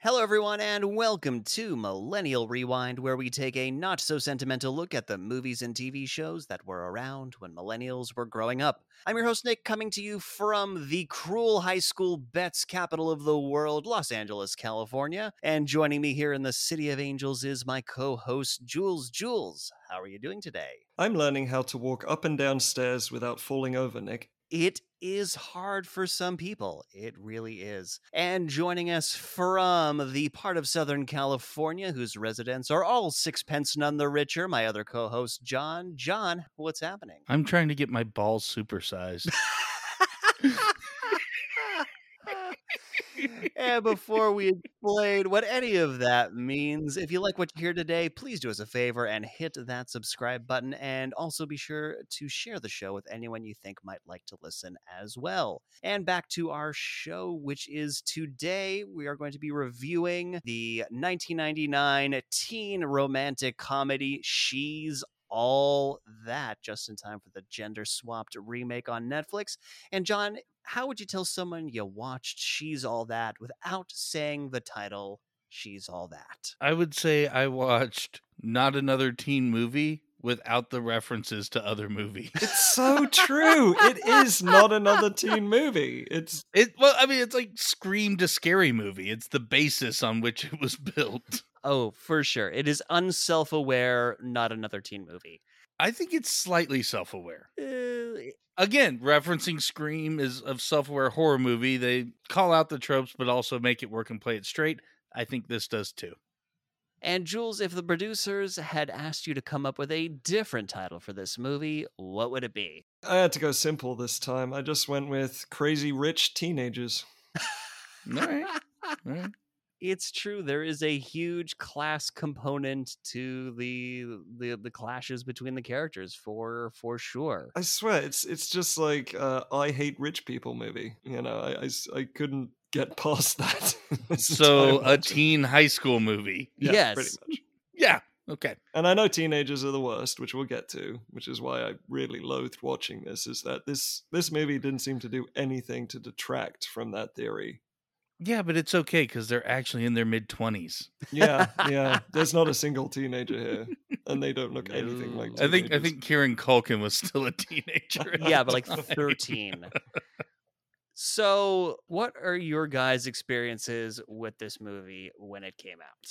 Hello, everyone, and welcome to Millennial Rewind, where we take a not so sentimental look at the movies and TV shows that were around when millennials were growing up. I'm your host, Nick, coming to you from the cruel high school bets capital of the world, Los Angeles, California. And joining me here in the City of Angels is my co host, Jules. Jules, how are you doing today? I'm learning how to walk up and down stairs without falling over, Nick. It is hard for some people. It really is. And joining us from the part of Southern California whose residents are all sixpence none the richer, my other co host, John. John, what's happening? I'm trying to get my balls supersized. and before we explain what any of that means, if you like what you hear today, please do us a favor and hit that subscribe button. And also be sure to share the show with anyone you think might like to listen as well. And back to our show, which is today, we are going to be reviewing the 1999 teen romantic comedy She's all that just in time for the gender swapped remake on Netflix. And John, how would you tell someone you watched She's All That without saying the title She's All That? I would say I watched not another teen movie without the references to other movies. It's so true. It is not another teen movie. It's it well, I mean it's like Scream to Scary Movie. It's the basis on which it was built. Oh, for sure. It is unself aware, not another teen movie. I think it's slightly self aware. Uh, Again, referencing Scream is a self aware horror movie. They call out the tropes, but also make it work and play it straight. I think this does too. And Jules, if the producers had asked you to come up with a different title for this movie, what would it be? I had to go simple this time. I just went with Crazy Rich Teenagers. All right. All right. It's true there is a huge class component to the the the clashes between the characters for for sure I swear, it's it's just like uh, I hate rich people movie. You know, I I couldn't get past that. So a teen high school movie. Yeah, pretty Yes. much. Yeah. Okay. And I know teenagers are the worst, which we'll get to, which is why I really loathed watching this. Is that this this movie didn't seem to do anything to detract from that theory. Yeah, but it's okay because they're actually in their mid twenties. Yeah, yeah. There's not a single teenager here, and they don't look anything like. No. I think I think Kieran Culkin was still a teenager. yeah but like 13 so what are your guys experiences with this movie when it came out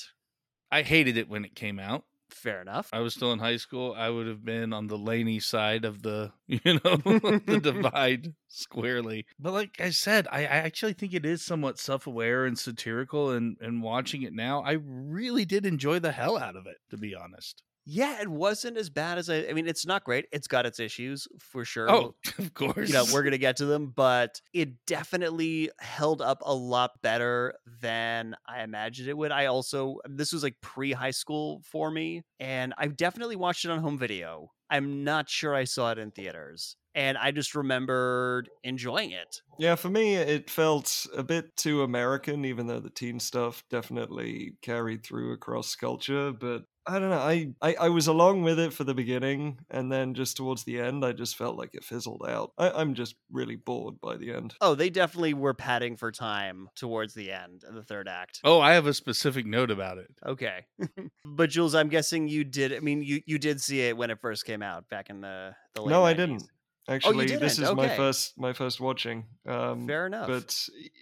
I hated it when it came out. Fair enough I was still in high school. I would have been on the Laney side of the, you know, the divide squarely. But like I said, I, I actually think it is somewhat self-aware and satirical. And and watching it now, I really did enjoy the hell out of it. To be honest. Yeah it wasn't as bad as i i mean it's not great it's got its issues for oh, sure Oh, of course. you know we're gonna get to them but it definitely held up a lot better than i imagined it would i also this was like pre-high school for me and i definitely watched it on home video i'm not sure i saw it in theaters and i just remembered enjoying it Yeah, for me, it felt a bit too American, even though the teen stuff definitely carried through across culture. But I don't know. I, I, I was along with it for the beginning, and then just towards the end, I just felt like it fizzled out. I, I'm just really bored by the end. oh they definitely were padding for time towards the end of the third act Oh, I have a specific note about it. okay but jules i'm guessing you did i mean you you did see it when it first came out back in the, the late No, I didn't. Actually, this didn't? is my first my first watching. Um, fair enough but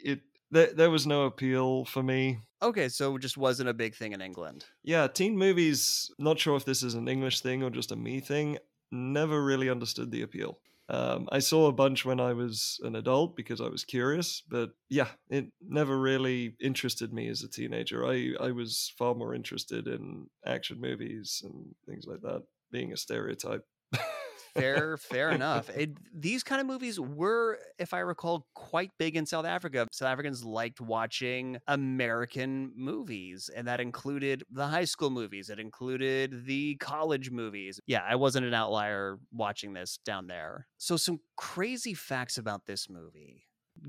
it there, there was no appeal for me. Okay, so it just wasn't a big thing in England. Yeah, teen movies. Not sure if this is an English thing or just a me thing. Never really understood the appeal. Um, I saw a bunch when I was an adult because I was curious, but yeah, it never really interested me as a teenager. I I was far more interested in action movies and things like that. Being a stereotype. Fair, fair enough. It, these kind of movies were, if I recall, quite big in South Africa. South Africans liked watching American movies, and that included the high school movies. It included the college movies. Yeah, I wasn't an outlier watching this down there. So, some crazy facts about this movie.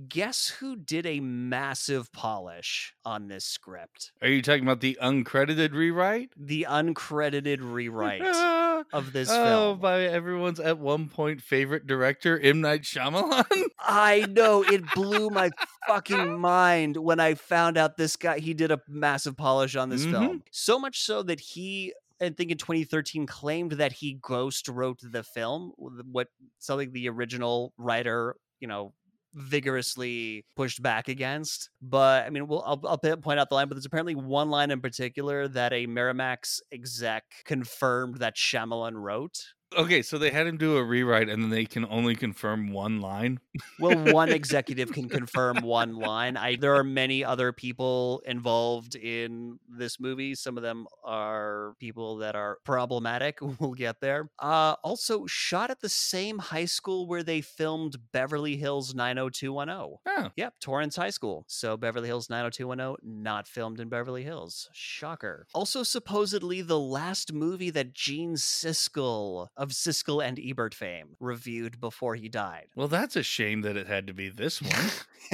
Guess who did a massive polish on this script? Are you talking about the uncredited rewrite? The uncredited rewrite of this oh, film. by everyone's at one point favorite director, M. Night Shyamalan. I know it blew my fucking mind when I found out this guy he did a massive polish on this Mhm. film. So much so that he I think in 2013 claimed that he ghost wrote the film, what something the original writer, you know, vigorously pushed back against. But I mean, we'll, I'll, I'll point out the line, but there's apparently one line in particular that a Miramax exec confirmed that Shyamalan wrote. Okay, so they had him do a rewrite, and then they can only confirm one line. Well, one executive can confirm one line. I there are many other people involved in this movie. Some of them are people that are problematic. We'll get there. Uh, also shot at the same high school where they filmed Beverly Hills 90210. Oh, Yep, Torrance High School. So Beverly Hills 90210 not filmed in Beverly Hills. Shocker. Also supposedly the last movie that Gene Siskel of Siskel and Ebert fame reviewed before he died. well, that's a shame that it had to be this one.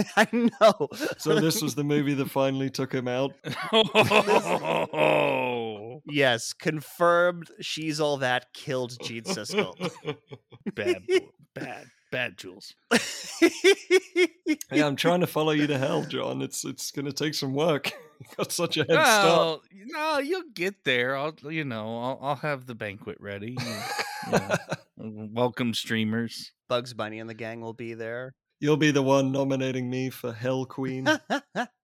I know. So this was the movie that finally took him out. oh, yes, confirmed. She's all that killed Gene Siskel. bad, bad, bad, Jules. Hey, I'm trying to follow you to hell, John. It's it's going to take some work. you got such a head start. Well, no, you'll get there. I'll, you know, I'll, I'll have the banquet ready. You- you welcome streamers. Bugs Bunny and the gang will be there. You'll be the one nominating me for Hell Queen.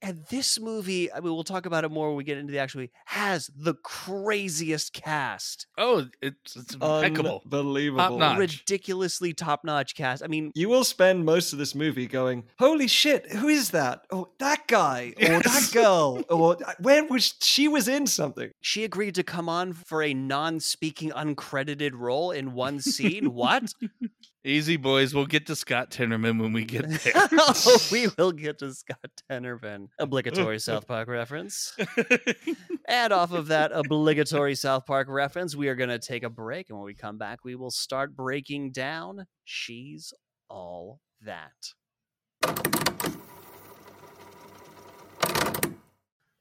and this movie, I mean, we'll talk about it more when we get into the actual movie, has the craziest cast. Oh, it's it's impeccable. Unbelievable. Top-notch. Ridiculously top notch cast. I mean, You will spend most of this movie going, "Holy shit, who is that? Oh, that guy or that girl or where was she was in something." she agreed to come on for a non speaking, uncredited role in one scene. what? Easy boys, we'll get to Scott Tenorman when we get there. oh, we will get to Scott Tenorman. Obligatory South Park reference. And off of that obligatory South Park reference, we are going to take a break. And when we come back, we will start breaking down She's All That.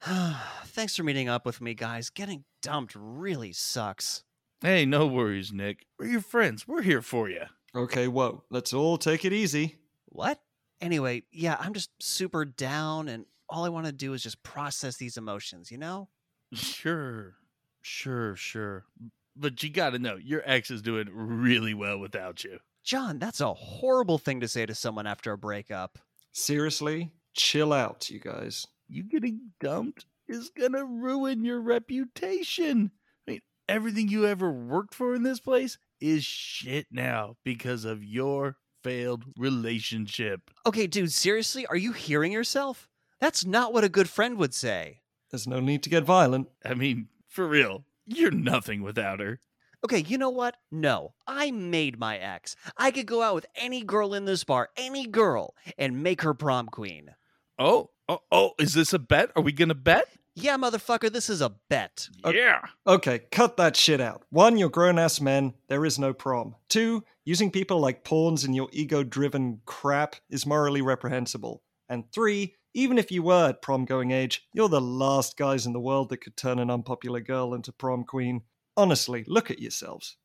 Thanks for meeting up with me, guys. Getting dumped really sucks. hey, no worries, Nick. We're your friends. We're here for you. Okay, whoa, let's all take it easy. What? Anyway, yeah, I'm just super down, and all I want to do is just process these emotions, you know? Sure, sure, sure. But you got to know, your ex is doing really well without you. John, that's a horrible thing to say to someone after a breakup. Seriously, chill out, you guys. You getting dumped is gonna ruin your reputation. I mean, everything you ever worked for in this place is shit now because of your failed relationship. Okay, dude, seriously? Are you hearing yourself? That's not what a good friend would say. There's no need to get violent. I mean, for real, you're nothing without her. Okay, you know what? No, I made my ex. I could go out with any girl in this bar, any girl, and make her prom queen. Oh, oh, oh, is this a bet? Are we gonna bet? Yeah, motherfucker, this is a bet. Okay. Yeah. Okay, cut that shit out. One, you're grown ass men, there is no prom. Two, using people like pawns in your ego driven crap is morally reprehensible. And three, even if you were at prom going age, you're the last guys in the world that could turn an unpopular girl into prom queen. Honestly, look at yourselves.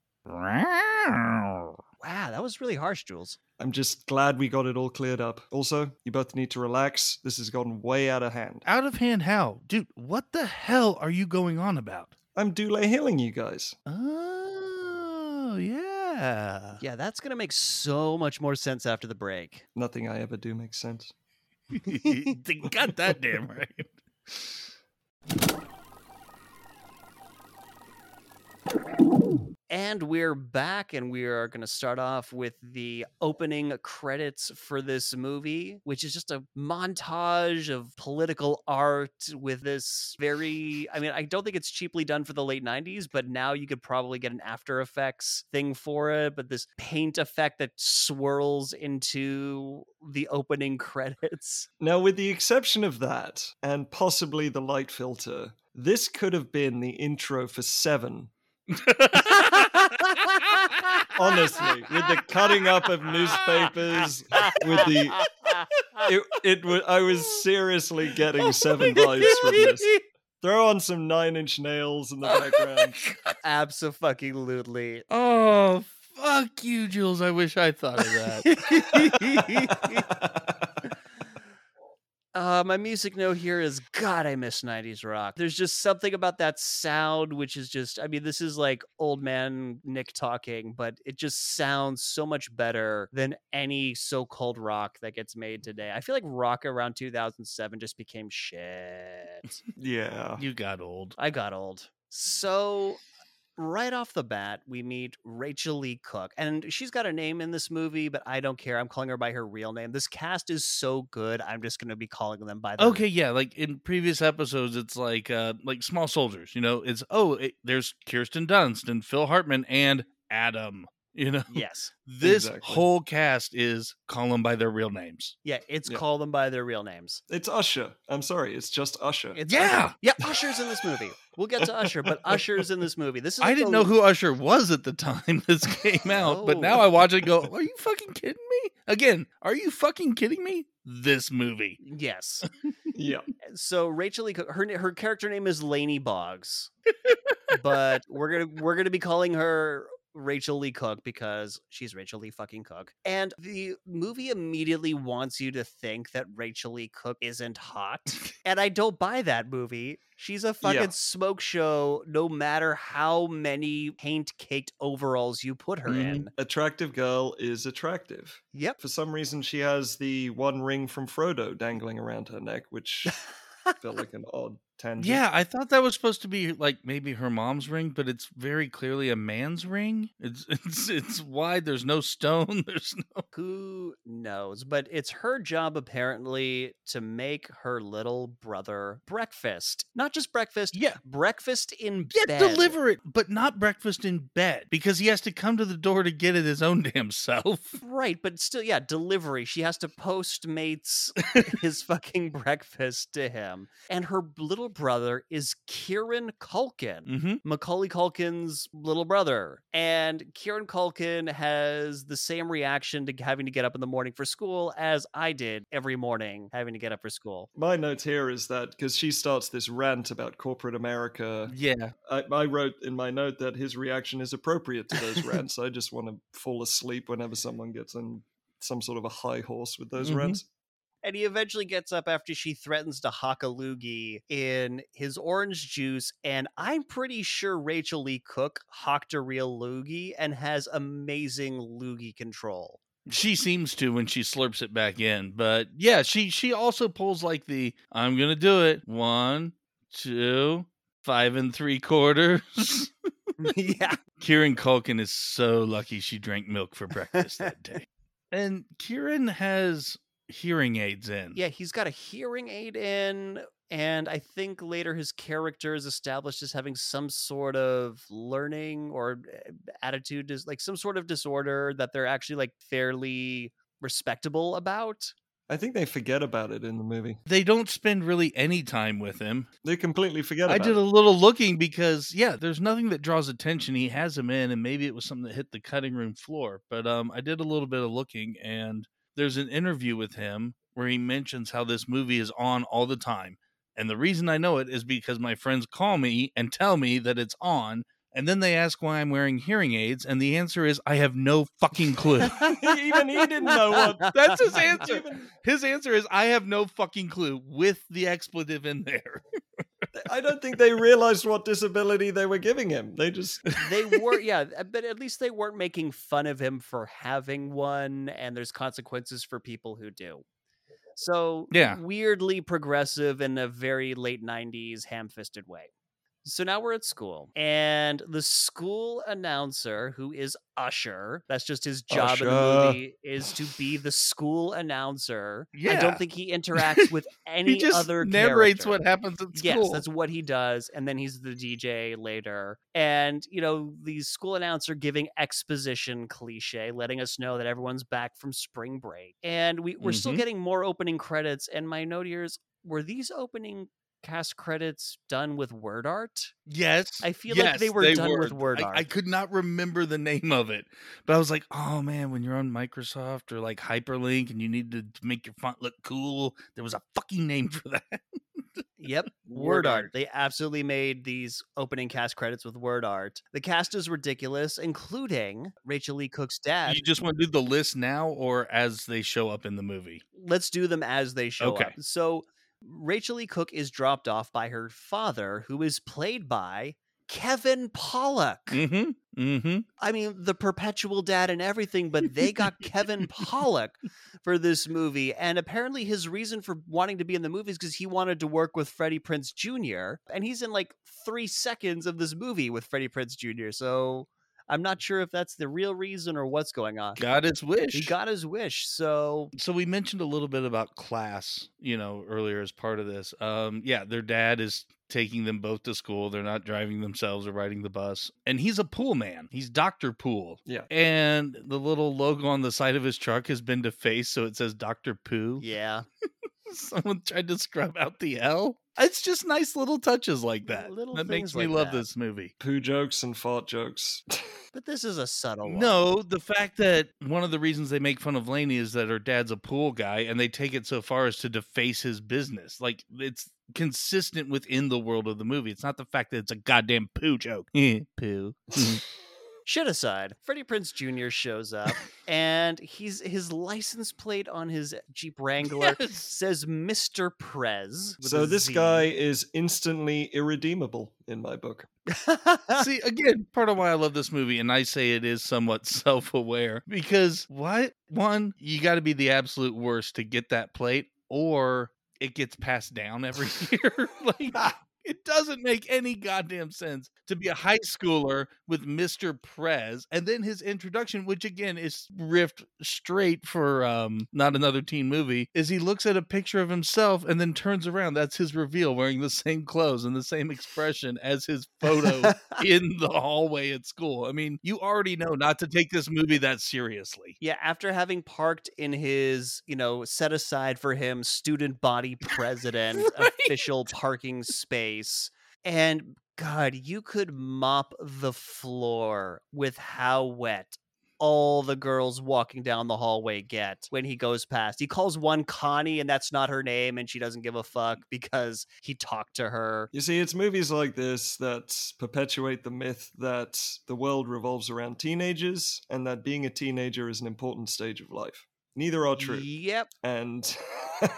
Wow, that was really harsh, Jules. I'm just glad we got it all cleared up. Also, you both need to relax. This has gone way out of hand. Out of hand how? Dude, what the hell are you going on about? I'm Dule healing you guys. Oh, yeah. Yeah, that's gonna make so much more sense after the break. Nothing I ever do makes sense. they got that damn right. And we're back, and we are going to start off with the opening credits for this movie, which is just a montage of political art with this very. I mean, I don't think it's cheaply done for the late 90s, but now you could probably get an After Effects thing for it. But this paint effect that swirls into the opening credits. Now, with the exception of that, and possibly the light filter, this could have been the intro for Seven, Honestly, with the cutting up of newspapers, with the it, it was I was seriously getting seven vibes from this. Throw on some Nine Inch Nails in the background. Absolutely. Oh, fuck you, Jules. I wish I thought of that. Uh, my music note here is God, I miss 90s rock. There's just something about that sound, which is just, I mean, this is like old man Nick talking, but it just sounds so much better than any so called rock that gets made today. I feel like rock around 2007 just became shit. yeah. you got old. I got old. So right off the bat, we meet Rachael Leigh Cook, and she's got a name in this movie, but I don't care. I'm calling her by her real name. This cast is so good. I'm just going to be calling them by their Okay, yeah, like in previous episodes, it's like uh like small soldiers. You know, it's oh, it, there's Kirsten Dunst and Phil Hartman and Adam. You know, Yes. this Exactly. whole cast is call them by their real names. Yeah, it's Yeah. call them by their real names. It's Usher. I'm sorry, it's just Usher. It's Yeah! Usher. Yeah, Usher's in this movie. We'll get to Usher, but Usher's in this movie. This is I didn't know who Usher was at the time this came out, but now Oh. I watch it and go, "Are you fucking kidding me?" Again, are you fucking kidding me? This movie. Yes. yeah. So Rachael Leigh her her character name is Laney Boggs, but we're gonna we're gonna be calling her Rachael Leigh Cook because she's Rachael Leigh fucking Cook. And the movie immediately wants you to think that Rachael Leigh Cook isn't hot, and I don't buy that movie. She's a fucking Yeah. smoke show, no matter how many paint caked overalls you put her Mhm. in. Attractive girl is attractive. Yep. For some reason, she has the one ring from Frodo dangling around her neck, which felt like an odd Yeah, I thought that was supposed to be like maybe her mom's ring, but it's very clearly a man's ring. It's it's it's wide. There's no stone. There's no. Who knows? But it's her job apparently to make her little brother breakfast. Not just breakfast, Yeah. breakfast in Yeah, bed. deliver it, but not breakfast in bed because he has to come to the door to get it his own damn self. Right, but still, yeah, delivery. She has to postmates his fucking breakfast to him. And her little brother is Kieran Culkin. Mm-hmm. Macaulay Culkin's little brother. And Kieran Culkin has the same reaction to having to get up in the morning for school as I did every morning having to get up for school. My note here is that because she starts this rant about corporate America, Yeah, I, I wrote in my note that his reaction is appropriate to those rants. I just want to fall asleep whenever someone gets on some sort of a high horse with those Mhm. rants. And he eventually gets up after she threatens to hock a loogie in his orange juice. And I'm pretty sure Rachel Lee Cook hocked a real loogie and has amazing loogie control. she seems to when she slurps it back in, but yeah, she she also pulls like the I'm gonna do it. One, two, five and three quarters. yeah. Kieran Culkin is so lucky she drank milk for breakfast that day. And Kieran has hearing aids in. Yeah, he's got a hearing aid in, and I think later his character is established as having some sort of learning or eh, attitude, dis- like some sort of disorder that they're actually like fairly respectable about. I think they forget about it in the movie. They don't spend really any time with him. They completely forget I did it. a little looking because yeah, there's nothing that draws attention. He has him in, and maybe it was something that hit the cutting room floor. But um, I did a little bit of looking, and there's an interview with him where he mentions how this movie is on all the time. And the reason I know it is because my friends call me and tell me that it's on, and then they ask why I'm wearing hearing aids, and the answer is I have no fucking clue. Even he didn't know what. That's his answer. Even- His answer is I have no fucking clue with the expletive in there. I don't think they realized what disability they were giving him. They just they were yeah uh, but at least they weren't making fun of him for having one and there's consequences for people who do so Yeah. weirdly progressive in a very late 90s ham-fisted way so now we're at school and the school announcer who is usher that's just his job in the movie is to be the school announcer i don't think he interacts with any other. he just other narrates character. what happens at school. Yes, that's what he does. And then he's the DJ later. And, you know, the school announcer giving exposition cliche, letting us know that everyone's back from spring break. And we, we're still Mhm. getting more opening credits. And my note here is were these opening cast credits done with word art? Yes. I feel like they were done with word I, art. I could not remember the name of it, but I was like, oh man, when you're on Microsoft or like Hyperlink and you need to make your font look cool, there was a fucking name for that. Yep, Word word art. art. They absolutely made these opening cast credits with word art. The cast is ridiculous, including Rachael Leigh Cook's dad. you just want to do the list now or as they show up in the movie? Let's do them as they show Okay. up. So, Rachael Leigh Cook is dropped off by her father, who is played by Kevin Pollak. Mm-hmm. Mm-hmm. I mean, the perpetual dad and everything, but they got Kevin Pollak for this movie. And apparently, his reason for wanting to be in the movie is because he wanted to work with Freddie Prinze Jr. And he's in like three seconds of this movie with Freddie Prinze Jr. So I'm not sure if that's the real reason or what's going on. Got his wish. He got his wish. So so we mentioned a little bit about class, you know, earlier as part of this. Um, yeah, their dad is taking them both to school. They're not driving themselves or riding the bus. And he's a pool man. He's Dr. Pool. Yeah. And the little logo on the side of his truck has been defaced, so it says Dr. Pooh. yeah, Someone tried to scrub out the L. It's just nice little touches like that. Little that makes me like love that. this movie. Poo jokes and fart jokes. but this is a subtle one. No, the fact that one of the reasons they make fun of Laney is that her dad's a pool guy and they take it so far as to deface his business. Like it's consistent within the world of the movie. It's not the fact that it's a goddamn poo joke. Poo. Shit aside, Freddie Prinze Jr. shows up and he's his license plate on his Jeep Wrangler Yes. says Mr. Prez. so this Z. guy is instantly irredeemable in my book. See, again, part of why I love this movie, and I say it is somewhat self aware, because what? One, you got to be the absolute worst to get that plate, or it gets passed down every year. like, it doesn't make any goddamn sense to be a high schooler with Mr. Prez, and then his introduction, which again is riffed straight for um, not another teen movie, is he looks at a picture of himself and then turns around. That's his reveal, wearing the same clothes and the same expression as his photo in the hallway at school. I mean, you already know not to take this movie that seriously. Yeah, after having parked in his, you know, set aside for him student body president Right. official parking space. And God, you could mop the floor with how wet all the girls walking down the hallway get when he goes past. He calls one Connie, and that's not her name, and she doesn't give a fuck mm. because he talked to her. You see, it's movies like this that perpetuate the myth that the world revolves around teenagers and that being a teenager is an important stage of life. Neither are true. Yep. And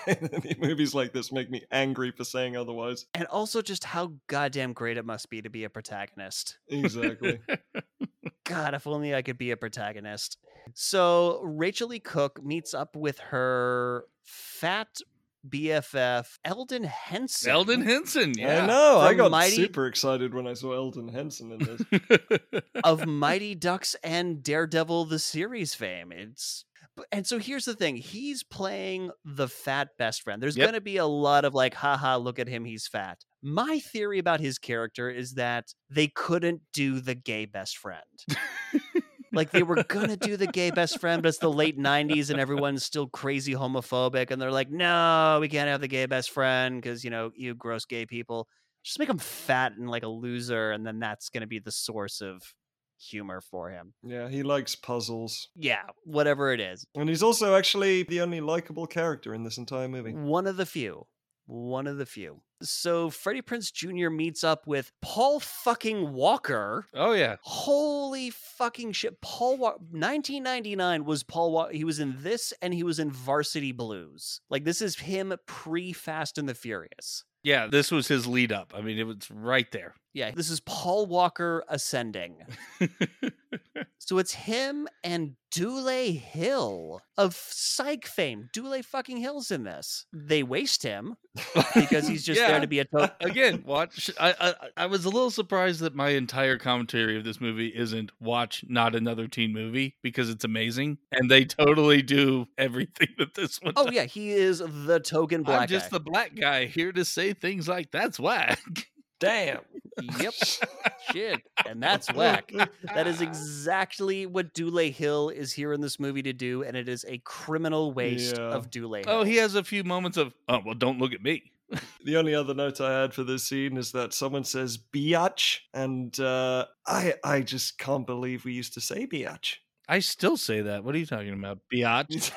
movies like this make me angry for saying otherwise. And also just how goddamn great it must be to be a protagonist. Exactly. God, if only I could be a protagonist. So Rachael Leigh Cook meets up with her fat BFF, Elden Henson. Elden Henson, yeah. I know. I got Mighty- super excited when I saw Elden Henson in this. of Mighty Ducks and Daredevil the series fame. It's but- and so here's the thing he's playing the fat best friend. There's Yep. going to be a lot of like, haha, look at him, he's fat. My theory about his character is that they couldn't do the gay best friend. like they were gonna do the gay best friend, but it's the late '90s and everyone's still crazy homophobic, and they're like, "No, we can't have the gay best friend because you know you gross gay people. Just make him fat and like a loser, and then that's gonna be the source of humor for him. yeah, he likes puzzles. Yeah, whatever it is, And he's also actually the only likable character in this entire movie. one of the few." One of the few. So Freddie Prinze Jr. meets up with Paul fucking Walker, oh yeah. Holy fucking shit. Paul Walker, 1999 was Paul Walker. He was in this and he was in Varsity Blues. Like, this is him pre Fast and the Furious. Yeah, this was his lead up. I mean, it was right there. Yeah, this is Paul Walker ascending. So it's him and Dule Hill of Psych fame. Dule fucking Hill's in this. They waste him because he's just Yeah. there to be a to- Again, watch. I, I I was a little surprised that my entire commentary of this movie isn't watch not another teen movie because it's amazing and they totally do everything that this one. Oh, does. yeah, he is the token black I'm just guy. the black guy here to say things like that's whack. Damn. Yep. Shit. And that's whack. That is exactly what Dule Hill is here in this movie to do, and it is a criminal waste Yeah. of Dule Hill. Oh, he has a few moments of oh well, don't look at me. The only other note I had for this scene is that someone says biatch, and uh, I I just can't believe we used to say biatch. I still say that. What are you talking about? Biatch?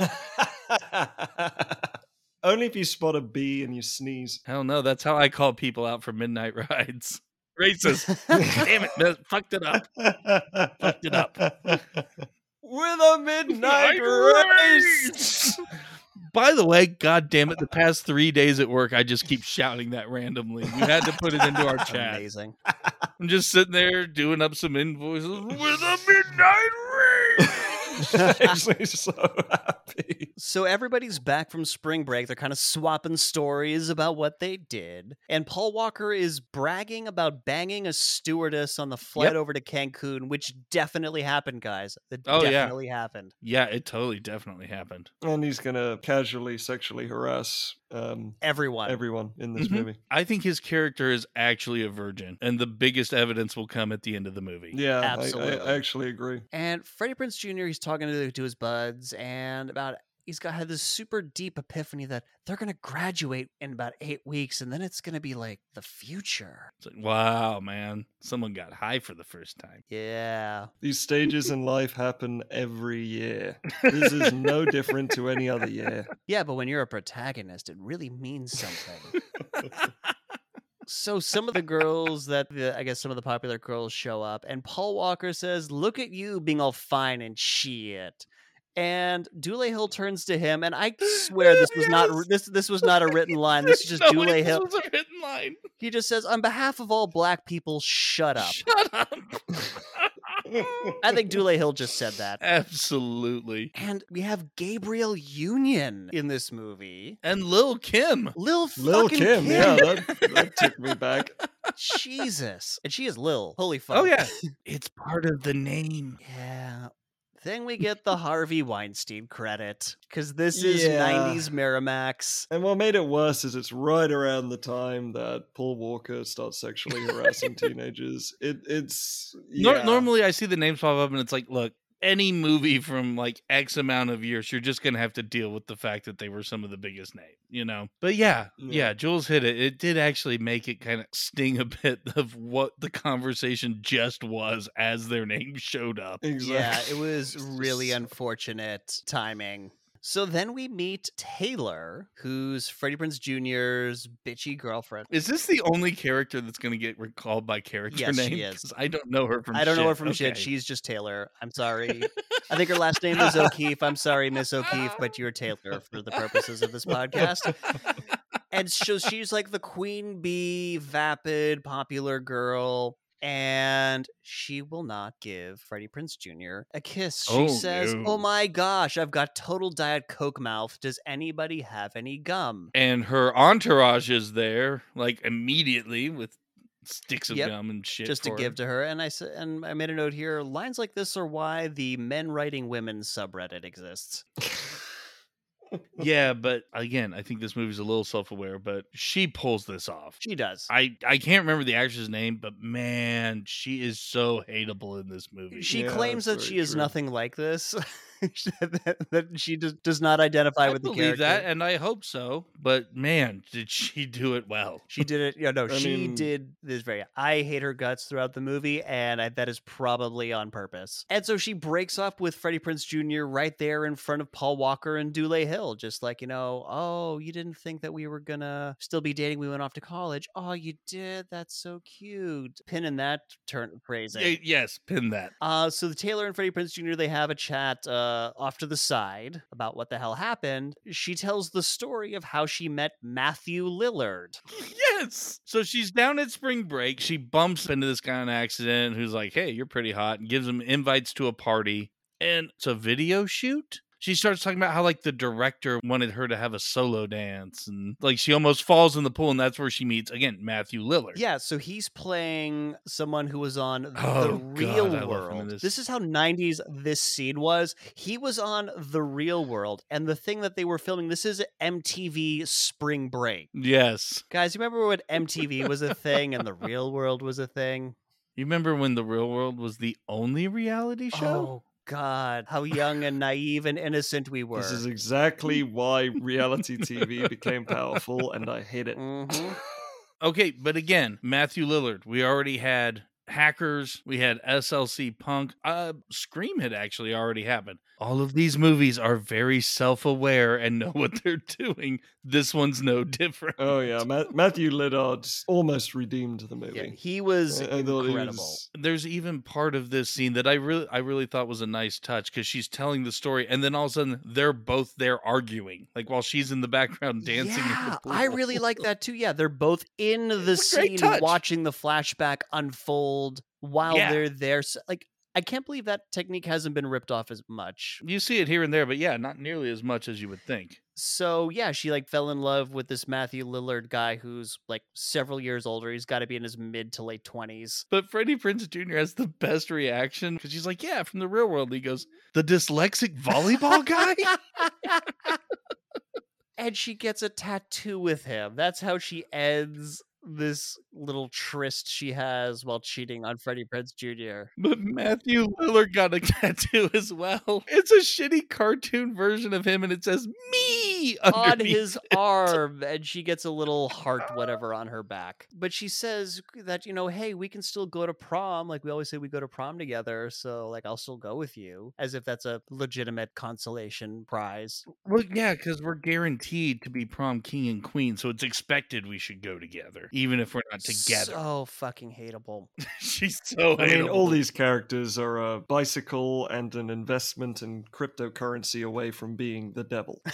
Only if you spot a bee and you sneeze. Hell no, that's how I call people out for midnight rides. Racist. Damn it, no, fucked it up. Fucked it up. With a midnight race. By the way, god damn it, the past three days at work, I just keep shouting that randomly. We had to put it into our chat. Amazing. I'm just sitting there doing up some invoices with a midnight race. Actually, so happy. So everybody's back from spring break. They're kind of swapping stories about what they did. And Paul Walker is bragging about banging a stewardess on the flight Yep. over to Cancun, which definitely happened, guys. That Oh, yeah. definitely happened. yeah, it totally definitely happened. And he's gonna casually sexually harass um, Everyone. everyone in this Mhm. movie. I think his character is actually a virgin, and the biggest evidence will come at the end of the movie. Yeah, I- I, Absolutely. I actually agree. And Freddie Prinze Jr. He's talking to, to his buds, and about he's got had this super deep epiphany that they're gonna graduate in about eight weeks, and then it's gonna be like the future. It's like, wow, man, someone got high for the first time. Yeah. These stages in life happen every year. This is no different to any other year. Yeah, but when you're a protagonist, it really means something. so some of the girls that the, I guess some of the popular girls show up, and Paul Walker says, "Look at you being all fine and shit." And Dule Hill turns to him, and I swear this was not this this was not a written line. This is just No, Dule this Hill. was a written line. He just says, "On behalf of all black people, shut up." Shut up. I think Dule Hill just said that. Absolutely. And we have Gabrielle Union in this movie. And Lil Kim. Lil, Lil fucking Kim, yeah, that, that took me back. Jesus. And she is Lil. Holy oh, fuck. Oh yeah, it's part of the name. Yeah. Then we get the Harvey Weinstein credit because this is Yeah. 90s Miramax. And what made it worse is it's right around the time that Paul Walker starts sexually harassing teenagers. It, it's Nor- yeah. normally, I see the names pop up, and it's like, look, any movie from like X amount of years, you're just gonna have to deal with the fact that they were some of the biggest name, you know. But yeah, Yeah. yeah, Jules hit it. It did actually make it kind of sting a bit of what the conversation just was as their name showed up. Exactly. Yeah, it was really unfortunate timing. So then we meet Taylor, who's Freddie Prinze Jr.'s bitchy girlfriend. Is this the only character that's going to get recalled by character Yes, she name? is. 'Cause I don't know her from. I don't know her shit. from shit. She's just Taylor. I'm sorry. I think her last name is O'Keefe. I'm sorry, Miss O'Keefe, but you're Taylor for the purposes of this podcast. and so she's like the queen bee, vapid, popular girl. And she will not give Freddie Prinze Jr. a kiss. She Oh, says, oh no. Oh my gosh, I've got total Diet Coke mouth. Does anybody have any gum? and her entourage is there, like immediately with sticks of Yep, gum and shit. Just to give her. to her. And I said, and I made a note here lines like this are why the men writing women subreddit exists. Yeah, but again, I think this movie's a little self-aware, but she pulls this off. She does. I I can't remember the actress's name, but man, she is so hateable in this movie. she Yeah, claims that she very is true. nothing like this. that, that she does, does not identify I with the believe character. that, and I hope so. But man, did she do it well? She did it. Yeah, no, I she mean- did this very. I hate her guts throughout the movie, and I, that is probably on purpose. And so she breaks up with Freddie Prinze Jr. right there in front of Paul Walker and Dule Hill, just like you know, oh, you didn't think that we were gonna still be dating. We went off to college. Oh, you did. That's so cute. Pin in that turn phrasing. Yes, pin that. Uh, so the Taylor and Freddie Prinze Jr. they have a chat uh, Uh, off to the side about what the hell happened. She tells the story of how she met Matthew Lillard. Yes. So she's down at spring break. She bumps into this guy on accident who's like, "Hey, you're pretty hot," and gives him invites to a party. And it's a video shoot. She starts talking about how like the director wanted her to have a solo dance, and like she almost falls in the pool, and that's where she meets again Matthew Lillard. Yeah, so he's playing someone who was on Oh, the real I love him in world. this. This is how 90s this scene was. He was on the real world, and the thing that they were filming, this is MTV Spring Break. Yes. Guys, you remember when MTV was a thing and the real world was a thing? You remember when the real world was the only reality show? Oh God, how young and naive and innocent we were. This is exactly why reality TV became powerful, and I hate it. Mhm. Okay, but again, Matthew Lillard. We already had Hackers. We had SLC Punk. Uh, Scream had actually already happened. All of these movies are very self-aware and know what they're doing. This one's no different. Oh yeah, Ma- Matthew Lillard almost redeemed the movie. Yeah, he was I- I he incredible. was- there's even part of this scene that I really I really thought was a nice touch because she's telling the story and then all of a sudden they're both there arguing like while she's in the background dancing. Yeah, I really like that too. Yeah, they're both in the It's a great scene touch. watching the flashback unfold while Yeah. they're there. S- Like, I can't believe that technique hasn't been ripped off as much. You see it here and there, but yeah, not nearly as much as you would think. So yeah, she like fell in love with this Matthew Lillard guy who's like several years older. He's got to be in his mid to late twenties. But Freddie Prinze Jr. has the best reaction because she's like, "Yeah, from the real world." He goes, "The dyslexic volleyball guy." and she gets a tattoo with him. That's how she ends this little tryst she has while cheating on Freddie Prinze Jr. But Matthew Lillard got a tattoo as well. It's a shitty cartoon version of him, and it says "me" on his it. arm and she gets a little heart whatever on her back but she says that you know hey we can still go to prom like we always say we go to prom together so like i'll still go with you as if that's a legitimate consolation prize Well, yeah, because we're guaranteed to be prom king and queen, so it's expected we should go together, even if we're not together. so fucking hateable She's so. I mean, all these characters are a bicycle and an investment in cryptocurrency away from being the devil.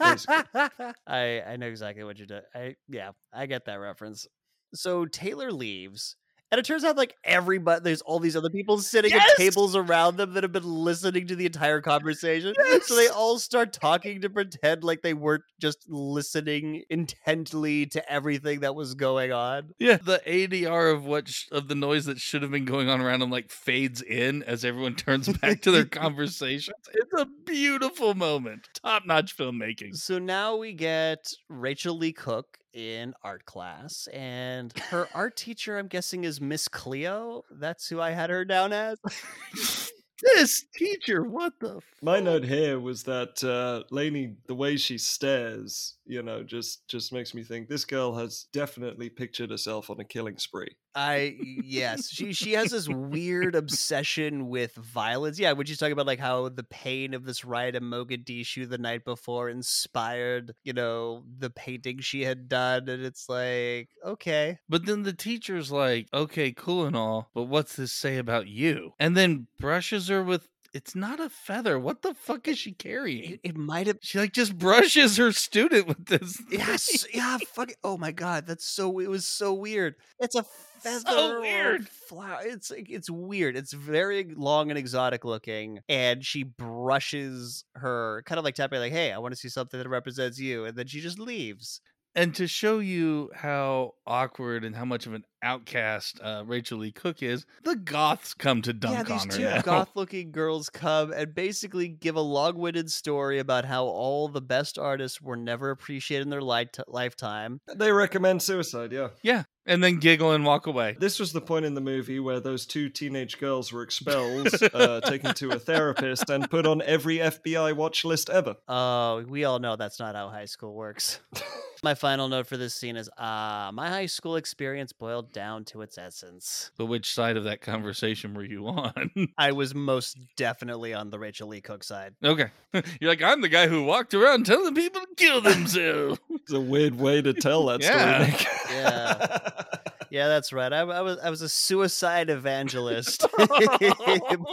I i know exactly what you did i yeah i get that reference so taylor leaves and it turns out like everybody there's all these other people sitting Yes! at tables around them that have been listening to the entire conversation so they all start talking to pretend like they weren't just listening intently to everything that was going on Yeah, the ADR of what sh- of the noise that should have been going on around them like fades in as everyone turns back to their conversations. It's a beautiful moment. Top notch filmmaking. so now we get rachael leigh cook in art class and her art teacher i'm guessing is miss cleo that's who i had her down as This teacher, what the? My note here was that uh, Laney, the way she stares, you know, just just makes me think this girl has definitely pictured herself on a killing spree. I yes, she she has this weird obsession with violence. Yeah, when she's talking about like how the pain of this riot in Mogadishu the night before inspired, you know, the painting she had done, and it's like, okay, But then the teacher's like, okay, cool and all, but what's this say about you? And then brushes her with, it's not a feather. What the fuck is she carrying? it, it might have. She like just brushes her student with this. Yes, yeah, fuck it. Oh my god, that's so. It was so weird. It's a feather. a weird. Flower. It's like- it's weird. It's very long and exotic looking, and she brushes her, kind of like tapping, like, "Hey, I want to see something that represents you," and then she just leaves. And to show you how awkward and how much of an outcast uh, Rachael Leigh Cook is, the goths come to dunk yeah, these on her. two now. goth-looking girls come and basically give a long-winded story about how all the best artists were never appreciated in their li- lifetime. They recommend suicide, yeah. Yeah, and then giggle and walk away. This was the point in the movie where those two teenage girls were expelled, uh, taken to a therapist, and put on every FBI watch list ever. Oh, we all know that's not how high school works. my final note for this scene is ah, my high school experience boiled down to its essence. But which side of that conversation were you on? I was most definitely on the Rachael Leigh Cook side. okay. You're like, I'm the guy who walked around telling people to kill themselves. It's a weird way to tell that Yeah. story, Yeah. Yeah, that's right. I, I was I was a suicide evangelist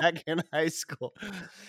back in high school.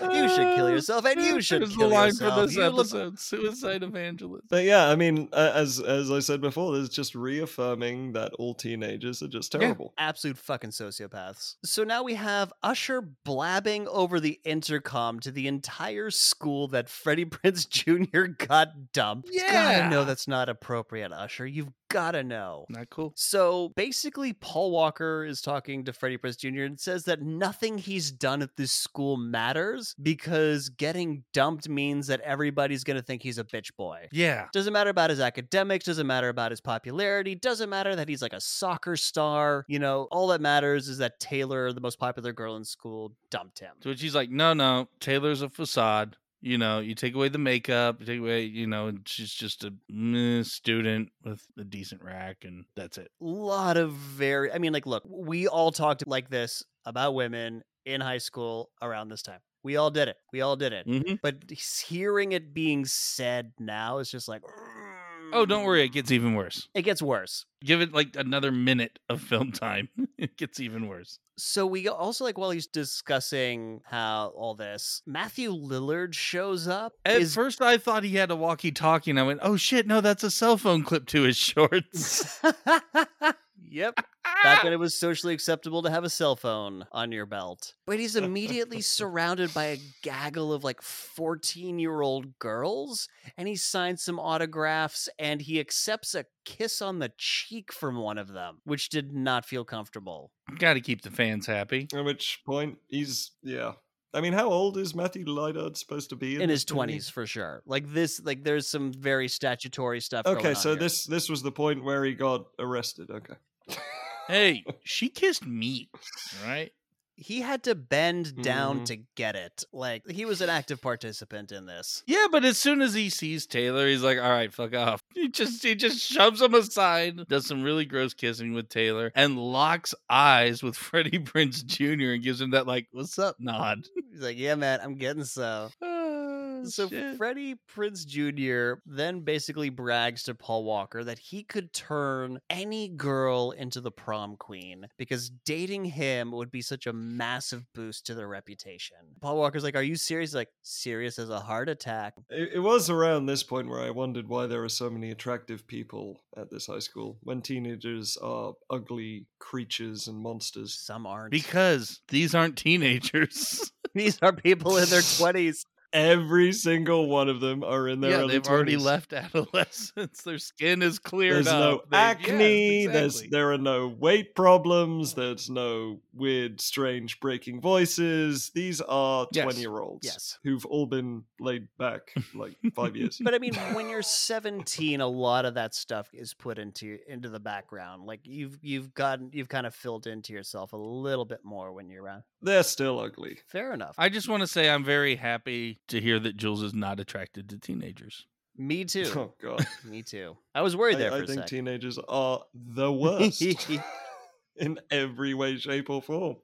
You should kill yourself, and you should There's kill the line yourself. for this You look- episode: suicide evangelist. But yeah, I mean, uh, as as I said before, this is just reaffirming that all teenagers are just terrible. absolute fucking sociopaths. So now we have Usher blabbing over the intercom to the entire school that Freddie Prinze Jr. got dumped. God, I know that's not appropriate, Usher. You've gotta know. Not cool. So basically, Paul Walker is talking to Freddie Prinze Jr. and says that nothing he's done at this school matters because getting dumped means that everybody's going to think he's a bitch boy. Yeah. Doesn't matter about his academics, doesn't matter about his popularity, doesn't matter that he's like a soccer star. You know, all that matters is that Taylor, the most popular girl in school, dumped him. To which he's like, no, no, Taylor's a facade. You know, you take away the makeup, you take away, you know, and she's just a meh, student with a decent rack, and that's it. A lot of very i mean like look we all talked like this about women in high school around this time. We all did it. We all did it. Hmm but hearing it being said now is just like Oh, don't worry, it gets even worse. it gets worse Give it like another minute of film time. it gets even worse. so we also like while he's discussing how all this matthew lillard shows up At is first, I thought he had a walkie-talkie, and I went, "Oh shit, no, that's a cell phone clip to his shorts." yep back when it was socially acceptable to have a cell phone on your belt. But he's immediately surrounded by a gaggle of like 14 year old girls, and he signs some autographs and he accepts a kiss on the cheek from one of them, which did not feel comfortable. Got to keep the fans happy. At which point he's yeah. I mean, how old is Matthew Lillard supposed to be in, In his 20s, for sure. Like this, like there's some very statutory stuff. going Okay, on so here. this this was the point where he got arrested. Okay. Hey, she kissed meat, right? he had to bend down Mhm. to get it. Like he was an active participant in this. Yeah, but as soon as he sees Taylor, he's like, "All right, fuck off." He just he just shoves him aside, does some really gross kissing with Taylor, and locks eyes with Freddie Prinze Jr. and gives him that like, "What's up?" nod. He's like, "Yeah, man, I'm getting so." So shit. Freddie Prinze Jr. then basically brags to Paul Walker that he could turn any girl into the prom queen because dating him would be such a massive boost to their reputation. Paul Walker's like, "Are you serious?" He's like, "Serious as a heart attack." It, it was around this point where I wondered why there are so many attractive people at this high school when teenagers are ugly creatures and monsters. Some aren't. because these aren't teenagers. these are people in their twenties. Every single one of them are in their yeah, early they've already left adolescence. Their skin is cleared There's no up. They- yes, acne. There's exactly. there are no weight problems. There's no weird, strange breaking voices. These are Yes. twenty year olds. Yes. who've all been laid back like five years. But I mean, when you're 17, a lot of that stuff is put into into the background. Like you've you've gotten you've kind of filled into yourself a little bit more when you're around. They're still ugly. Fair enough. I just want to say I'm very happy to hear that Jules is not attracted to teenagers. Me too. Oh god. Me too. I was worried there I, for I a think sec. teenagers are the worst in every way, shape, or form.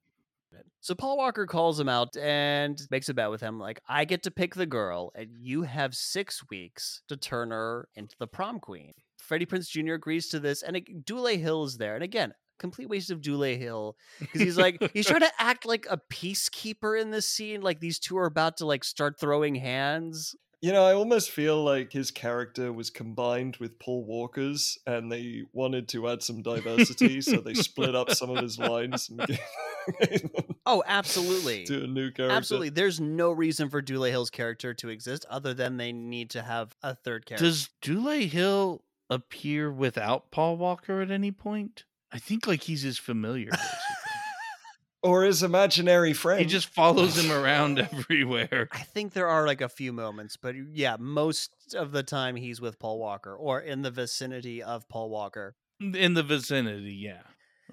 So Paul Walker calls him out and makes a bet with him like, I get to pick the girl, and you have six weeks to turn her into the prom queen. Freddie Prinze Jr. agrees to this, and it, Dule Hill is there. And again, complete waste of Dule Hill because he's like he's trying to act like a peacekeeper in this scene. Like these two are about to like start throwing hands. You know, I almost feel like his character was combined with Paul Walker's, and they wanted to add some diversity, so they split up some of his lines and gave, gave Oh, absolutely. to a new character. Absolutely. There's no reason for Dule Hill's character to exist other than they need to have a third character. Does Dule Hill appear without Paul Walker at any point? I think like he's his familiar. Or his imaginary friend. he just follows him around everywhere. I think there are like a few moments, but yeah, most of the time he's with Paul Walker or in the vicinity of Paul Walker. In the vicinity, yeah.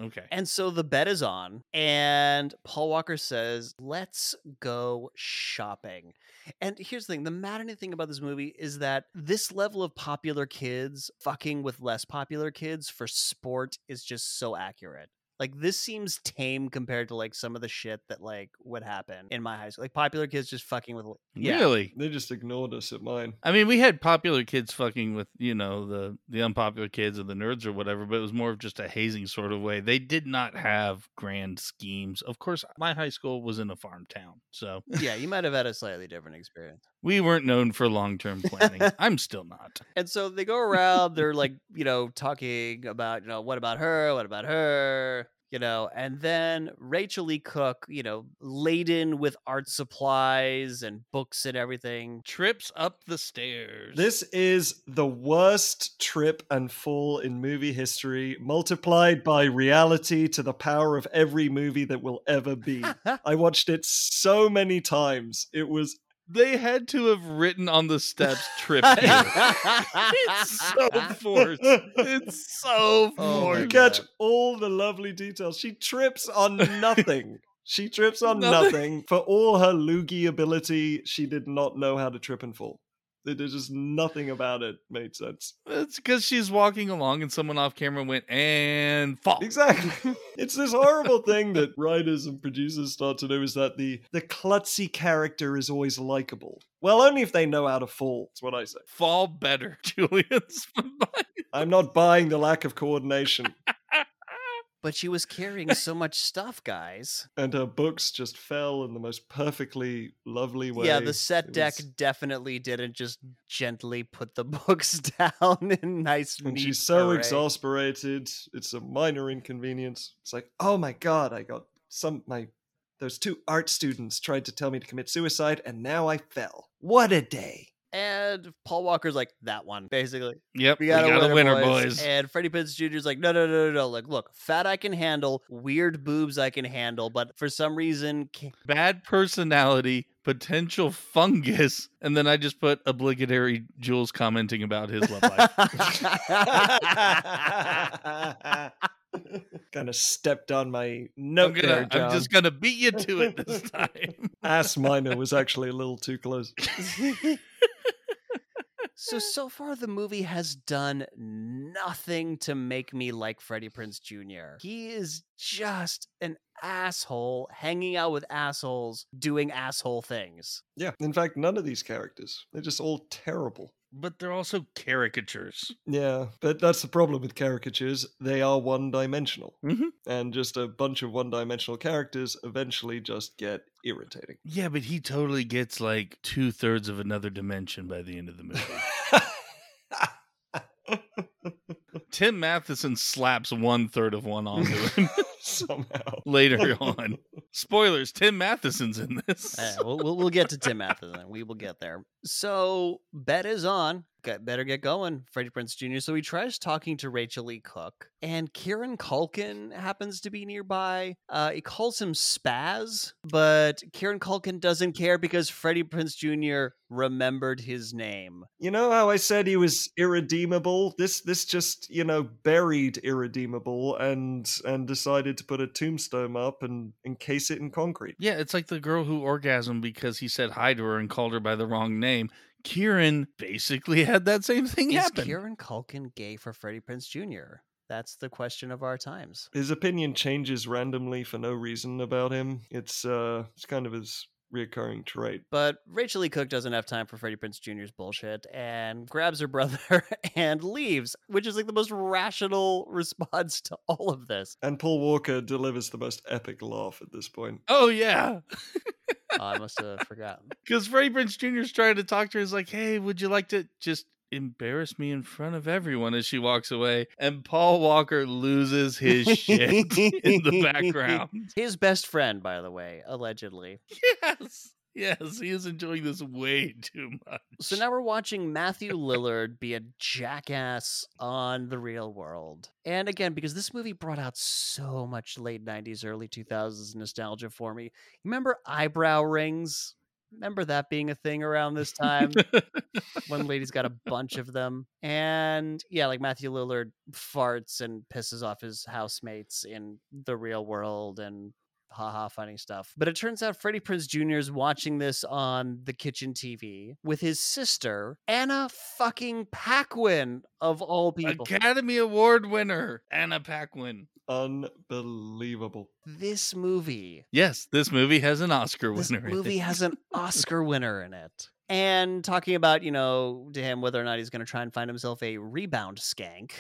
Okay. And so the bet is on, and Paul Walker says, Let's go shopping. And here's the thing the maddening thing about this movie is that this level of popular kids fucking with less popular kids for sport is just so accurate. Like this seems tame compared to like some of the shit that like would happen in my high school. Like popular kids just fucking with yeah. Really? They just ignored us at mine. I mean, we had popular kids fucking with, you know, the the unpopular kids or the nerds or whatever, but it was more of just a hazing sort of way. They did not have grand schemes. Of course, my high school was in a farm town, so yeah, you might have had a slightly different experience. we weren't known for long term planning. I'm still not. And so they go around, they're like, you know, talking about, you know, what about her? What about her? You know, and then Rachael Leigh Cook, you know, laden with art supplies and books and everything. Trips up the stairs. This is the worst trip and fall in movie history, multiplied by reality to the power of every movie that will ever be. I watched it so many times. It was they had to have written on the steps trip here. it's so forced. It's so Oh, forced. you catch God. all the lovely details. She trips on nothing. she trips on Nothing. nothing. For all her loogie ability, she did not know how to trip and fall. There's just nothing about it made sense. It's because she's walking along and someone off camera went and fall. Exactly. it's this horrible thing that writers and producers start to do is that the the klutzy character is always likable. Well, only if they know how to fall. That's what I say. Fall better, Julian. I'm not buying the lack of coordination. But she was carrying so much stuff, guys. And her books just fell in the most perfectly lovely way. Yeah, the set It deck was- definitely didn't just gently put the books down in nice. and she's so array. exasperated. It's a minor inconvenience. It's like, oh my god, I got some my those two art students tried to tell me to commit suicide, and now I fell. What a day! And Paul Walker's like that one, basically. Yep, We got, a a, winner, boys. boys. And Freddie Prinze Jr. is like, no, no, no, no, no. Like, look, fat I can handle, weird boobs I can handle, but for some reason, ca- Bad personality, potential fungus, and then I just put obligatory Jules commenting about his love life. kind of stepped on my I'm, note gonna, there, John. I'm just gonna beat you to it this time. Ass minor was actually a little too close. So eh. so far the movie has done nothing to make me like Freddie Prinze Jr. He is just an asshole hanging out with assholes doing asshole things. Yeah, in fact, none of these characters. They're just all terrible. But they're also caricatures. Yeah, but that's the problem with caricatures. They are one dimensional. Mhm. And just a bunch of one dimensional characters eventually just get irritating. Yeah, but he totally gets like two thirds of another dimension by the end of the movie. Tim Matheson slaps one third of one onto him Somehow. later on. Spoilers: Tim Matheson's in this. We'll, we'll, we'll get to Tim Matheson. We will get there. So, bet is on. Got, better get going, Freddie Prinze Jr. So he tries talking to Rachael Leigh Cook, and Kieran Culkin happens to be nearby. Uh, he calls him Spaz, but Kieran Culkin doesn't care because Freddie Prinze Jr. remembered his name. You know how I said he was irredeemable? This this just, you know, buried irredeemable and and decided to put a tombstone up and encase it in concrete. Yeah, it's like the girl who orgasmed because he said hi to her and called her by the wrong name. Kieran basically had that same thing happen. Is happen. Kieran Culkin gay for Freddie Prinze Jr.? That's the question of our times. His opinion changes randomly for no reason about him. It's uh it's kind of his reoccurring trait. But Rachael Leigh Cook doesn't have time for Freddie Prinze Jr.'s bullshit and grabs her brother and leaves, which is like the most rational response to all of this. And Paul Walker delivers the most epic laugh at this point. oh yeah, Oh, I must have forgotten. because Freddie Prinze Jr. is trying to talk to her. He's like, "Hey, would you like to just embarrass me in front of everyone?" As she walks away, and Paul Walker loses his shit in the background. His best friend, by the way, allegedly. Yes, yes, he is enjoying this way too much. So now we're watching Matthew Lillard be a jackass on the real world. And again, because this movie brought out so much late 90s, early 2000s nostalgia for me. Remember eyebrow rings? Remember that being a thing around this time? One lady's got a bunch of them. And yeah, like Matthew Lillard farts and pisses off his housemates in the real world and haha funny stuff. But it turns out Freddie Prinze Jr. is watching this on the kitchen TV with his sister, Anna fucking Paquin, of all people. Academy Award winner Anna Paquin. Unbelievable. This movie, Yes, this movie has an Oscar this winner. in movie has an Oscar winner in it. And talking about, you know, to him whether or not he's going to try and find himself a rebound skank.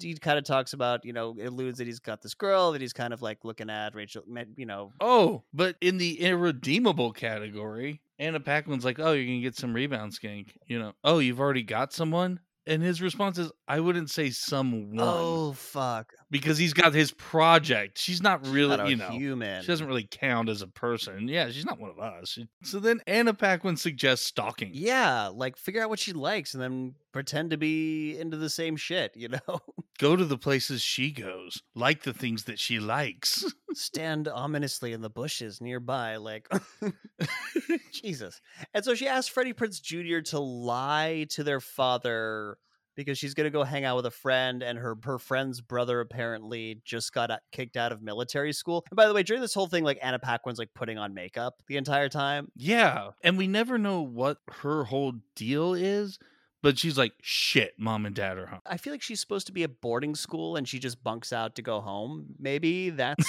He kind of talks about, you know, alludes that he's got this girl that he's kind of like looking at, Rachel, you know, Oh, but in the irredeemable category, Anna Paquin's like, "Oh, you're gonna get some rebound skank." You know, "Oh, you've already got someone." And his response is, "I wouldn't say someone." Oh fuck. Because he's got his project. She's not really, Not you know, human. she doesn't really count as a person. Yeah, she's not one of us. So then Anna Paquin suggests stalking. Yeah, like figure out what she likes and then pretend to be into the same shit, you know? Go to the places she goes, like the things that she likes. Stand ominously in the bushes nearby, like Jesus. And so she asked Freddie Prinze Jr. to lie to their father because she's gonna go hang out with a friend, and her her friend's brother apparently just got kicked out of military school. And by the way, during this whole thing, like Anna Paquin's like putting on makeup the entire time. yeah. And we never know what her whole deal is, but she's like, shit, mom and dad are home. I feel like she's supposed to be at boarding school and she just bunks out to go home. Maybe that's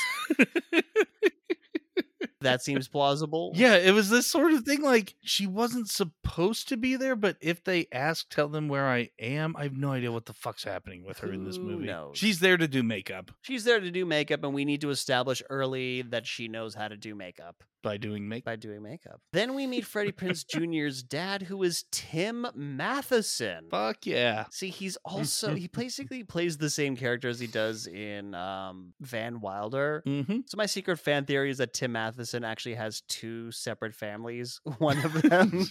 that seems plausible. Yeah, it was this sort of thing. Like she wasn't supposed to be there, but if they ask, tell them where I am. I have no idea what the fuck's happening with her in this movie. knows? She's there to do makeup She's there to do makeup, and we need to establish early that she knows how to do makeup by doing makeup. by doing makeup. Then we meet Freddie Prinze Jr.'s dad, who is Tim Matheson. Fuck yeah. See, he's also he basically plays the same character as he does in um, Van Wilder. Mm-hmm. So my secret fan theory is that Tim Matheson actually has two separate families. One of them,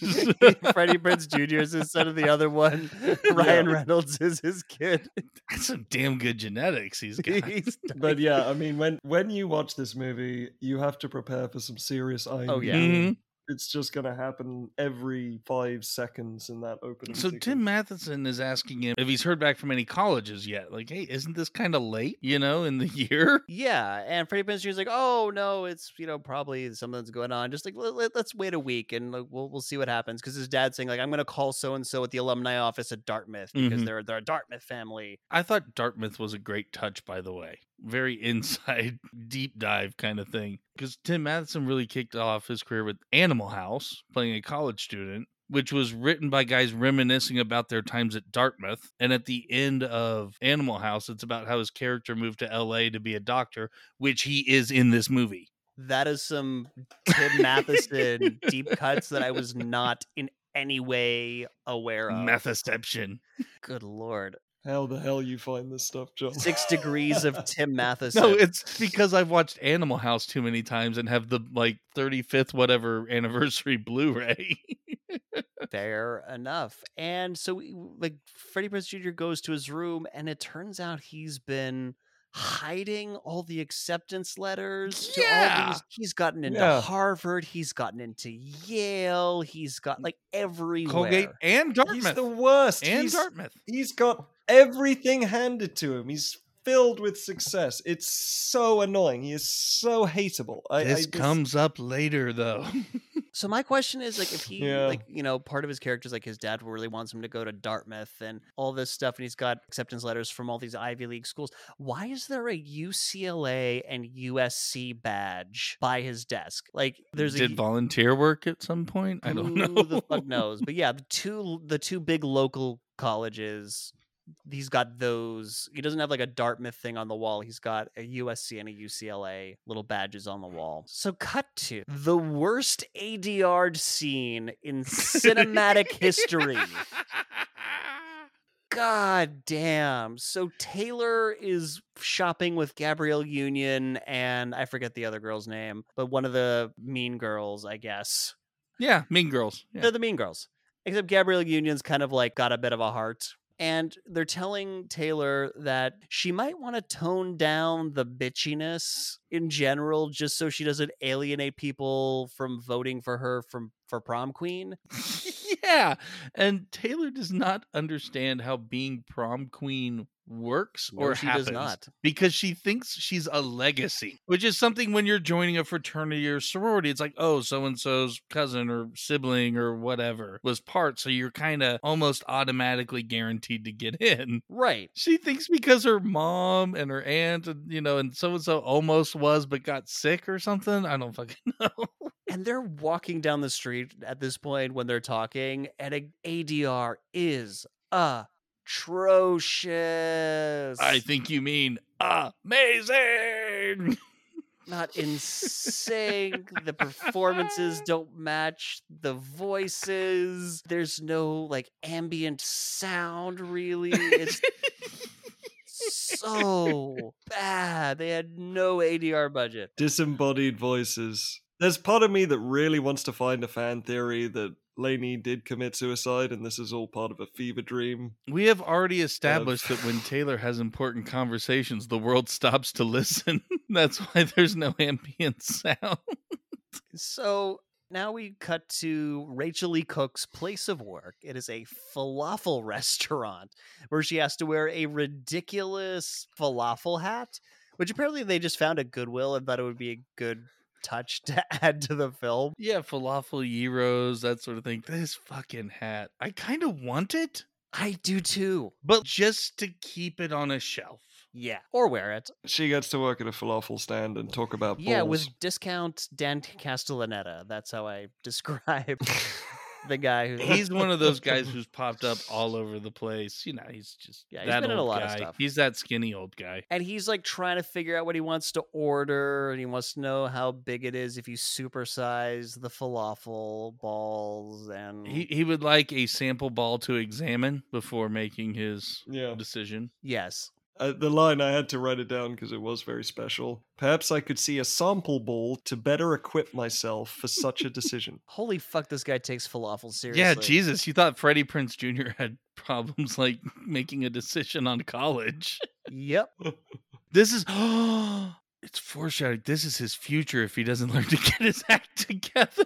Freddie Prinze Jr. is his son, and the other one, Ryan Reynolds, is his kid. That's some damn good genetics he's got. He's But yeah, I mean, when when you watch this movie, you have to prepare for some serious eye. Oh, yeah. Mhm. It's just gonna happen every five seconds in that opening. So sequence. Tim Matheson is asking him if he's heard back from any colleges yet. Like, hey, isn't this kind of late? You know, in the year. Yeah, and Freddie Prinze is like, "Oh no, it's you know probably something's going on. Just like let, us wait a week and like, we'll we'll see what happens." Because his dad's saying like, "I'm going to call so and so at the alumni office at Dartmouth because Mhm. they're they're a Dartmouth family." I thought Dartmouth was a great touch, by the way. Very inside, deep dive kind of thing. Because Tim Matheson really kicked off his career with Animal House, playing a college student, which was written by guys reminiscing about their times at Dartmouth. And at the end of Animal House, it's about how his character moved to LA to be a doctor, which he is in this movie. That is some Tim Matheson deep cuts that I was not in any way aware of. Matheception. Good lord, how the hell you find this stuff, John? six degrees of Tim Matheson. No, it's because I've watched Animal House too many times and have the like 35th whatever anniversary Blu-ray. Fair enough. And so, like, Freddie Prinze Jr. goes to his room, and it turns out he's been hiding all the acceptance letters to all Yeah. these. He's gotten into Yeah. Harvard. He's gotten into Yale. He's got like everywhere. Colgate and Dartmouth. He's the worst. and he's, Dartmouth. he's got everything handed to him. He's filled with success. It's so annoying. He is so hateable. I, I This just- comes up later though. So my question is like if he Yeah. like you know part of his character is like his dad really wants him to go to Dartmouth and all this stuff and he's got acceptance letters from all these Ivy League schools. Why is there a UCLA and USC badge by his desk? Like there's Did a volunteer work at some point? I don't know. who the fuck knows. But yeah, the two the two big local colleges he's got those he doesn't have like a dartmouth thing on the wall he's got a usc and a ucla little badges on the wall so cut to the worst adr scene in cinematic history god damn so taylor is shopping with gabrielle union and i forget the other girl's name but one of the mean girls i guess yeah, Mean Girls. Yeah. they're the mean girls. Except Gabrielle Union's kind of like got a bit of a heart. And they're telling Taylor that she might want to tone down the bitchiness in general just so she doesn't alienate people from voting for her from for prom queen. yeah. And Taylor does not understand how being prom queen works No, or she happens does not. because she thinks she's a legacy, which is something when you're joining a fraternity or sorority, it's like, oh, so and so's cousin or sibling or whatever was part. So you're kind of almost automatically guaranteed to get in. Right. She thinks because her mom and her aunt, and you know, and so and so almost was but got sick or something. I don't fucking know. And they're walking down the street at this point when they're talking, and a ADR is atrocious. I think you mean amazing. not in sync. the performances don't match the voices. There's no like ambient sound really. It's so bad. They had no ADR budget. Disembodied voices. There's part of me that really wants to find a fan theory that Laney did commit suicide and this is all part of a fever dream. We have already established that when Taylor has important conversations, the world stops to listen. That's why there's no ambient sound. So now we cut to Rachael Leigh Cook's place of work. It is a falafel restaurant where she has to wear a ridiculous falafel hat, which apparently they just found at Goodwill and thought it would be a good touch to add to the film. Yeah, falafel gyros, that sort of thing. This fucking hat. I kind of want it, I do too. but just to keep it on a shelf. Yeah. Or wear it. She gets to work at a falafel stand and talk about Yeah, balls. with discount Dan Castellaneta. That's how I describe the guy who He's one of those guys who's popped up all over the place. You know, he's just Yeah, he's that been in a old lot of stuff. He's that skinny old guy. and he's like trying to figure out what he wants to order and he wants to know how big it is if you supersize the falafel balls and He he would like a sample ball to examine before making his yeah. decision. yes Uh, the line I had to write it down because it was very special. Perhaps I could see a sample ball to better equip myself for such a decision. holy fuck this guy takes falafel seriously Yeah, Jesus, you thought Freddie Prinze Jr. had problems like making a decision on college. yep This is it's foreshadowing. This is his future if he doesn't learn to get his act together.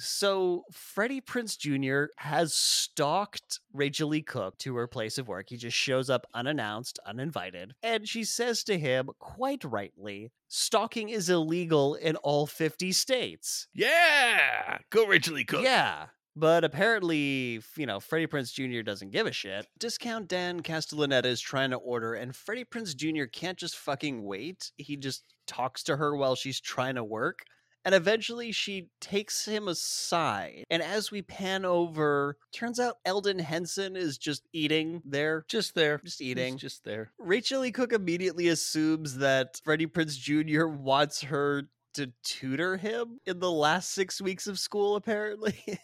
So freddie prinze jr has stalked rachael leigh cook to her place of work he just shows up unannounced uninvited and she says to him quite rightly stalking is illegal in all 50 states yeah, go Rachael Leigh Cook. Yeah. But apparently, you know, Freddie Prinze Jr. doesn't give a shit. Discount Dan Castellaneta is trying to order, and Freddie Prinze Jr. can't just fucking wait. He just talks to her while she's trying to work. And eventually she takes him aside. And as we pan over, turns out Elden Henson is just eating there. just there, Just He's eating. just there. Rachel E. Cook immediately assumes that Freddie Prinze Jr. wants her to tutor him in the last six weeks of school, apparently.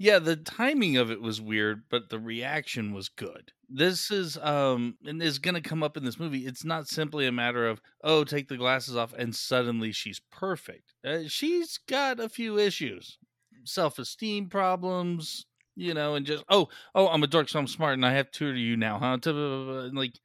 Yeah, the timing of it was weird, but the reaction was good. This is um and is going to come up in this movie. It's not simply a matter of oh, take the glasses off and suddenly she's perfect. Uh, she's got a few issues. Self-esteem problems, you know, and just oh, oh, I'm a dork so I'm smart and I have to tutor you now, huh? And, Like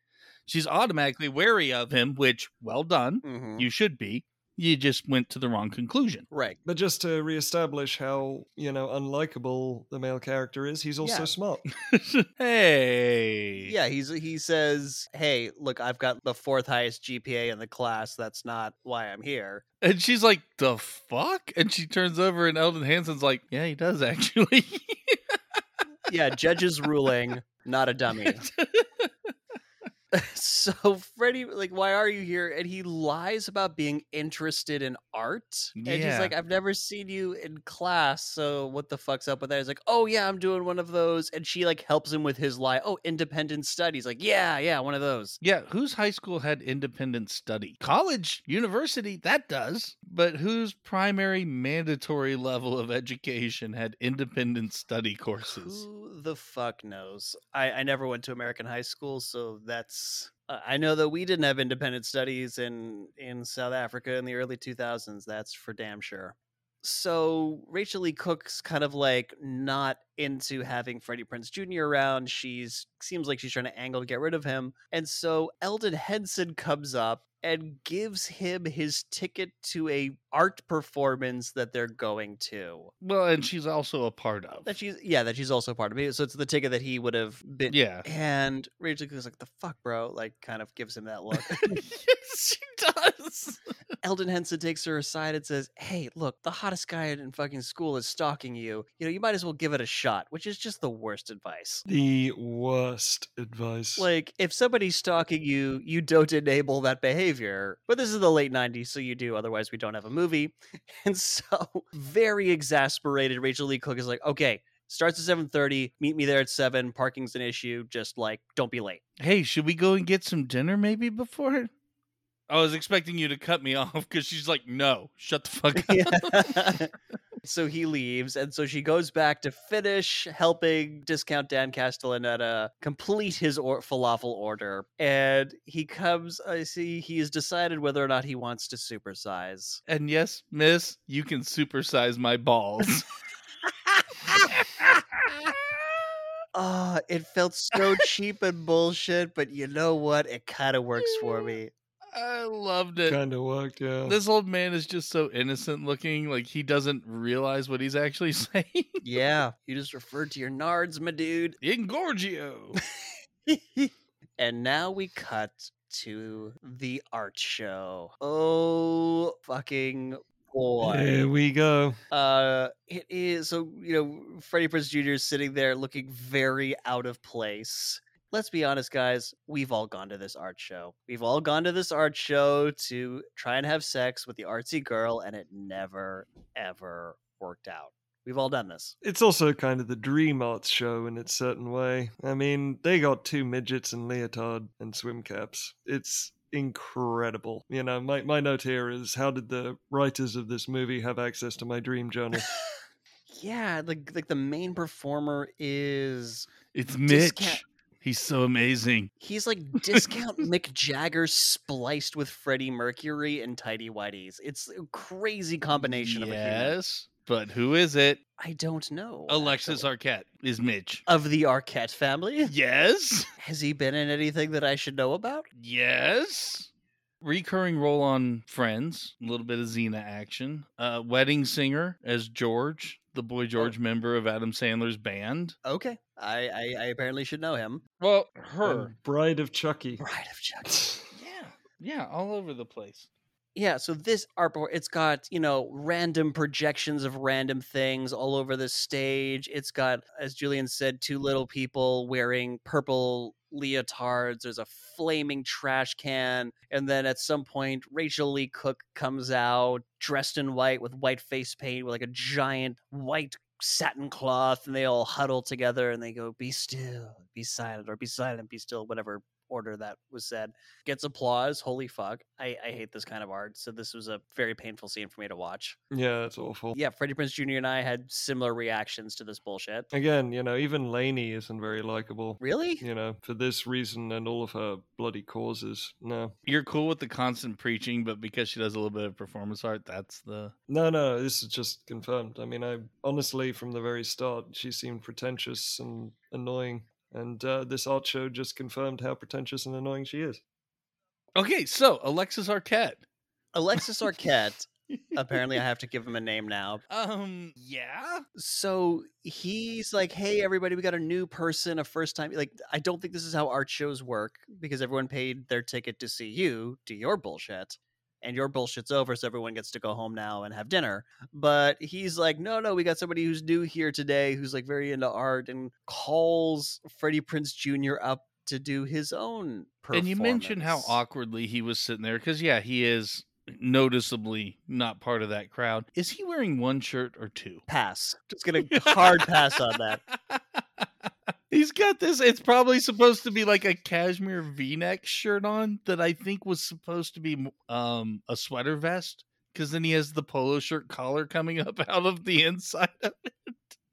she's automatically wary of him, which well done. Mhm. You should be. You just went to the wrong conclusion. Right. But just to reestablish how, you know, unlikable the male character is, he's also Yeah. smart. hey. Yeah, he's he says, "Hey, look, I've got the fourth highest GPA in the class. That's not why I'm here." And she's like, the fuck? And she turns over and Elden Henson's like, yeah, he does actually. Yeah, judge's ruling, not a dummy. so Freddie, like, why are you here? And he lies about being interested in art. And he's like, I've never seen you in class, so what the fuck's up with that? He's like, Oh yeah, I'm doing one of those. And she like helps him with his lie. Oh, independent studies. Like, yeah, yeah, one of those. yeah, whose high school had independent study? College, university, that does. But whose primary mandatory level of education had independent study courses? Who the fuck knows? I, I never went to American high school, so that's. Uh, I know that we didn't have independent studies in in South Africa in the early 2000s. That's for damn sure. So Rachael Leigh Cook's kind of like not into having Freddie Prinze Jr. around. She's seems like she's trying to angle to get rid of him, and so Elden Henson comes up and gives him his ticket to a art performance that they're going to. Well, and she's also a part of. That she's yeah, that she's also part of. So it's the ticket that he would have been. yeah. And Rachael Cook's like, the fuck, bro? Like, kind of gives him that look. yes, she does. Elden Henson takes her aside and says, Hey, look, the hottest guy in fucking school is stalking you. You know, you might as well give it a shot, which is just the worst advice. The worst advice. Like, if somebody's stalking you, you don't enable that behavior. But this is the late 90s, so you do. Otherwise, we don't have a movie. And so, very exasperated, Rachael Leigh Cook is like, Okay, starts at 7.30. Meet me there at 7. Parking's an issue. Just, like, don't be late. Hey, should we go and get some dinner maybe before? I was expecting you to cut me off because she's like, no, shut the fuck up. Yeah. So he leaves, and so she goes back to finish helping Discount Dan Castellaneta complete his or- falafel order. And he comes, I see he has decided whether or not he wants to supersize. And yes, miss, you can supersize my balls. Ah, it felt so cheap and bullshit, but you know what? It kind of works for me. I loved it. Kind of worked, yeah. This old man is just so innocent looking, like he doesn't realize what he's actually saying. Yeah, you just referred to your nards, my dude. Ingorgio. and now we cut to the art show. Oh, fucking boy. Here we go. Uh, it is so you know Freddie Prinze Jr. is sitting there looking very out of place. Let's be honest, guys. We've all gone to this art show. We've all gone to this art show to try and have sex with the artsy girl, and it never, ever worked out. We've all done this. It's also kind of the dream arts show in its certain way. I mean, they got two midgets in leotard and swim caps. It's incredible. You know, my, my note here is how did the writers of this movie have access to my dream journal? Yeah, like like the main performer is It's Mitch. Discount- He's so amazing. He's like discount Mick Jagger spliced with Freddie Mercury and Tidy Whities. It's a crazy combination of a human. Yes, but who is it? I don't know. Alexis actually. Arquette is Mitch. of the Arquette family. Yes. Has he been in anything that I should know about? Yes. Recurring role on Friends, a little bit of Xena action. Uh, wedding singer as George, the Boy George member of Adam Sandler's band. Okay, I I, I apparently should know him. Well, And Bride of Chucky. Bride of Chucky. Yeah. Yeah, all over the place. Yeah, so this artboard, it's got, you know, random projections of random things all over the stage. It's got, as Julian said, two little people wearing purple leotards. There's a flaming trash can. And then at some point, Rachael Leigh Cook comes out dressed in white with white face paint with like a giant white satin cloth. And they all huddle together and they go, Be still, be silent, or be silent, be still, whatever order that was said gets applause. Holy fuck. I, I hate this kind of art. So this was a very painful scene for me to watch. Yeah, it's awful. Yeah, Freddie Prinze Jr. and I had similar reactions to this bullshit. Again, you know, even Laney isn't very likable. Really? You know, for this reason and all of her bloody causes. No. You're cool with the constant preaching, but because she does a little bit of performance art, that's the. No, no, this is just confirmed. I mean, I honestly, from the very start, she seemed pretentious and annoying. And uh, this art show just confirmed how pretentious and annoying she is. Okay, so Alexis Arquette. Alexis Arquette. Apparently, I have to give him a name now. Um, yeah. So he's like, "Hey, everybody, we got a new person, a first time." Like, I don't think this is how art shows work because everyone paid their ticket to see you do your bullshit, and your bullshit's over, so everyone gets to go home now and have dinner. But he's like, "No, no, we got somebody who's new here today, who's like very into art, and calls Freddie Prinze Jr. up to do his own." And you mentioned how awkwardly he was sitting there because, yeah, he is noticeably not part of that crowd. Is he wearing one shirt or two? pass. Just gonna hard pass on that. He's got this. It's probably supposed to be like a cashmere V-neck shirt on that I think was supposed to be um a sweater vest because then he has the polo shirt collar coming up out of the inside of it.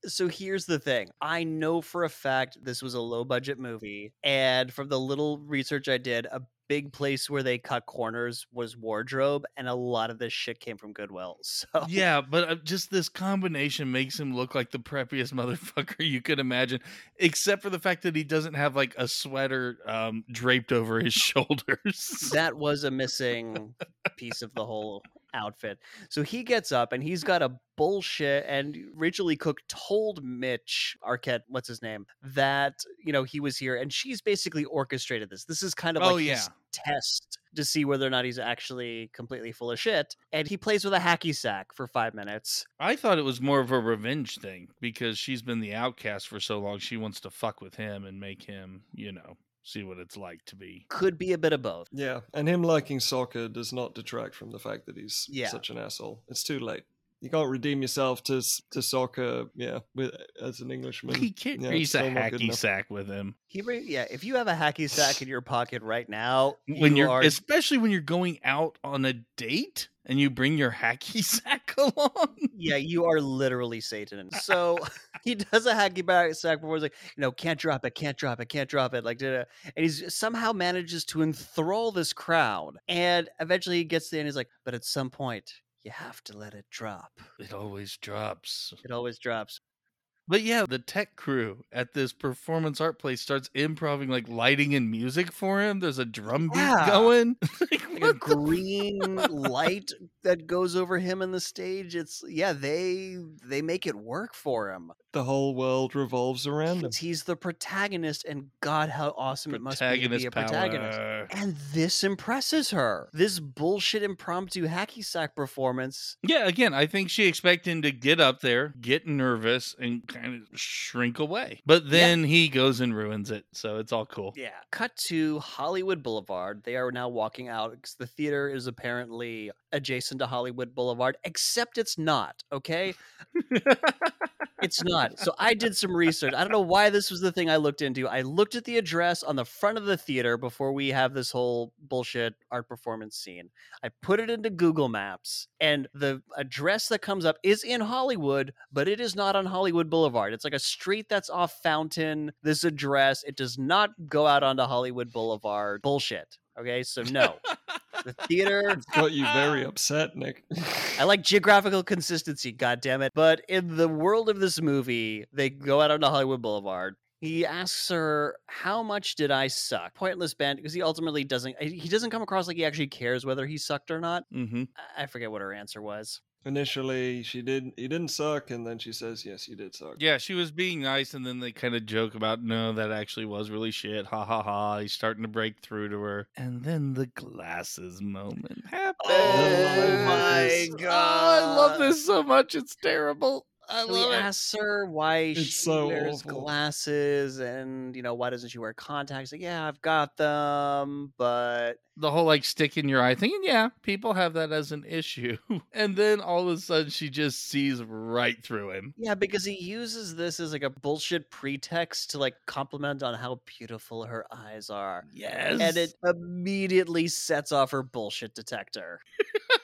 So here's the thing. I know for a fact this was a low budget movie. And from the little research I did, a big place where they cut corners was wardrobe. And a lot of this shit came from Goodwill. So Yeah, but uh, just this combination makes him look like the preppiest motherfucker you could imagine, except for the fact that he doesn't have like a sweater um, draped over his shoulders. that was a missing piece of the whole outfit. So he gets up and he's got a bullshit. And Rachael Leigh Cook told Mitch Arquette, what's his name, that you know he was here, and she's basically orchestrated this. This is kind of Oh, like yeah. his test to see whether or not he's actually completely full of shit. And he plays with a hacky sack for five minutes. I thought it was more of a revenge thing because she's been the outcast for so long. She wants to fuck with him and make him, you know, see what it's like to be. Could be a bit of both. Yeah, and him liking soccer does not detract from the fact that he's Yeah. such an asshole. It's too late. You can't redeem yourself to to soccer, yeah, with as an Englishman. He carries Yeah, a it's still not good hacky sack with him He, re- yeah. If you have a hacky sack in your pocket right now, when you you're, are especially when you're going out on a date. And you bring your hacky sack along. Yeah, you are literally Satan. So he does a hacky sack before he's like, you know, can't drop it, can't drop it, can't drop it. Like, da-da. and he somehow manages to enthrall this crowd. And eventually he gets there and he's like, but at some point, you have to let it drop. It always drops. It always drops. But yeah, the tech crew at this performance art place starts improving like lighting and music for him. There's a drum beat Yeah. going. like, Like a green light that goes over him in the stage. It's yeah, they they make it work for him. The whole world revolves around him. He's the protagonist, and God, how awesome it must be to protagonist be a protagonist. power. And this impresses her. This bullshit impromptu hacky sack performance. Yeah, again, I think she expected him to get up there, get nervous, and kind of shrink away. But then he goes and ruins it. So it's all cool. Yeah. Cut to Hollywood Boulevard. They are now walking out because the theater is apparently adjacent to Hollywood Boulevard, except it's not. Okay. It's not. So I did some research. I don't know why this was the thing I looked into. I looked at the address on the front of the theater before we have this whole bullshit art performance scene. I put it into Google Maps, and the address that comes up is in Hollywood, but it is not on Hollywood Boulevard. It's like a street that's off Fountain. This address, it does not go out onto Hollywood Boulevard. Bullshit. Okay, so no. The theater It's got you very upset, Nick. I like geographical consistency, goddammit. But in the world of this movie, they go out onto Hollywood Boulevard. He asks her, How much did I suck? Pointless band, because he ultimately doesn't he doesn't come across like he actually cares whether he sucked or not. hmm I- I forget what her answer was. Initially, she did. He didn't suck, and then she says, "Yes, you did suck." Yeah, she was being nice, and then they kind of joke about, no, that actually was really shit. Ha ha ha. He's starting to break through to her. And then the glasses moment oh happens. Oh my Oh, I love this so much. It's terrible. I So he love it. asks her why It's she so wears awful. glasses and you know why doesn't she wear contacts? Like, yeah, I've got them, but the whole like stick in your eye thing. And yeah, people have that as an issue. And then all of a sudden she just sees right through him. Yeah, because he uses this as like a bullshit pretext to like compliment on how beautiful her eyes are. Yes. And it immediately sets off her bullshit detector.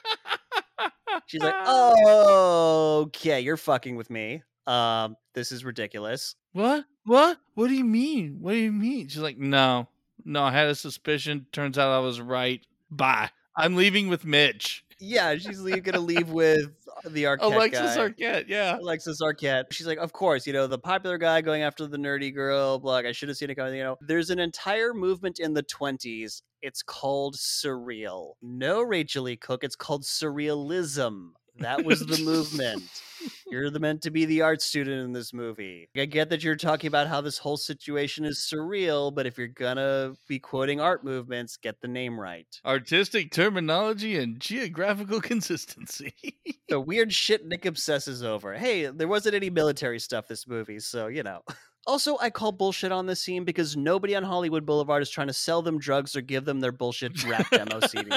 She's like, "Oh, okay, you're fucking with me. Um, this is ridiculous." What? What? What do you mean? What do you mean? She's like, no, no, I had a suspicion. Turns out I was right. Bye. I'm leaving with Mitch. Yeah, she's gonna leave with the Arquette Alexis guy. Arquette, yeah. Alexis Arquette. She's like, of course, you know, the popular guy going after the nerdy girl. Blah, like, I should have seen it coming. You know, there's an entire movement in the 20s. It's called surreal. No, Rachel E. Cook. It's called surrealism. That was the movement. You're the meant to be the art student in this movie. I get that you're talking about how this whole situation is surreal, but if you're gonna be quoting art movements, get the name right. Artistic terminology and geographical consistency. the weird shit Nick obsesses over. Hey, there wasn't any military stuff this movie, so you know. Also, I call bullshit on this scene because nobody on Hollywood Boulevard is trying to sell them drugs or give them their bullshit rap demo CD.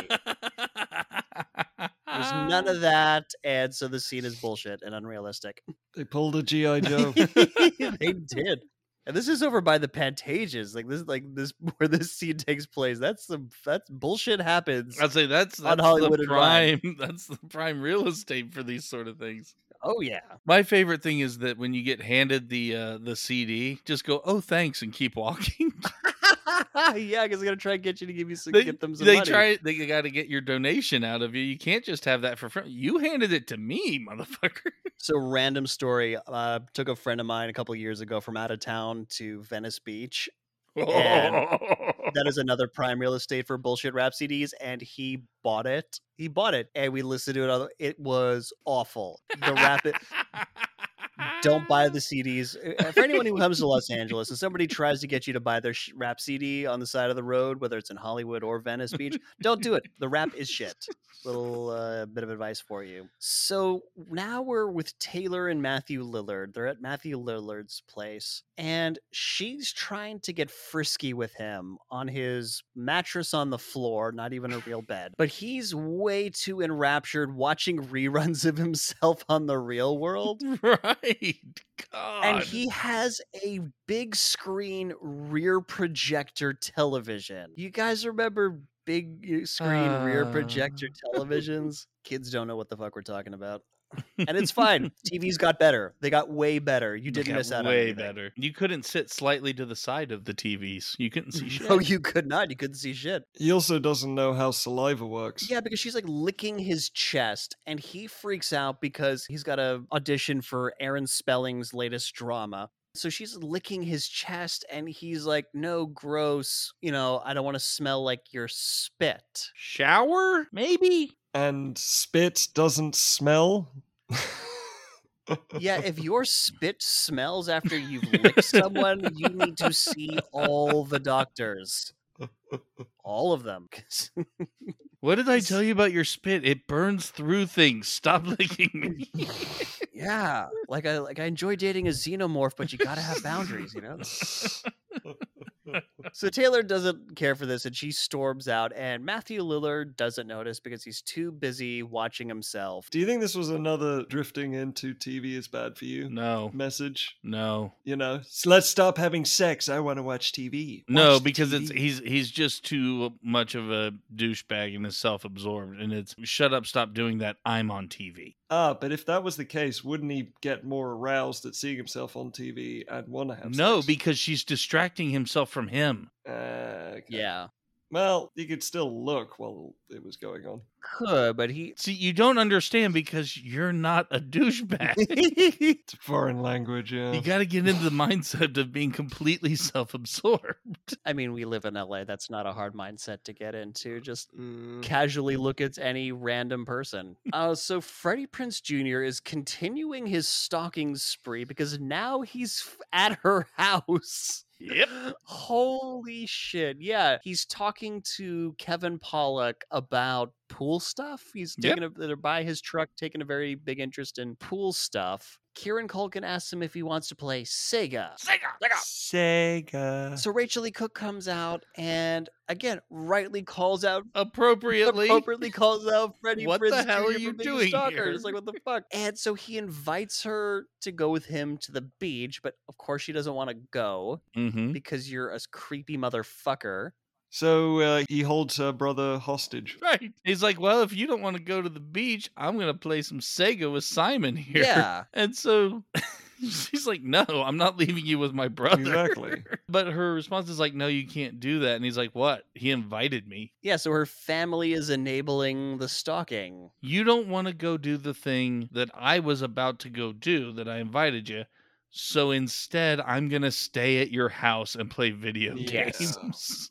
There's none of that, and so the scene is bullshit and unrealistic. They pulled a GI Joe. they did. And this is over by the Pantages. Like this like this where this scene takes place. That's some that's bullshit happens. I'd say that's, On Hollywood the and prime. That's the prime real estate for these sort of things. Oh yeah. My favorite thing is that when you get handed the uh, the CD, just go, "Oh, thanks," and keep walking. yeah, because they're gonna try and get you to give you some they get them some they money. try. They got to get your donation out of you. You can't just have that for free. You handed it to me, motherfucker. So random story. Uh, took a friend of mine a couple years ago from out of town to Venice Beach. And That is another prime real estate for bullshit rap CDs, and he bought it. He bought it, and we listened to it. On, it was awful. The rap. Don't buy the CDs. Uh, For anyone who comes to Los Angeles and somebody tries to get you to buy their sh- rap CD on the side of the road, whether it's in Hollywood or Venice Beach, don't do it. The rap is shit. Little uh, bit of advice for you. So now we're with Taylor and Matthew Lillard. They're at Matthew Lillard's place, and she's trying to get frisky with him on his mattress on the floor, not even a real bed. But he's way too enraptured watching reruns of himself on the real world. right. God. And he has a big screen rear projector television. You guys remember big uh, screen rear Uh. projector televisions. Kids don't know what the fuck we're talking about. And it's fine. TVs got better. They got way better. You didn't miss out on way better. You couldn't sit slightly to the side of the TVs. You couldn't see shit. No, you could not. You couldn't see shit. He also doesn't know how saliva works. Yeah, because she's like licking his chest, and he freaks out because he's got a audition for Aaron Spelling's latest drama. So she's licking his chest, and he's like, "No, gross. You know, I don't want to smell like your spit." Shower? Maybe. And spit doesn't smell. Yeah, if your spit smells after you've licked someone, you need to see all the doctors, all of them. What did I tell you about your spit? It burns through things. Stop licking me. yeah, like I like I enjoy dating a xenomorph, but you gotta have boundaries, you know. So Taylor doesn't care for this and she storms out, and Matthew Lillard doesn't notice because he's too busy watching himself. Do you think this was another drifting into TV is bad for you no. message? No. You know, let's stop having sex. I want to watch TV. No, Watch the because it's he's he's just too much of a douchebag and is self-absorbed and it's shut up, stop doing that. I'm on TV. Ah, but if that was the case, wouldn't he get more aroused at seeing himself on TV and want to have No, sex? because she's distracting himself from him. Uh, okay. Yeah, Well, he could still look while it was going on. could, but he. See, you don't understand because you're not a douchebag. It's a foreign language, yeah. you got to get into the mindset of being completely self-absorbed. I mean, we live in LA. That's not a hard mindset to get into. Just Mm. casually look at any random person. Uh, so Freddie Prinze Jr. is continuing his stalking spree because now he's f- at her house. Yep. Holy shit. Yeah. He's talking to Kevin Pollak about pool stuff. He's Yep. taking a, they're by his truck, taking a very big interest in pool stuff. Kieran Culkin asks him if he wants to play Sega. Sega. Sega, Sega. So Rachael Leigh Cook comes out and again rightly calls out Appropriately. appropriately calls out Freddie What the hell Jr. are you being a doing stalker. here? It's like what the fuck? And so he invites her to go with him to the beach, but of course she doesn't want to go Mm-hmm. because you're a creepy motherfucker. So uh, he holds her brother hostage. Right. He's like, well, if you don't want to go to the beach, I'm going to play some Sega with Simon here. Yeah. And so she's like, no, I'm not leaving you with my brother. Exactly. But her response is like, no, you can't do that. And he's like, what? He invited me. Yeah, so her family is enabling the stalking. You don't want to go do the thing that I was about to go do that I invited you. So instead, I'm going to stay at your house and play video Yes. games.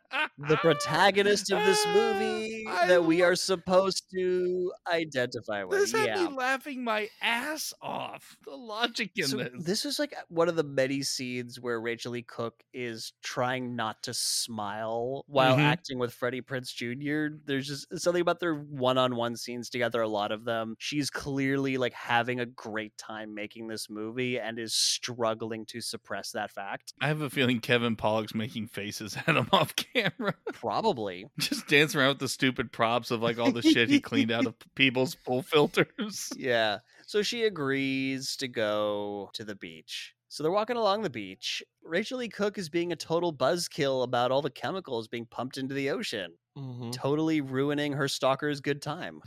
The protagonist of this movie I that we are supposed to identify with. This had yeah. me laughing my ass off. The logic in So this. this is like one of the many scenes where Rachael Leigh Cook is trying not to smile while Mhm. acting with Freddie Prinze Jr. There's just something about their one-on-one scenes together. A lot of them. She's clearly like having a great time making this movie and is struggling to suppress that fact. I have a feeling Kevin Pollak's making faces at him off camera, Probably. just dancing around with the stupid props of like all the shit he cleaned out of people's pool filters. Yeah. So she agrees to go to the beach. So they're walking along the beach. Rachael Leigh Cook is being a total buzzkill about all the chemicals being pumped into the ocean. Mhm. totally ruining her stalker's good time.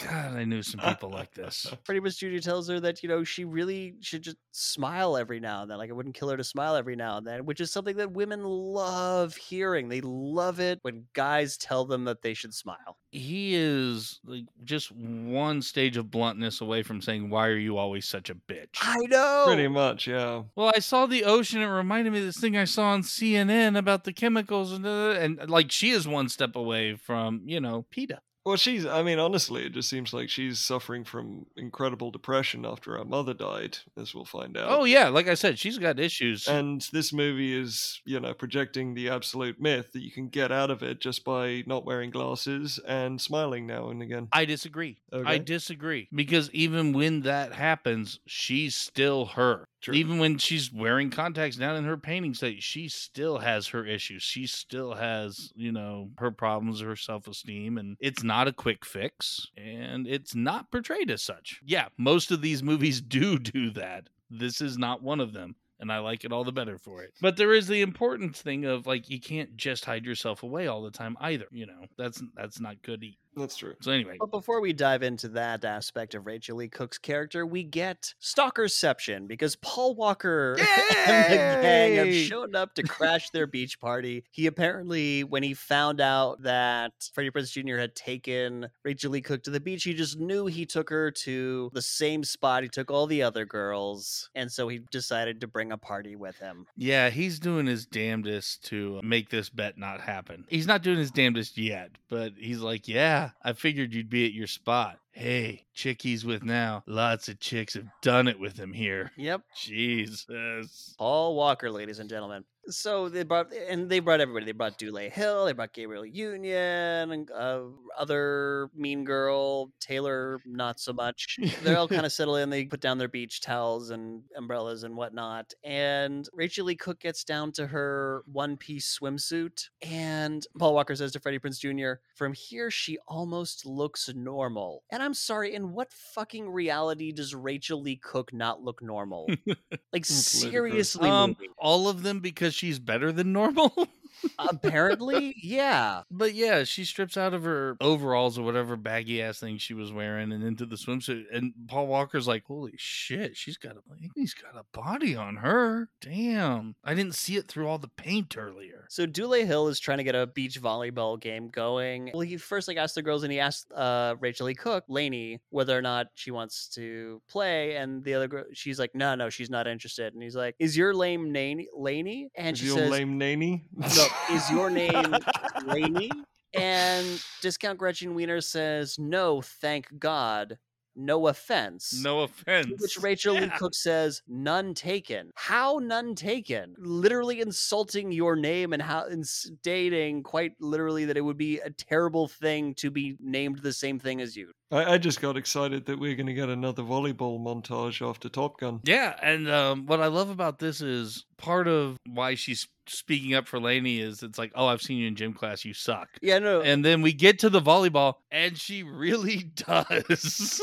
God, I knew some people like this. Pretty much, Judy tells her that, you know, she really should just smile every now and then. Like, it wouldn't kill her to smile every now and then, which is something that women love hearing. They love it when guys tell them that they should smile. He is like just one stage of bluntness away from saying, "Why are you always such a bitch?" I know. Pretty much, yeah. Well, I saw the ocean. It reminded me of this thing I saw on CNN about the chemicals and uh, and like she is one step away from you know PETA. Well, she's, I mean, honestly, it just seems like she's suffering from incredible depression after her mother died, as we'll find out. Oh yeah, like I said, she's got issues. And this movie is, you know, projecting the absolute myth that you can get out of it just by not wearing glasses and smiling now and again. I disagree. I disagree because even when that happens, she's still her. True. Even when she's wearing contacts down in her painting state, she still has her issues. She still has, you know, her problems, her self esteem, and it's not a quick fix, and it's not portrayed as such. Yeah, most of these movies do do that. This is not one of them. and I like it all the better for it. But there is the important thing of like you can't just hide yourself away all the time either. You know, that's that's not good. That's true. So anyway, But before we dive into that aspect of Rachael Leigh Cook's character, we get Stalkerception because Paul Walker and the gang have shown up to crash their beach party. He apparently, when he found out that Freddie Prinze Jr. had taken Rachael Leigh Cook to the beach, he just knew he took her to the same spot he took all the other girls. And so he decided to bring a party with him. yeah, he's doing his damnedest to make this bet not happen. He's not doing his damnedest yet, but he's like, "Yeah, I figured you'd be at your spot." Hey, chick he's with now. Lots of chicks have done it with him here. Yep. Jesus. Paul Walker, ladies and gentlemen. So they brought and they brought everybody. They brought Dule Hill. They brought Gabrielle Union and uh, other Mean Girl Taylor. Not so much. They all kind of settle in. They put down their beach towels and umbrellas and whatnot. And Rachael Leigh Cook gets down to her one piece swimsuit. And Paul Walker says to Freddie Prinze Jr., "From here, she almost looks normal." And I'm sorry, in what fucking reality does Rachael Leigh Cook not look normal? Like seriously, Um, all of them because she's better than normal. apparently, yeah. But yeah, she strips out of her overalls or whatever baggy ass thing she was wearing and into the swimsuit. And Paul Walker's like, "Holy shit, she's got a he's got a body on her. Damn, I didn't see it through all the paint earlier." So Dule Hill is trying to get a beach volleyball game going. Well, he first like asked the girls, and he asked uh, Rachael Leigh Cook, Laney, whether or not she wants to play. And the other girl, she's like, "No, no, she's not interested." And he's like, "Is your name Naney, Laney?" And Is she your says, lame nanny? "No, is your name Laney?" And Discount Gretchen Wiener says, "No, thank God." No offense. No offense. To which Rachael Leigh Cook says, "None taken." How none taken? Literally insulting your name and how and stating quite literally that it would be a terrible thing to be named the same thing as you. I, I just got excited that we're going to get another volleyball montage after Top Gun. Yeah, and um, what I love about this is part of why she's speaking up for Laney is it's like, oh, I've seen you in gym class, you suck. Yeah, no. And then we get to the volleyball, and she really does.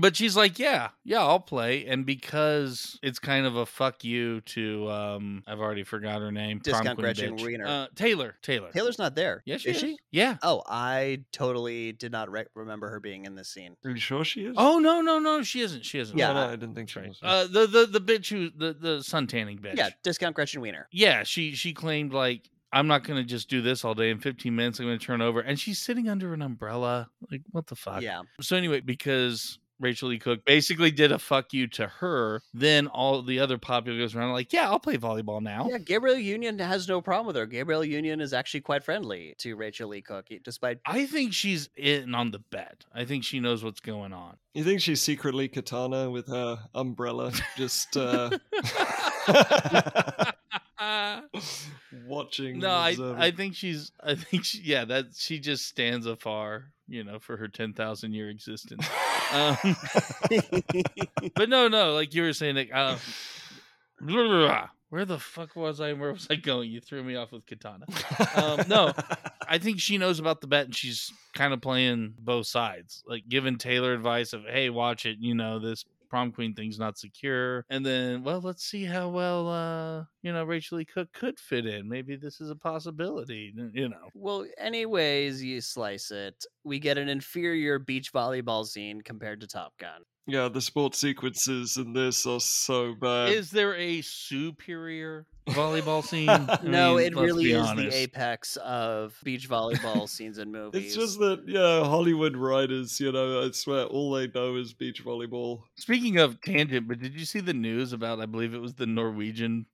But she's like, yeah, yeah, I'll play. And because it's kind of a fuck you to, um, I've already forgot her name. Discount queen Gretchen bitch. Wiener. Uh, Taylor. Taylor. Taylor's not there. Yeah, she is is. she? Yeah. Oh, I totally did not re- remember her being in this scene. Are you sure she is? Oh no, no, no, she isn't. She isn't. Yeah, No, no, I- I didn't think she was. Uh, the the the bitch who the the sun tanning bitch. Yeah, Discount Gretchen Wiener. yeah, she she claimed like I'm not gonna just do this all day. In 15 minutes, I'm gonna turn over, and she's sitting under an umbrella. Like what the fuck? Yeah. So anyway, because Rachael Leigh Cook basically did a fuck you to her, then all the other popular goes around like, yeah, I'll play volleyball now. Yeah, Gabrielle Union has no problem with her. Gabrielle Union is actually quite friendly to Rachael Leigh Cook, e- despite I think she's in on the bet. I think she knows what's going on. You think she's secretly Katana with her umbrella, just uh, watching? No, I? I think she's I think she, yeah that she just stands afar, you know, for her ten thousand year existence. Um, but no, no, like you were saying, like, uh, where the fuck was I? Where was I going? You threw me off with katana. um, no. I think she knows about the bet, and she's kind of playing both sides, like giving Taylor advice of, "Hey, watch it. You know this." Prom queen thing's not secure, and then well, let's see how well uh you know Rachael Leigh Cook could fit in. Maybe this is a possibility, you know. Well, anyways, you slice it. We get an inferior beach volleyball scene compared to Top Gun. Yeah, the sports sequences in this are so bad. Is there a superior volleyball scene? I no, mean, it really is honest. the apex of beach volleyball scenes in movies. It's just that, yeah, Hollywood writers, you know, I swear all they know is beach volleyball. Speaking of tangent, but did you see the news about? I believe it was the Norwegian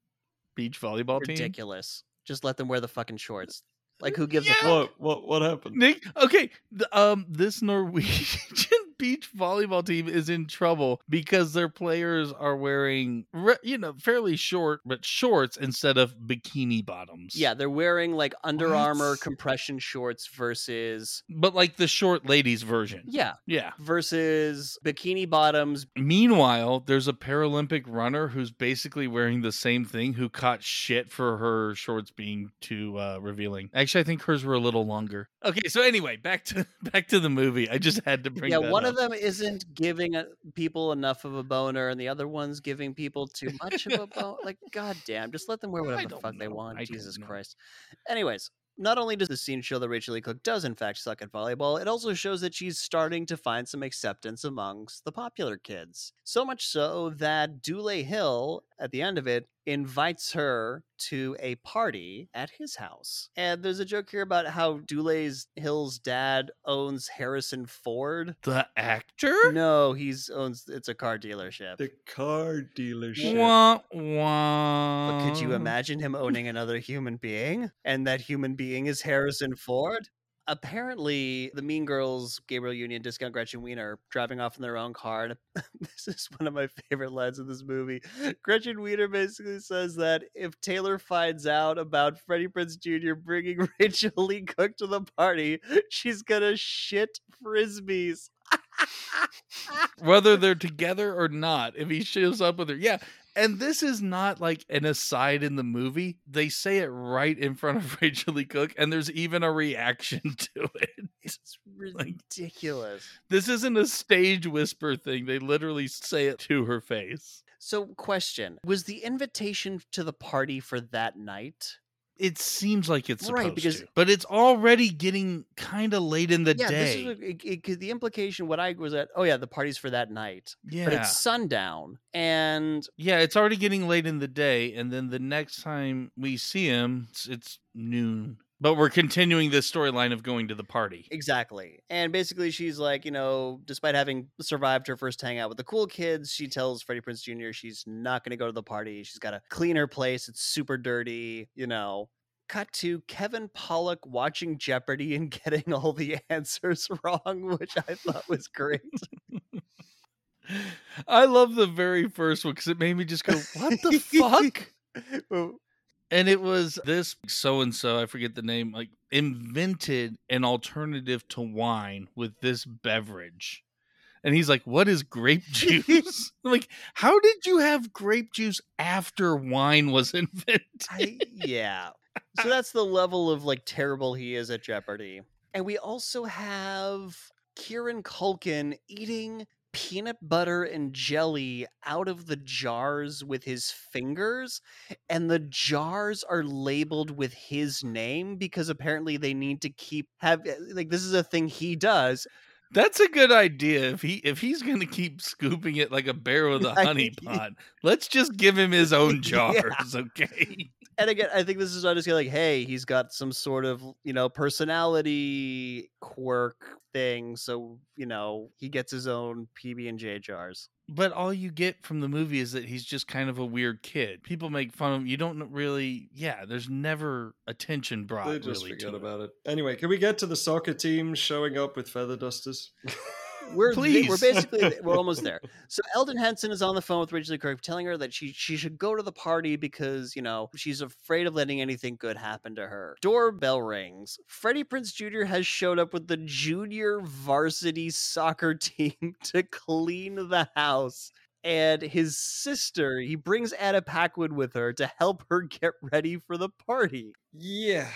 beach volleyball team. ridiculous. Just let them wear the fucking shorts. Like who gives a fuck? What what what happened? Nick, okay, the, um, this Norwegian beach volleyball team is in trouble because their players are wearing, you know, fairly short but shorts instead of bikini bottoms. Yeah, they're wearing like Under What? Armour compression shorts versus but like the short ladies version. yeah, Yeah. versus bikini bottoms. Meanwhile, there's a Paralympic runner who's basically wearing the same thing who caught shit for her shorts being too uh, revealing. Actually, I think hers were a little longer. Okay, so anyway, back to back to the movie. I just had to bring Yeah, that one up. Of them isn't giving people enough of a boner, and the other one's giving people too much of a boner. Like, goddamn, just let them wear whatever the fuck they want. I Jesus. Christ. Anyways, not only does the scene show that Rachael Leigh Cook does in fact suck at volleyball, it also shows that she's starting to find some acceptance amongst the popular kids. So much so that Dule Hill, at the end of it, invites her to a party at his house. And there's a joke here about how Dule Hill's dad owns Harrison Ford. The actor? No, he's owns it's a car dealership. The car dealership. Wah, wah. But could you imagine him owning another human being? And that human being is Harrison Ford? Apparently, the Mean Girls, Gabrielle Union, Discount Gretchen Wiener, driving off in their own car. And this is one of my favorite lines of this movie. Gretchen Wiener basically says that if Taylor finds out about Freddie Prinze Jr. bringing Rachael Leigh Cook to the party, she's gonna shit frisbees. Whether they're together or not, if he shows up with her. Yeah. And this is not like an aside in the movie. They say it right in front of Rachael Leigh Cook, and there's even a reaction to it. It's ridiculous. This isn't a stage whisper thing. They literally say it to her face. So, question Was the invitation to the party for that night? It seems like it's Right, because- to, but it's already getting kind of late in the yeah, this day. is what- it, it- the implication. What I was at. Oh yeah, the party's for that night, yeah, but it's sundown, and yeah, it's already getting late in the day, and then the next time we see him, it's, it's noon. But we're continuing this storyline of going to the party. exactly. And basically, she's like, you know, despite having survived her first hangout with the cool kids, she tells Freddie Prinze Jr. she's not going to go to the party. She's got to clean her place. It's super dirty, you know. Cut to Kevin Pollak watching Jeopardy and getting all the answers wrong, which I thought was great. I love the very first one because it made me just go, "What the fuck?" And it was this so and so, I forget the name, like invented an alternative to wine with this beverage. And he's like, What is grape juice? Like, how did you have grape juice after wine was invented? I, yeah. So that's the level of like terrible he is at Jeopardy. And we also have Kieran Culkin eating peanut butter and jelly out of the jars with his fingers and the jars are labeled with his name because apparently they need to keep have eh, like this is a thing he does That's a good idea. If he if he's gonna keep scooping it like a bear with a honey pot, let's just give him his own Yeah. jars, okay? and again, I think this is just like, hey, he's got some sort of you know personality quirk thing, so you know he gets his own PB and J jars. But all you get from the movie is that he's just kind of a weird kid. People make fun of him. You don't really, yeah. There's never attention brought. They just really forget to about it. Anyway, can we get to the soccer team showing up with feather dusters? We're th- we're basically we're almost there. So Elden Henson is on the phone with Rachael Leigh Cook, telling her that she she should go to the party because you know she's afraid of letting anything good happen to her. Doorbell rings. Freddie Prinze Jr. has showed up with the junior varsity soccer team to clean the house. And his sister, he brings Anna Paquin with her to help her get ready for the party yeah,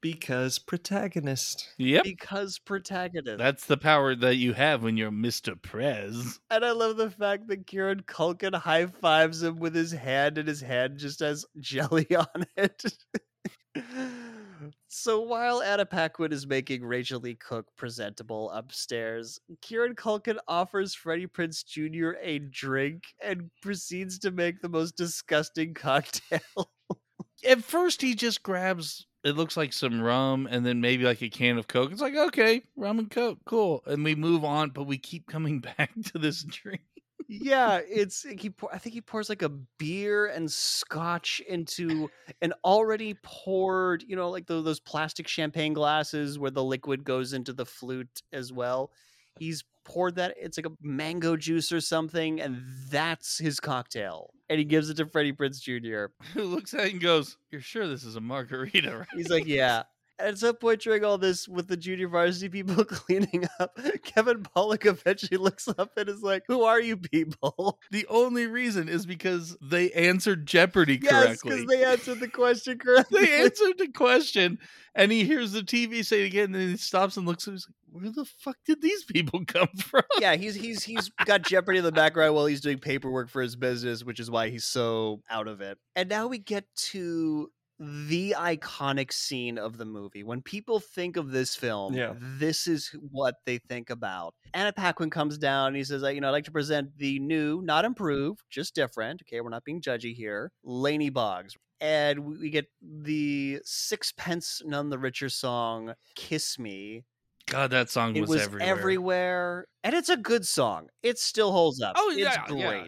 because protagonist. Yep. because protagonist. That's the power that you have when you're Mr. Prez. And I love the fact that Kieran Culkin high fives him with his hand, and his hand just has jelly on it. so while Anna Paquin is making Rachael Leigh Cook presentable upstairs, Kieran Culkin offers Freddie Prinze Jr. a drink and proceeds to make the most disgusting cocktail. At first, he just grabs. It looks like some rum and then maybe like a can of Coke. It's like, okay, rum and Coke, cool. And we move on, but we keep coming back to this drink. yeah, it's he. I think he pours like a beer and scotch into an already poured, you know, like tho- those plastic champagne glasses where the liquid goes into the flute as well. He's poured that. It's like a mango juice or something, and that's his cocktail. And he gives it to Freddie Prinze Jr. Who looks at it and goes, You're sure this is a margarita, right? He's like, yeah. At some point during all this, with the junior varsity people cleaning up, Kevin Pollak eventually looks up and is like, "Who are you people?" The only reason is because they answered Jeopardy Yes, correctly. because they answered the question correctly. they answered the question and he hears the TV say it again and then he stops and looks at him. He's like, where the fuck did these people come from? yeah, he's he's he's got Jeopardy in the background while he's doing paperwork for his business, which is why he's so out of it. And now we get to the iconic scene of the movie. When people think of this film, Yeah. this is what they think about. Anna Paquin comes down and he says, you know, I'd like to present the new, not improved, just different. Okay, we're not being judgy here. Laney Boggs. And we get the Sixpence None the Richer song, Kiss Me. God, that song It was, was everywhere. everywhere. And it's a good song. It still holds up. Oh, it's yeah, great. yeah.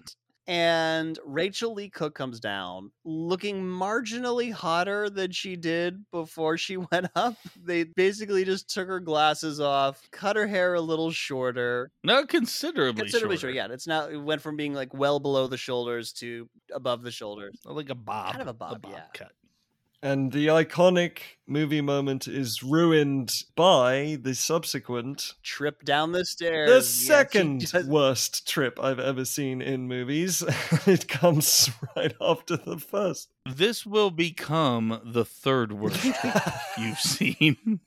And Rachael Leigh Cook comes down looking marginally hotter than she did before she went up. They basically just took her glasses off, cut her hair a little shorter. No, considerably, Considerably shorter. shorter. Yeah, it's now it went from being like well below the shoulders to above the shoulders. Like a bob. Kind of a bob, yeah. cut. And the iconic movie moment is ruined by the subsequent, Trip down the stairs. the Yes, second does- worst trip I've ever seen in movies. it comes right after the first. This will become the third worst trip you've seen.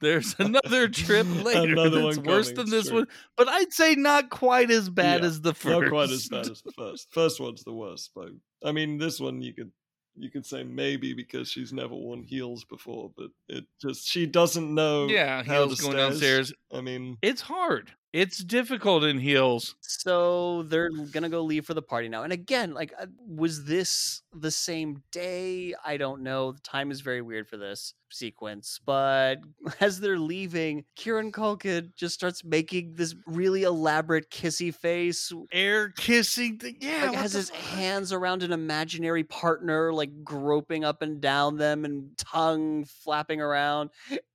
There's another trip later Another that's one worse than this true. one, but I'd say not quite as bad Yeah, as the first. Not quite as bad as the first. First one's the worst, but I mean, this one you could you could say maybe because she's never worn heels before, but it just she doesn't know. Yeah, how heels going stairs. downstairs. I mean, It's hard. It's difficult in heels. So they're gonna go leave for the party now. And again, like, uh, was this the same day? I don't know. The time is very weird for this sequence. But as they're leaving, Kieran Culkin just starts making this really elaborate kissy face. Air kissing. Thing. Yeah, Like has his fuck? hands around an imaginary partner, like groping up and down them, and tongue flapping around.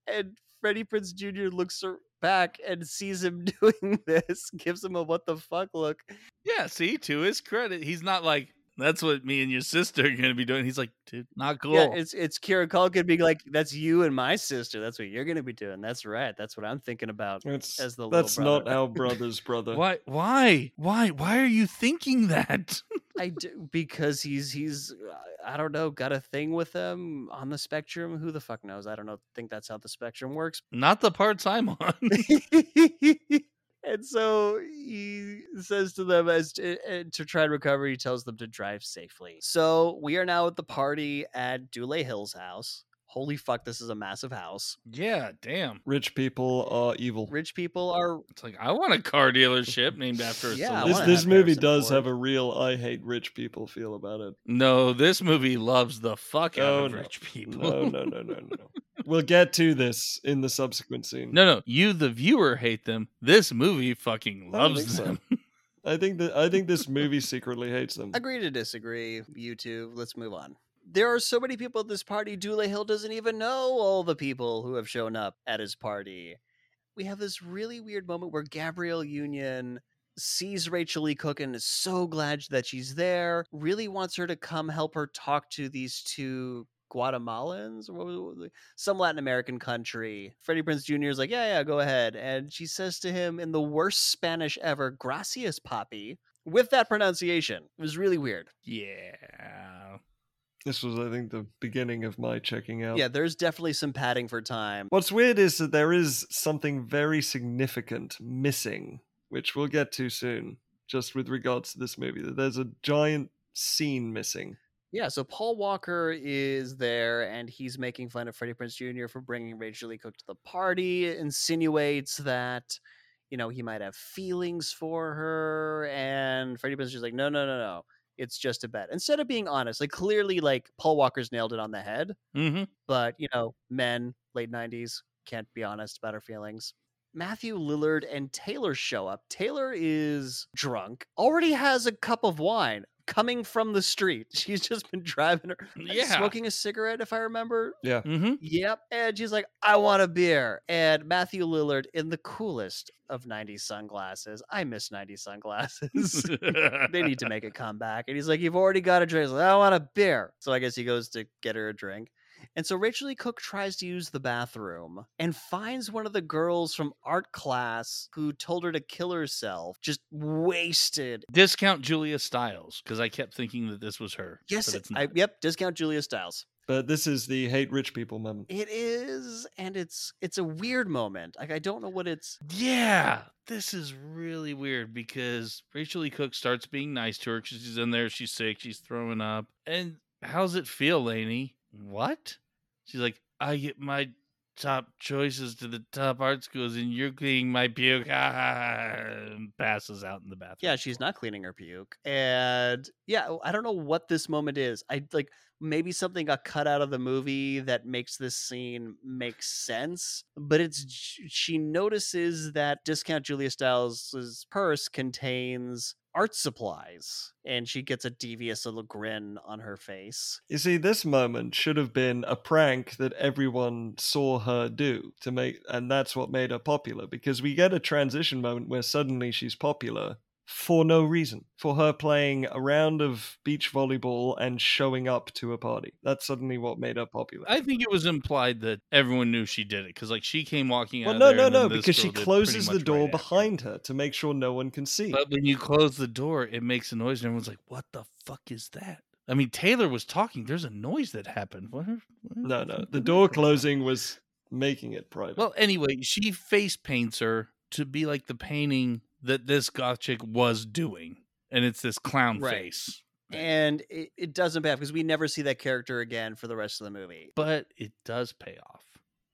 And Freddie Prinze Jr. looks back and sees him doing this, gives him a what the fuck look. Yeah, see, to his credit, he's not like that's what me and your sister are gonna be doing. He's like, dude, not cool. Yeah, it's it's Kieran Culkin being like, "That's you and my sister. That's what you're gonna be doing. That's right. That's what I'm thinking about." it's As the little that's not our brother's brother. why? Why? Why? Why are you thinking that? I do because he's he's uh, I don't know got a thing with him on the spectrum. Who the fuck knows? I don't know. Think that's how the spectrum works. not the parts I'm on. and so he says to them as to, uh, to try and recover. He tells them to drive safely. So we are now at the party at Dule Hill's house. Holy fuck! This is a massive house. yeah, damn. Rich people are evil. Rich people are It's like I want a car dealership named after a Yeah, This this movie does Ford. have a real I hate rich people feel about it. No, this movie loves the fuck out Oh, of no. rich people. No, no, no, no, no. We'll get to this in the subsequent scene. No, no, you, the viewer, hate them. This movie fucking I don't loves think so. them. I think that I think this movie secretly hates them. Agree to disagree, you two. Let's move on. There are so many people at this party. Dule Hill doesn't even know all the people who have shown up at his party. We have this really weird moment where Gabrielle Union sees Rachael Leigh Cook and is so glad that she's there, really wants her to come help her talk to these two Guatemalans some Latin American country. Freddie Prinze Jr. is like, yeah, yeah, go ahead. And she says to him in the worst Spanish ever, gracias, Poppy, with that pronunciation. It was really weird. Yeah. This was, I think, the beginning of my checking out. Yeah, there's definitely some padding for time. What's weird is that there is something very significant missing, which we'll get to soon, just with regards to this movie. That there's a giant scene missing. Yeah, so Paul Walker is there and he's making fun of Freddie Prinze Jr. for bringing Rachael Leigh Cook to the party, insinuates that, you know, he might have feelings for her. And Freddie Prinze is like, no, no, no, no. It's just a bet. Instead of being honest, like clearly, like Paul Walker's nailed it on the head. Mm-hmm. but you know, men, late 90s, can't be honest about our feelings. Matthew Lillard and Taylor show up. Taylor is drunk, already has a cup of wine coming from the street. She's just been driving her, Yeah. smoking a cigarette, if I remember. Yeah. Mm-hmm. Yep. And she's like, I want a beer. And Matthew Lillard, in the coolest of 90s sunglasses, I miss 90s sunglasses. they need to make a comeback. And he's like, You've already got a drink. He's like, I want a beer. So I guess he goes to get her a drink. And so Rachel Lee Cook tries to use the bathroom and finds one of the girls from art class who told her to kill herself, just wasted. Discount Julia Stiles because I kept thinking that this was her. Yes, it's I, yep, discount Julia Stiles. But this is the hate rich people moment. It is, and it's it's a weird moment. Like I don't know what it's. Yeah, this is really weird because Rachel E. Cook starts being nice to her 'cause she's in there, she's sick, she's throwing up. And how's it feel, Laney? What? She's like, I get my top choices to the top art schools and you're cleaning my puke. and passes out in the bathroom. Yeah, she's not cleaning her puke, and yeah, I don't know what this moment is. I like maybe something got cut out of the movie that makes this scene make sense, but it's she notices that discount Julia Stiles' purse contains art supplies, and she gets a devious little grin on her face. You see, this moment should have been a prank that everyone saw her do to make, and that's what made her popular. Because we get a transition moment where suddenly she's popular for no reason, for her playing a round of beach volleyball and showing up to a party. That's suddenly what made her popular. I think it was implied that everyone knew she did it because, like, she came walking well, out. no, there no, and no, because she girl did pretty closes the door right behind her to make sure no one can see. But when you close the door, it makes a noise, and everyone's like, "What the fuck is that?" I mean, Taylor was talking. There's a noise that happened. What? what no, no, the door closing was making it private. Well, anyway, she face paints her to be like the painting that this goth chick was doing, and it's this clown Right. face. And it, it doesn't pay off because we never see that character again for the rest of the movie. But it does pay off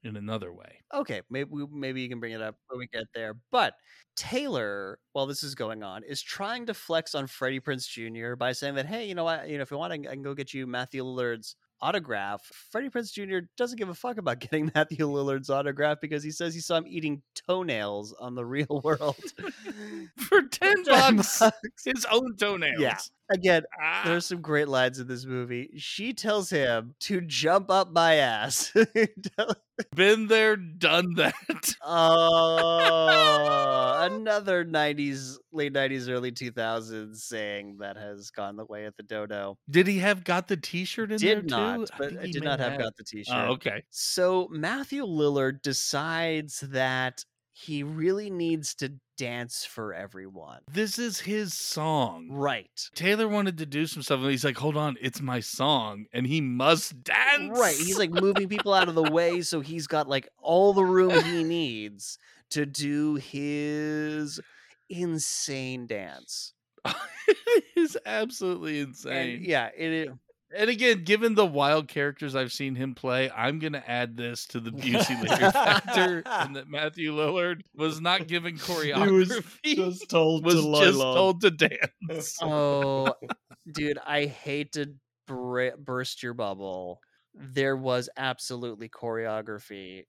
in another way. Okay, maybe we- maybe you can bring it up when we get there. But Taylor, while this is going on, is trying to flex on Freddie Prinze Jr. by saying that, hey, you know what, you know, if you want, I can, I can go get you Matthew Lillard's autograph. Freddie Prinze Jr. doesn't give a fuck about getting Matthew Lillard's autograph because he says he saw him eating toenails on the real world. For ten bucks, bucks. his own toenails. Yeah. Again, Ah. there's some great lines in this movie. She tells him to jump up my ass. been there, done that. Oh, another 90s, late 90s, early 2000s saying that has gone the way of the dodo. Did he have got the T-shirt in there Did not, too? but I did not have got the t shirt. Oh, okay. So Matthew Lillard decides that he really needs to dance for everyone. This is his song. Right. Taylor wanted to do some stuff, and he's like, "Hold on, it's my song, and he must dance." Right. He's like moving people out of the way so he's got like all the room he needs to do his insane dance. it's absolutely And insane. yeah, it is. And again, given the wild characters I've seen him play, I'm gonna add this to the Busey later factor, and that Matthew Lillard was not given he was choreography, just told was to just low. told to dance. Oh, dude, I hate to br- burst your bubble. There was absolutely choreography.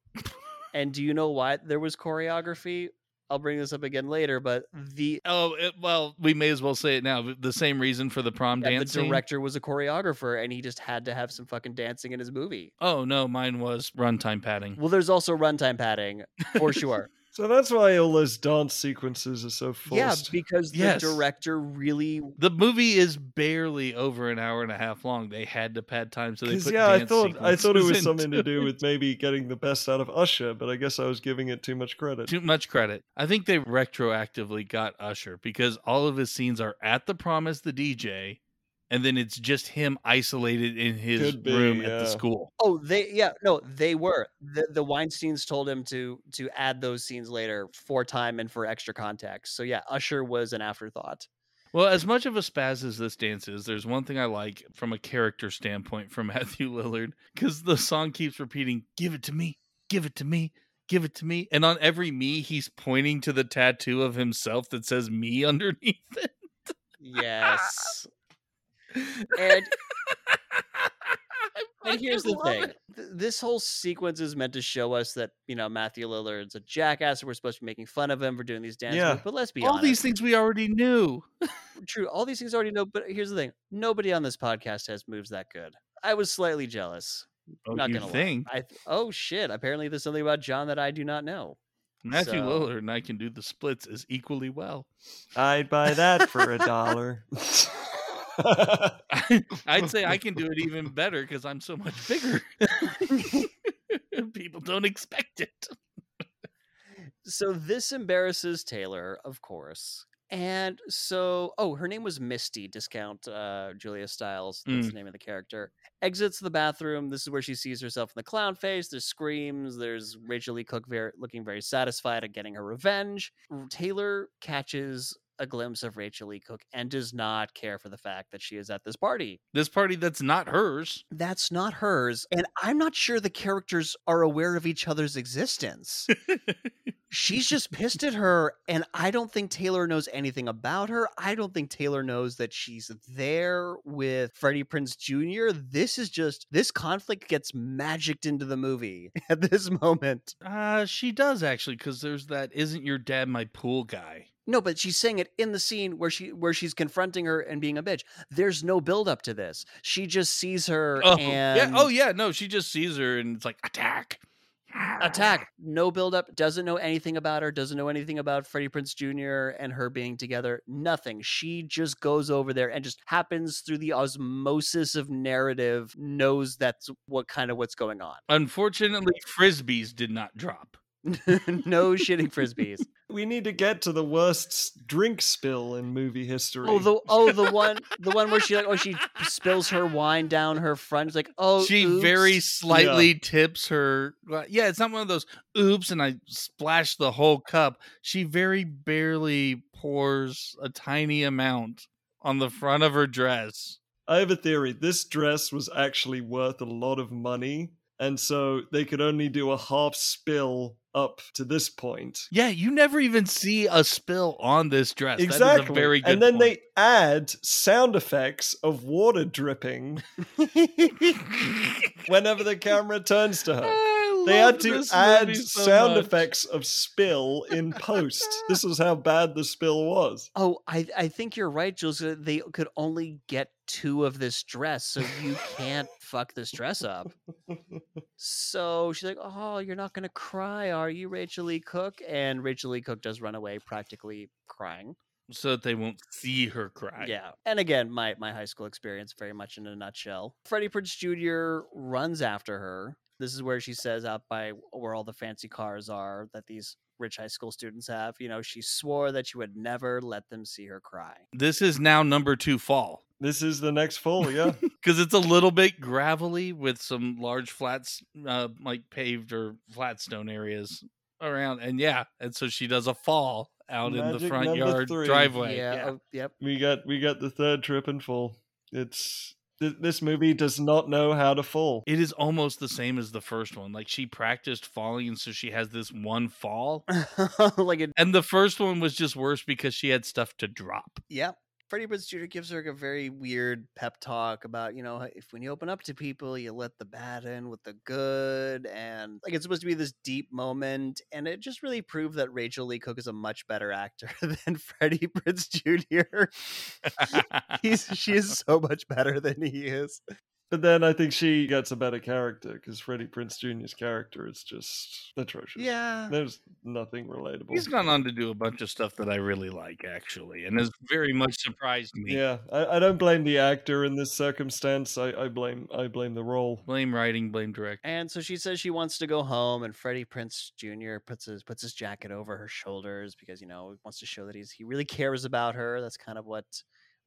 And do you know what? there was choreography? I'll bring this up again later, but the Oh it, well, we may as well say it now. The same reason for the prom yeah, the dance. scene? director was a choreographer and he just had to have some fucking dancing in his movie. Oh no, mine was runtime padding. Well, there's also runtime padding for sure. So that's why all those dance sequences are so full. yeah, because the Yes. director really The movie is barely over an hour and a half long. They had to pad time, so they put. yeah, I thought I thought it was sequences something to do it. with maybe getting the best out of Usher, but I guess I was giving it too much credit. Too much credit. I think they retroactively got Usher because all of his scenes are at the promise the DJ, and then it's just him isolated in his be, room at the school. Oh, they yeah, no, they were. The the Weinsteins told him to to add those scenes later for time and for extra context. So yeah, Usher was an afterthought. Well, as much of a spaz as this dance is, there's one thing I like from a character standpoint from Matthew Lillard because the song keeps repeating, "Give it to me, give it to me." Give it to me. And on every me, he's pointing to the tattoo of himself that says me underneath it. Yes. And and here's the thing. it. This whole sequence is meant to show us that, you know, Matthew Lillard's a jackass and we're supposed to be making fun of him for doing these dance Yeah. moves. But let's be honest. All honest. these things we already knew. true. All these things already know, but here's the thing. Nobody on this podcast has moves that good. I was slightly jealous. Oh, not you gonna lie. think I th- oh shit. Apparently there's something about John that I do not know. Matthew So- Lillard and I can do the splits as equally well. I'd buy that for a dollar. I'd say I can do it even better because I'm so much bigger. People don't expect it. So this embarrasses Taylor, of course. And so, oh, her name was Misty, discount uh, Julia Stiles. That's the name of the character. Exits the bathroom. This is where she sees herself in the clown face. There's screams. There's Rachael Leigh Cook very, looking very satisfied at getting her revenge. Taylor catches a glimpse of Rachael Leigh Cook and does not care for the fact that she is at this party. This party that's not hers. That's not hers. And I'm not sure the characters are aware of each other's existence. She's just pissed at her. And I don't think Taylor knows anything about her. I don't think Taylor knows that she's there with Freddie Prinze Jr. This is just, this conflict gets magicked into the movie at this moment. Uh, she does actually, because there's that isn't your dad my pool guy. No, but she's saying it in the scene where she where she's confronting her and being a bitch. There's no build up to this. She just sees her Oh, and yeah. Oh, yeah. No, she just sees her and it's like, attack. attack. No build up. Doesn't know anything about her. Doesn't know anything about Freddie Prinze Jr. and her being together. Nothing. She just goes over there and just happens through the osmosis of narrative. Knows that's what kind of what's going on. Unfortunately, frisbees did not drop. no shitting frisbees. We need to get to the worst drink spill in movie oh, history. Oh the oh the one the one where she like oh she spills her wine down her front. It's like oh she oops. very slightly tips her. Yeah, it's not one of those oops and I splash the whole cup. She very barely pours a tiny amount on the front of her dress. I have a theory. This dress was actually worth a lot of money, and so they could only do a half spill up to this point. Yeah, you never even see a spill on this dress. That is Exactly. a very good and then point. they add sound effects of water dripping whenever the camera turns to her. They had to add so sound much. effects of spill in post. this was how bad the spill was. Oh, I I think you're right, Jules. They could only get two of this dress, so you can't fuck this dress up. So she's like, "Oh, you're not gonna cry, are you, Rachael Leigh Cook?" And Rachael Leigh Cook does run away, practically crying. so that they won't see her cry. Yeah. And again, my my high school experience very much in a nutshell. Freddie Prinze Jr. runs after her. This is where she says out by where all the fancy cars are that these rich high school students have. You know, she swore that she would never let them see her cry. This is now number two fall. This is the next fall, yeah. because it's a little bit gravelly with some large flats, uh, like paved or flat stone areas around. And yeah, and so she does a fall out in the front yard three. driveway. yeah. Yeah. oh, yep. we got we got the third trip and fall. It's th- this movie does not know how to fall. It is almost the same as the first one. Like she practiced falling, and so she has this one fall. like it. And the first one was just worse because she had stuff to drop. Yep. Freddie Prinze Jr. gives her a very weird pep talk about, you know, if when you open up to people, you let the bad in with the good. And like it's supposed to be this deep moment. And it just really proved that Rachael Leigh Cook is a much better actor than Freddie Prinze Jr. He's she is so much better than he is. But then I think she gets a better character because Freddie Prinze Jr.'s character is just atrocious. Yeah. There's nothing relatable. He's gone on to do a bunch of stuff that I really like, actually, and has very much surprised me. Yeah, I, I don't blame the actor in this circumstance. I, I blame I blame the role. Blame writing, blame directing. And so she says she wants to go home, and Freddie Prinze Jr. puts his puts his jacket over her shoulders because you know he wants to show that he's he really cares about her. That's kind of what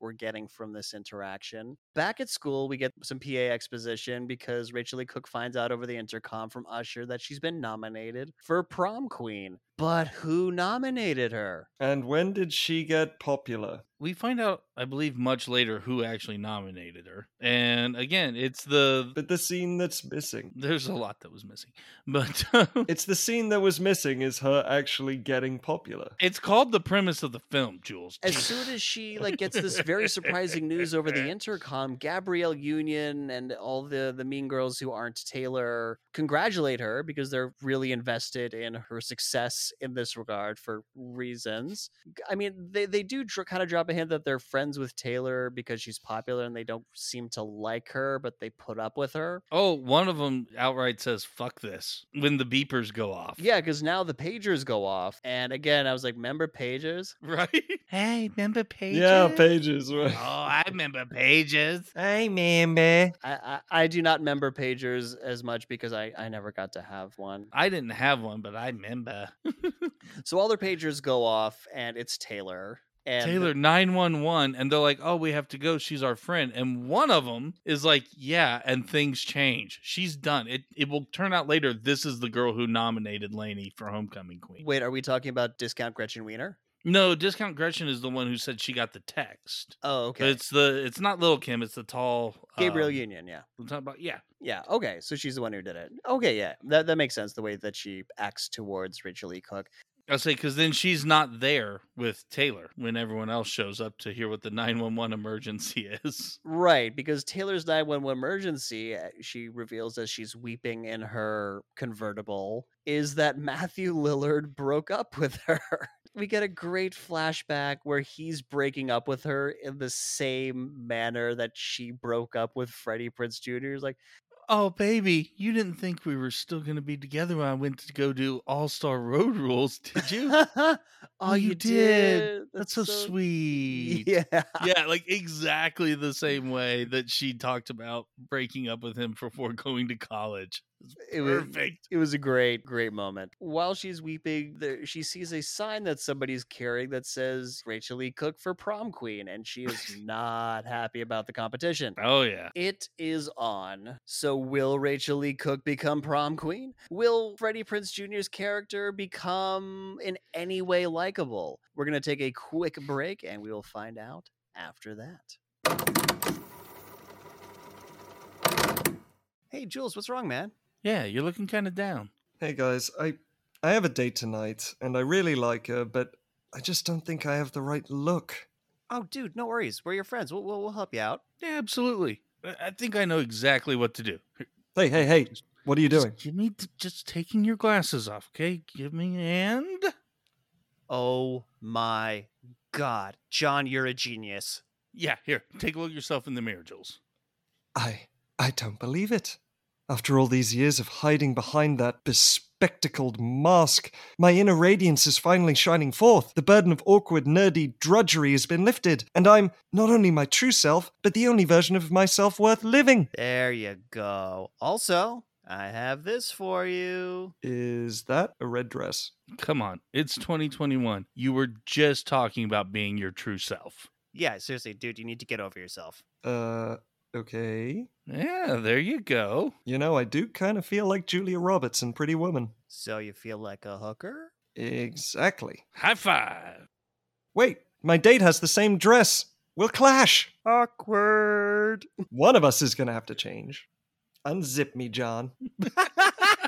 we're getting from this interaction. Back at school, we get some PA exposition because Rachael Leigh Cook finds out over the intercom from Usher that she's been nominated for prom queen. But who nominated her? And when did she get popular? We find out, I believe, much later who actually nominated her. And again, it's the. But the scene that's missing. There's a lot that was missing. But um, It's the scene that was missing is her actually getting popular. it's called the premise of the film, Jules. As soon as she like gets this very surprising news over the intercom, Gabrielle Union and all the the mean girls who aren't Taylor congratulate her because they're really invested in her success in this regard for reasons. I mean, they they do dr- kind of drop a hint that they're friends with Taylor because she's popular and they don't seem to like her, but they put up with her. Oh, one of them outright says "fuck this" when the beepers go off. Yeah, because now the pagers go off, and again, I was like, "Member pagers." right. Hey, remember pages? Yeah, pages. Right. Oh, I remember pages. I remember. I, I I do not member pagers as much because I I never got to have one. I didn't have one, but I remember. So all their pagers go off, and it's Taylor. And Taylor 911 and they're like, "Oh, we have to go. She's our friend." And one of them is like, "Yeah," and things change. She's done. It it will turn out later this is the girl who nominated Laney for homecoming queen. wait, are we talking about discount Gretchen Wiener? No, Discount Gretchen is the one who said she got the text. Oh, But okay. it's the it's not Little Kim, it's the tall Gabrielle um, Union, yeah. Talking about yeah. Yeah. Okay. So she's the one who did it. Okay. Yeah. That that makes sense. The way that she acts towards Rachel E. Cook. I'll say because then she's not there with Taylor when everyone else shows up to hear what the 911 emergency is. Right. Because Taylor's 911 emergency, uh, she reveals as she's weeping in her convertible, is that Matthew Lillard broke up with her. We get a great flashback where he's breaking up with her in the same manner that she broke up with Freddie Prinze Jr. He's like, Oh, baby, you didn't think we were still going to be together when I went to go do All Star Road Rules, did you? oh, you, you did. did. That's so, sweet. Yeah. yeah, like exactly the same way that she talked about breaking up with him before going to college. It was, perfect. it was a great, great moment. While she's weeping, there, she sees a sign that somebody's carrying that says Rachel E. Cook for prom queen, and she is not happy about the competition. Oh yeah. It is on. So, will Rachel E. Cook become prom queen? Will Freddie Prinze Jr.'s character become in any way likable? We're going to take a quick break and we will find out after that. Hey, Jules, what's wrong, man? Yeah, you're looking kind of down. Hey guys, I I have a date tonight, and I really like her, but I just don't think I have the right look. Oh, dude, no worries. We're your friends. We'll, we'll, we'll help you out. Yeah, absolutely. I I think I know exactly what to do. Hey, hey, hey! What are you just doing? Give me t- just taking your glasses off, okay? Give me and Oh my God. John, you're a genius. yeah, here. Take a look at yourself in the mirror, Jules. I I don't believe it. After all these years of hiding behind that bespectacled mask, my inner radiance is finally shining forth. The burden of awkward, nerdy drudgery has been lifted, and I'm not only my true self, but the only version of myself worth living. There you go. Also, I have this for you. Is that a red dress? Come on, it's 2021. You were just talking about being your true self. Yeah, seriously, dude, you need to get over yourself. Uh, okay. Yeah, there you go. You know, I do kind of feel like Julia Roberts in Pretty Woman. So you feel like a hooker? Exactly. High five. Wait, my date has the same dress. We'll clash. Awkward. One of us is going to have to change. Unzip me, John.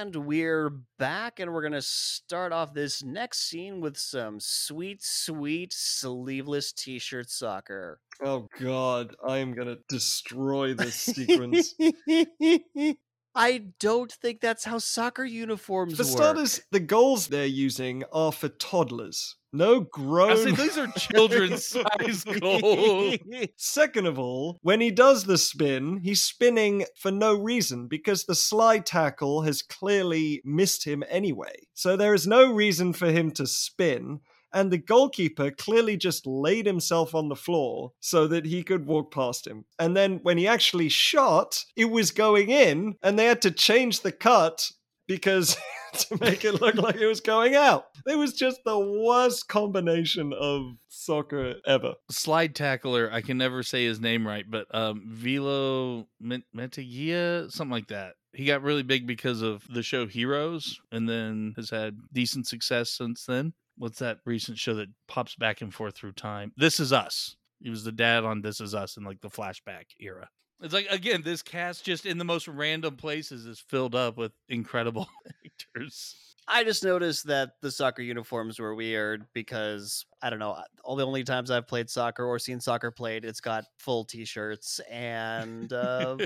And we're back, and we're going to start off this next scene with some sweet, sweet sleeveless t shirt soccer. Oh, God. I am going to destroy this sequence. I don't think that's how soccer uniforms For work. starters, the goals they're using are for toddlers. No I grown. say these are children's size goals. Second of all, when he does the spin, he's spinning for no reason because the slide tackle has clearly missed him anyway. So there is no reason for him to spin. And the goalkeeper clearly just laid himself on the floor so that he could walk past him. And then when he actually shot, it was going in, and they had to change the cut because to make it look like it was going out. It was just the worst combination of soccer ever. Slide tackler, I can never say his name right, but um Vilo Men- Metagia, something like that. He got really big because of the show Heroes and then has had decent success since then. What's that recent show that pops back and forth through time? This is Us. He was the dad on This Is Us in like the flashback era. It's like again, this cast just in the most random places is filled up with incredible actors. I just noticed that the soccer uniforms were weird because I don't know. All the only times I've played soccer or seen soccer played, it's got full T-shirts, and uh,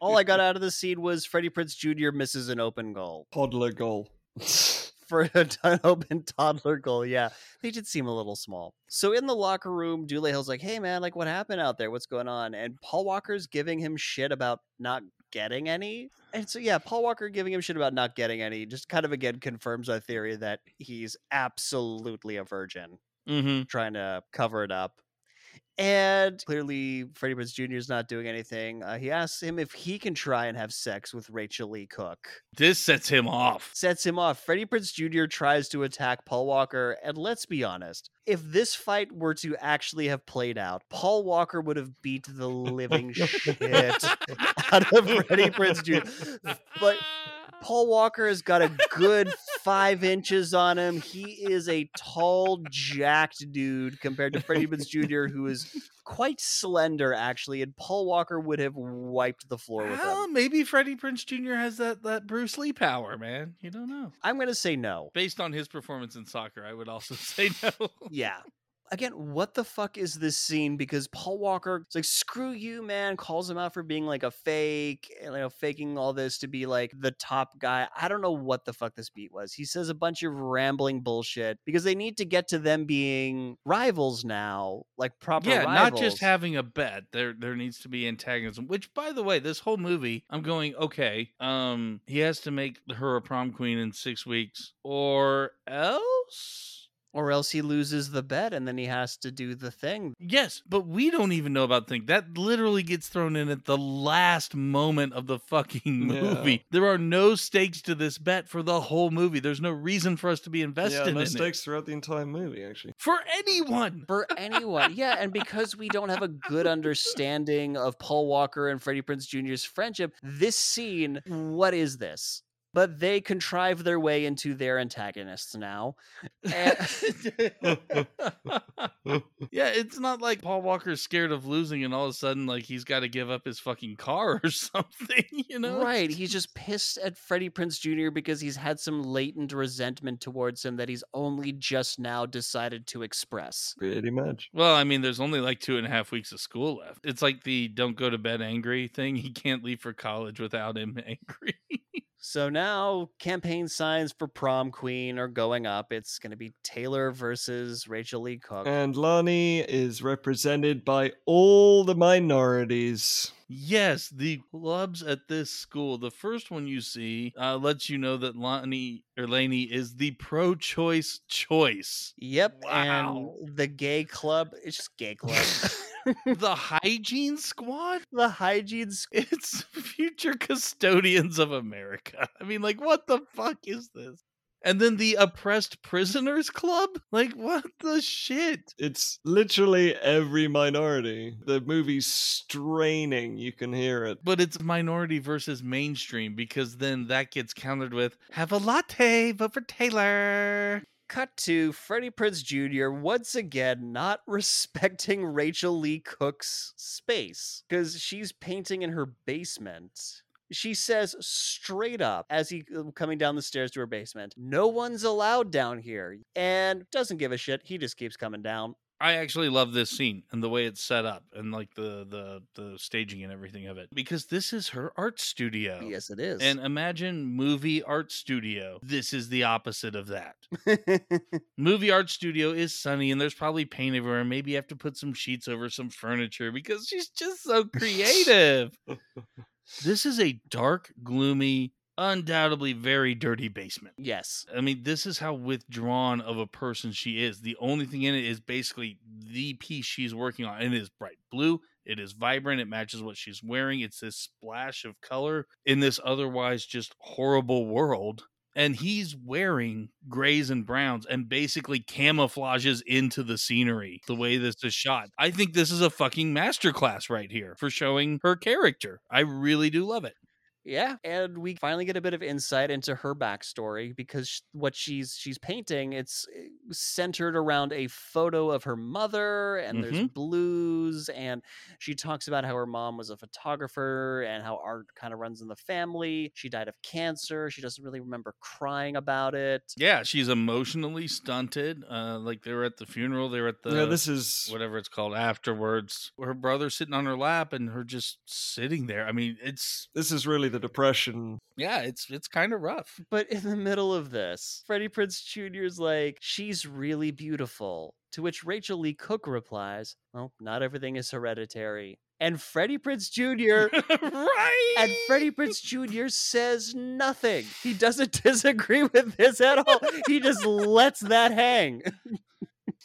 all I got out of the scene was Freddie Prinze Jr. misses an open goal Toddler goal. for an open toddler goal. Yeah, they did seem a little small. So in the locker room, Doolitle's like, "Hey man, like what happened out there? What's going on?" And Paul Walker's giving him shit about not getting any. And so yeah, Paul Walker giving him shit about not getting any just kind of again confirms our theory that he's absolutely a virgin, mm-hmm. trying to cover it up. And clearly, Freddie Prinze Jr. is not doing anything. Uh, he asks him if he can try and have sex with Rachael Leigh Cook. This sets him off. Sets him off. Freddie Prinze Jr. tries to attack Paul Walker. And let's be honest, if this fight were to actually have played out, Paul Walker would have beat the living shit out of Freddie Prinze Jr. But Paul Walker has got a good five inches on him. He is a tall, jacked dude compared to Freddie Prinze Jr., who is quite slender, actually. And Paul Walker would have wiped the floor with Well, him. maybe Freddie Prinze Jr. has that that Bruce Lee power, man. You don't know. I'm going to say no. Based on his performance in soccer, I would also say no. Yeah. Again, what the fuck is this scene? Because Paul Walker is like, screw you, man, calls him out for being like a fake, you know, faking all this to be like the top guy. I don't know what the fuck this beat was. He says a bunch of rambling bullshit because they need to get to them being rivals now, like proper yeah, rivals. not just having a bet. There there needs to be antagonism. Which by the way, this whole movie, I'm going, okay, um, he has to make her a prom queen in six weeks. Or else or else he loses the bet and then he has to do the thing. Yes, but we don't even know about thing. That literally gets thrown in at the last moment of the fucking Yeah. movie. There are no stakes to this bet for the whole movie. There's no reason for us to be invested yeah, in no it. stakes throughout the entire movie, actually. For anyone. for anyone. Yeah, and because we don't have a good understanding of Paul Walker and Freddie Prinze Jr.'s friendship, this scene, what is this? But they contrive their way into their antagonists now. And- yeah, it's not like Paul Walker's scared of losing and all of a sudden like he's got to give up his fucking car or something, you know? Right, he's just pissed at Freddie Prinze Jr. because he's had some latent resentment towards him that he's only just now decided to express. Pretty much. Well, I mean, there's only like two and a half weeks of school left. It's like the don't go to bed angry thing. He can't leave for college without him angry. So now campaign signs for prom queen are going up. It's going to be Taylor versus Rachael Leigh Cook. And Lonnie is represented by all the minorities. yes, the clubs at this school, the first one you see, uh, lets you know that Lonnie or Laney is the pro choice choice. Yep, Wow. and the gay club, it's just gay club. the hygiene squad? the hygiene s- It's future custodians of America. I mean, like, what the fuck is this? And then the oppressed prisoners club? Like, what the shit? It's literally every minority. The movie's straining. You can hear it. But it's minority versus mainstream because then that gets countered with have a latte, vote for Taylor. Cut to Freddie Prinze Jr. once again not respecting Rachael Leigh Cook's space because she's painting in her basement. She says straight up as he uh, coming down the stairs to her basement, "No one's allowed down here," and doesn't give a shit. He just keeps coming down. I actually love this scene and the way it's set up and like the the the staging and everything of it because this is her art studio. Yes, it is. And imagine movie art studio. This is the opposite of that. Movie art studio is sunny and there's probably paint everywhere. Maybe you have to put some sheets over some furniture because she's just so creative. this is a dark, gloomy, undoubtedly very dirty basement. yes. I mean, this is how withdrawn of a person she is. The only thing in it is basically the piece she's working on. And it is bright blue. It is vibrant. It matches what she's wearing. It's this splash of color in this otherwise just horrible world. And he's wearing grays and browns and basically camouflages into the scenery the way this is shot. I think this is a fucking masterclass right here for showing her character. I really do love it. Yeah, and we finally get a bit of insight into her backstory because what she's she's painting it's uh, centered around a photo of her mother and there's blues and she talks about how her mom was a photographer and how art kind of runs in the family. She died of cancer. She doesn't really remember crying about it. Yeah, she's emotionally stunted. Uh, like they were at the funeral, they were at the yeah, this is whatever it's called afterwards. Her brother sitting on her lap and her just sitting there. I mean, it's this is really the depression. yeah, it's it's kind of rough. But in the middle of this, Freddie Prinze Jr.'s like, she's really beautiful. To which Rachael Leigh Cook replies, Well, not everything is hereditary. And Freddie Prinze Jr. right. and Freddie Prinze Jr. says nothing. He doesn't disagree with this at all. He just lets that hang.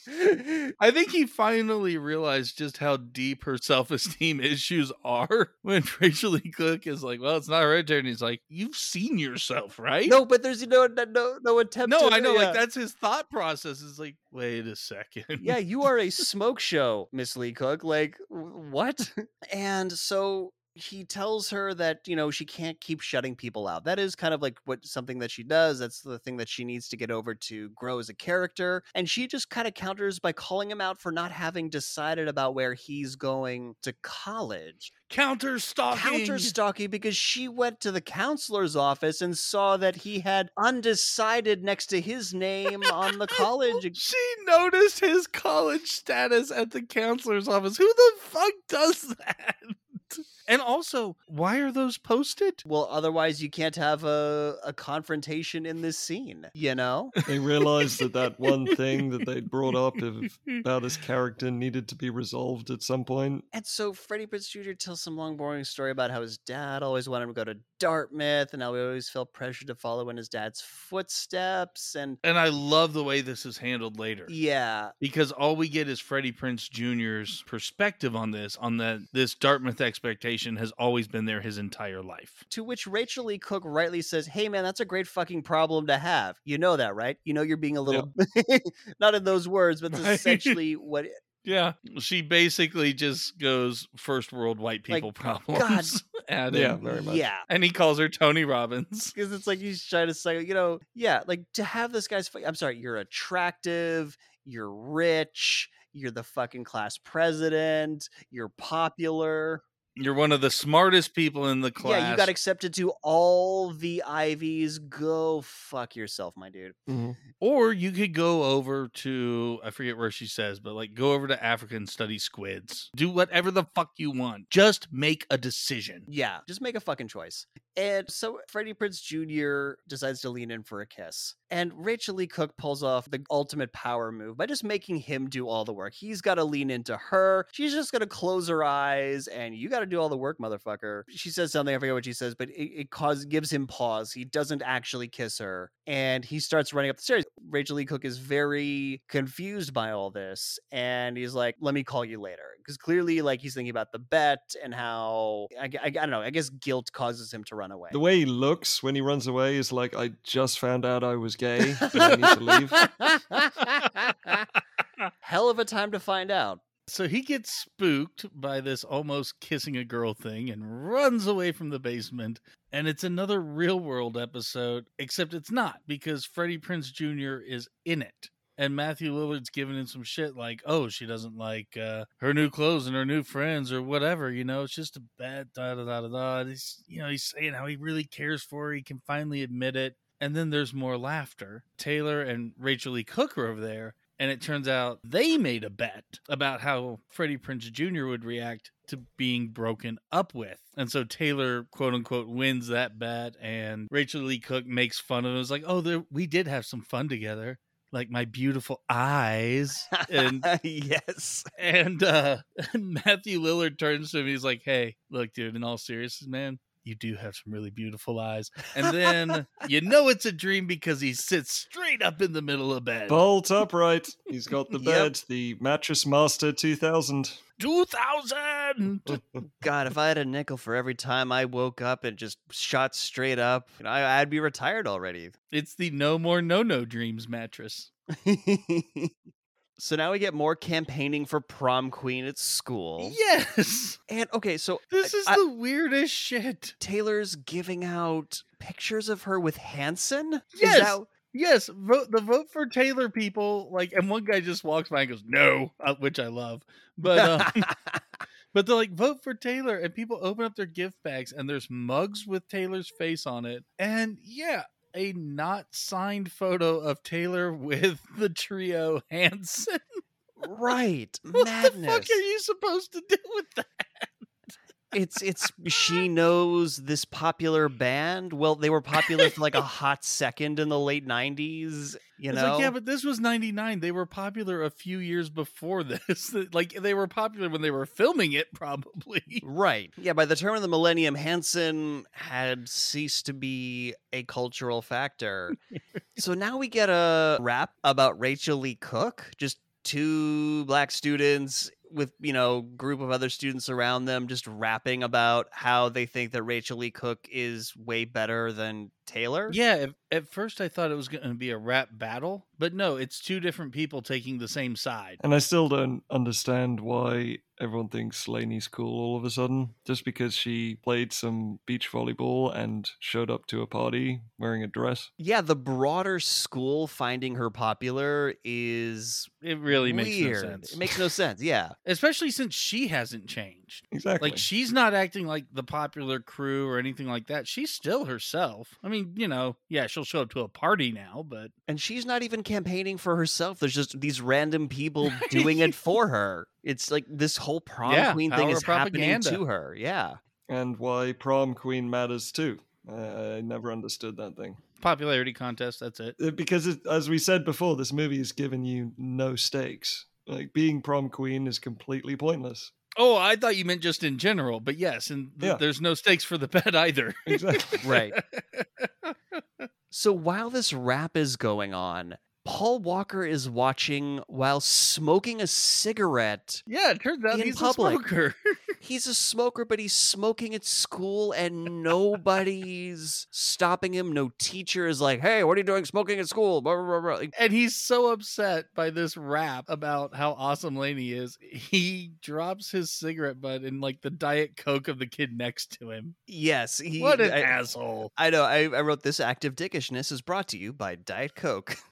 I think he finally realized just how deep her self esteem issues are when Rachael Leigh Cook is like, "Well, it's not hereditary," and he's like, "You've seen yourself, right?" no, but there's no no no attempt. no, to- I know. yeah. Like that's his thought process. Is like, wait a second. yeah, you are a smoke show, Miss Leigh Cook. Like, what? And so he tells her that, you know, she can't keep shutting people out. That is kind of like what something that she does. That's the thing that she needs to get over to grow as a character. And she just kind of counters by calling him out for not having decided about where he's going to college. counter stalking. Counter stalking because she went to the counselor's office and saw that he had undecided next to his name on the college She noticed his college status at the counselor's office. Who the fuck does that? And also, why are those posted? Well, otherwise you can't have a, a confrontation in this scene, you know? They realized that that one thing that they'd brought up of, about his character needed to be resolved at some point. And so Freddie Prinze Jr. tells some long, boring story about how his dad always wanted him to go to Dartmouth and how he always felt pressure to follow in his dad's footsteps. And And I love the way this is handled later. yeah, Because all we get is Freddie Prinze Jr.'s perspective on this, on that this Dartmouth expectation has always been there his entire life. to which Rachael Leigh Cook rightly says, Hey man, that's a great fucking problem to have. You know that, right? You know you're being a little, not in those words, but Right. essentially what Yeah. She basically just goes first world white Like, people problems at Yeah, very much. Yeah. And he calls her Tony Robbins. because it's like he's trying to say, you know, yeah, like to have this guy's. I'm sorry, you're attractive, you're rich, you're the fucking class president, you're popular. You're one of the smartest people in the class. Yeah, you got accepted to all the Ivies. Go fuck yourself, my dude. Mhm. Or you could go over to I forget where she says, but like go over to Africa and study squids. Do whatever the fuck you want. Just make a decision. Yeah, just make a fucking choice. And so Freddie Prinze Jr. decides to lean in for a kiss. And Rachael Leigh Cook pulls off the ultimate power move by just making him do all the work. He's got to lean into her. She's just going to close her eyes and you got to do all the work, motherfucker. She says something, I forget what she says, but it, it cause, gives him pause. He doesn't actually kiss her. And he starts running up the stairs. Rachael Leigh Cook is very confused by all this. And he's like, let me call you later. Because clearly, like, he's thinking about the bet and how, I, I, I don't know, I guess guilt causes him to run away. The way he looks when he runs away is like, I just found out I was gay, but I need to leave. Hell of a time to find out. So he gets spooked by this almost kissing a girl thing and runs away from the basement. And it's another real world episode, except it's not because Freddie Prinze Jr. is in it. And Matthew Lillard's giving him some shit like, oh, she doesn't like uh, her new clothes and her new friends or whatever, you know, it's just a bad da da da da da. He's, you know, he's saying how he really cares for her. He can finally admit it. And then there's more laughter. Taylor and Rachael Leigh Cook are over there. And it turns out they made a bet about how Freddie Prinze Jr. would react to being broken up with. And so Taylor, quote unquote, wins that bet. And Rachael Leigh Cook makes fun of him. It's like, oh, there, we did have some fun together. Like my beautiful eyes. And yes. and uh Matthew Lillard turns to him. He's like, "Hey, look, dude. In all seriousness, man, you do have some really beautiful eyes." And then you know it's a dream because he sits straight up in the middle of bed. Bolt upright. He's got the Yep. bed, the Mattress Master 2000. Two thousand. God, if I had a nickel for every time I woke up and just shot straight up, I, I'd be retired already. It's the no more no no dreams mattress. So now we get more campaigning for prom queen at school. Yes, And okay, so this is I- the weirdest shit. Taylor's giving out pictures of her with Hanson? Yes. that- Yes, vote the vote for Taylor people like, and one guy just walks by and goes no, uh, which I love, but. Um, But they're like, vote for Taylor, and people open up their gift bags, and there's mugs with Taylor's face on it, and yeah, a not signed photo of Taylor with the trio Hanson. right. What Madness. the fuck are you supposed to do with that? It's it's she knows this popular band. Well, they were popular for like a hot second in the late 90s, you know. like, yeah, but this was '99. They were popular a few years before this. like, they were popular when they were filming it, probably. Right. Yeah, by the turn of the millennium, Hanson had ceased to be a cultural factor. so now we get a rap about Rachael Leigh Cook, just two black students with you know group of other students around them just rapping about how they think that Rachael Leigh Cook is way better than Taylor. Yeah, at, at first I thought it was going to be a rap battle, but no, it's two different people taking the same side. And I still don't understand why everyone thinks Laney's cool all of a sudden. Just because she played some beach volleyball and showed up to a party wearing a dress. Yeah, the broader school finding her popular is It really makes no weird. sense. It makes no sense. Yeah. Especially since she hasn't changed. Exactly. Like she's not acting like the popular crew or anything like that. She's still herself. I mean, you know, yeah, she'll show up to a party now, but And she's not even campaigning for herself. There's just these random people doing it for her. It's like this whole prom Yeah, queen thing power is happening to her. Yeah. and why prom queen matters too. I, I never understood that thing. popularity contest, that's it. Uh, Because, it, as we said before, this movie has given you no stakes. Like being prom queen is completely pointless. Oh, I thought you meant just in general, but yes, and th- Yeah. there's no stakes for the bet either. Exactly. Right. So while this rap is going on, Paul Walker is watching while smoking a cigarette. yeah, it turns out he's public. a smoker. He's a smoker, but he's smoking at school and nobody's stopping him. No teacher is like, hey, what are you doing smoking at school? Blah, blah, blah. And he's so upset by this rap about how awesome Laney is. He drops his cigarette butt in like the Diet Coke of the kid next to him. yes. He, What an I, asshole. I know. I, I wrote this active dickishness is brought to you by Diet Coke.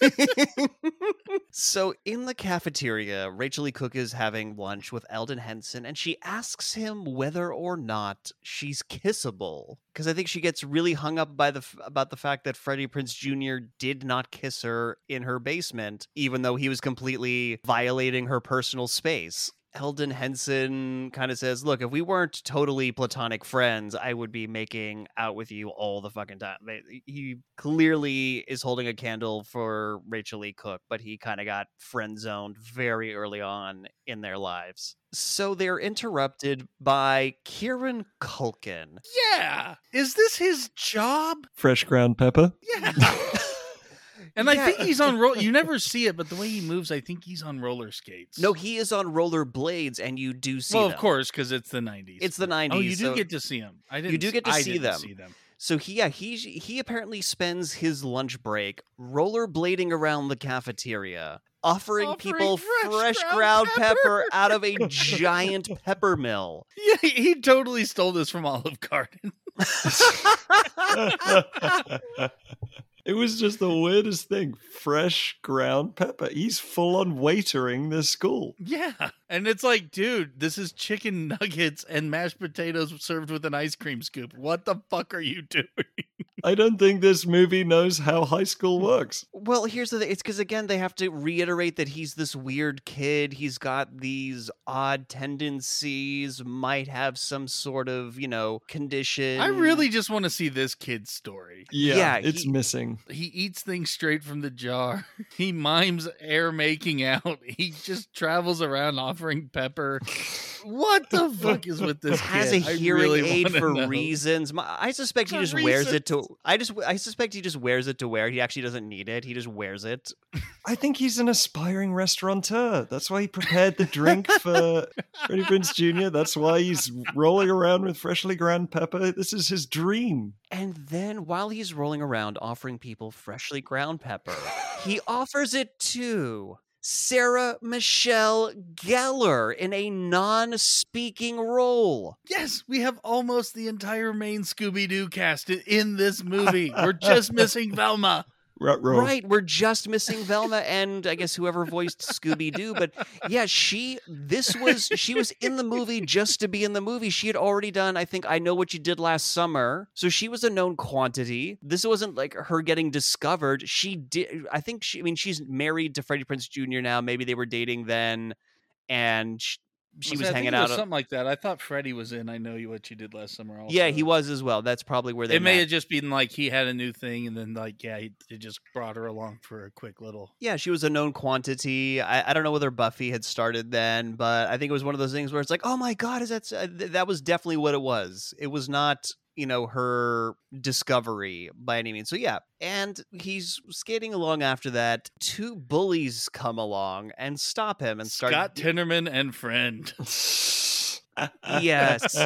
so in the cafeteria, Rachael Leigh Cook is having lunch with Elden Henson, and she asks him whether or not she's kissable. Because I think she gets really hung up by the about the fact that Freddie Prinze Jr. did not kiss her in her basement, even though he was completely violating her personal space. Elden Henson kind of says, "Look, if we weren't totally platonic friends, I would be making out with you all the fucking time." He clearly is holding a candle for Rachael Leigh Cook, but he kind of got friend zoned very early on in their lives. So they're interrupted by Kieran Culkin. Yeah. Is this his job? Fresh ground pepper. Yeah. and I think he's on roll. You never see it, but the way he moves, I think he's on roller skates. No, he is on roller blades, and you do see. well, of them. course, because it's the '90s. it's the '90s. Oh, you do so- get to see him. I didn't. You do get to see them. See them. So he, yeah, he he apparently spends his lunch break rollerblading around the cafeteria, offering, Offering people fresh fresh ground ground pepper. pepper out of a giant pepper mill. Yeah, he, he totally stole this from Olive Garden. it was just the weirdest thing. Fresh ground pepper. He's full on waitering this school. Yeah, and it's like, dude, this is chicken nuggets and mashed potatoes served with an ice cream scoop. What the fuck are you doing? I don't think this movie knows how high school works. Well, here's the thing. It's because again they have to reiterate that he's this weird kid. He's got these odd tendencies. Might have some sort of you know condition. I really just want to see this kid's story. Yeah, Yeah, it's he- missing. He eats things straight from the jar. He mimes air making out. He just travels around offering pepper. What the fuck is with this has a hearing really aid for know. reasons. My, I suspect he For just wears it to. I just I suspect he just wears it to wear. He actually doesn't need it. He just wears it. I think he's an aspiring restaurateur. That's why he prepared the drink for Freddie Prinze Jr. That's why he's rolling around with freshly ground pepper. This is his dream. And then while he's rolling around offering people freshly ground pepper, he offers it to Sarah Michelle Gellar in a non-speaking role. Yes, we have almost the entire main Scooby Doo cast in this movie. We're just missing Velma. Ruh-roh. Right, we're just missing Velma and I guess whoever voiced Scooby Doo. But yeah, she this was she was in the movie just to be in the movie. She had already done, I think, I know what you did last summer. So she was a known quantity. This wasn't like her getting discovered. She did. I think she. I mean, she's married to Freddie Prinze Jr. now. Maybe they were dating then, and she was think hanging out. was something like that. I thought Freddie was in. I know you what you did last summer. Also. yeah, he was as well. That's probably where they It may have just been like he had a new thing, and then like yeah, he, he just brought her along for a quick little. Yeah, she was a known quantity. I, I don't know whether Buffy had started then, but I think it was one of those things where it's like, oh my god, is that uh, th- that was definitely what it was. It was not you know, her discovery by any means. So yeah, and he's skating along after that. Two bullies come along and stop him and start Scott Tinnerman and friend. Yes.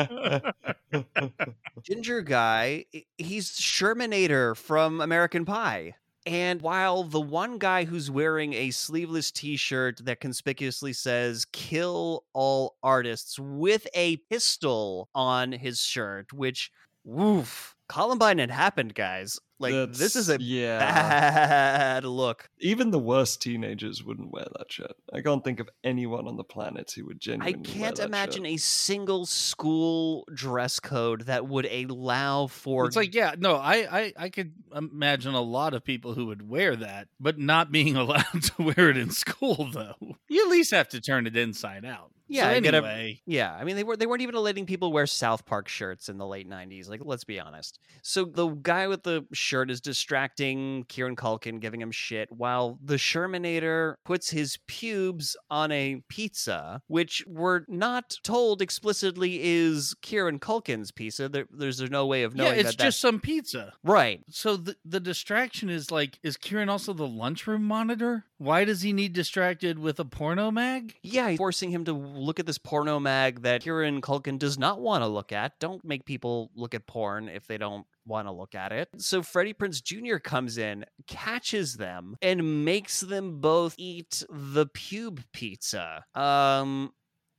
Ginger guy, he's Shermanator from American Pie. And while the one guy who's wearing a sleeveless t shirt that conspicuously says kill all artists with a pistol on his shirt, which, woof, Columbine had happened, guys. Like, this is a yeah. bad look. Even the worst teenagers wouldn't wear that shirt. I can't think of anyone on the planet who would I genuinely. wear can't that imagine shirt. a single school dress code that would allow for It's like, yeah, no, I, I, I could imagine a lot of people who would wear that, but not being allowed to wear it in school, though. You at least have to turn it inside out. Yeah, so anyway, Yeah, I mean they were they weren't even letting people wear South Park shirts in the late '90s. Like, let's be honest. So the guy with the shirt is distracting Kieran Culkin, giving him shit, while the Shermanator puts his pubes on a pizza, which we're not told explicitly is Kieran Culkin's pizza. There, there's no way of knowing. yeah, it's that. just some pizza. right. So the the distraction is like, is Kieran also the lunchroom monitor? Why does he need distracted with a porno mag? Yeah, forcing him to look at this porno mag that Kieran Culkin does not want to look at. Don't make people look at porn if they don't want to look at it. So Freddie Prinze Jr. comes in, catches them, and makes them both eat the pube pizza. Um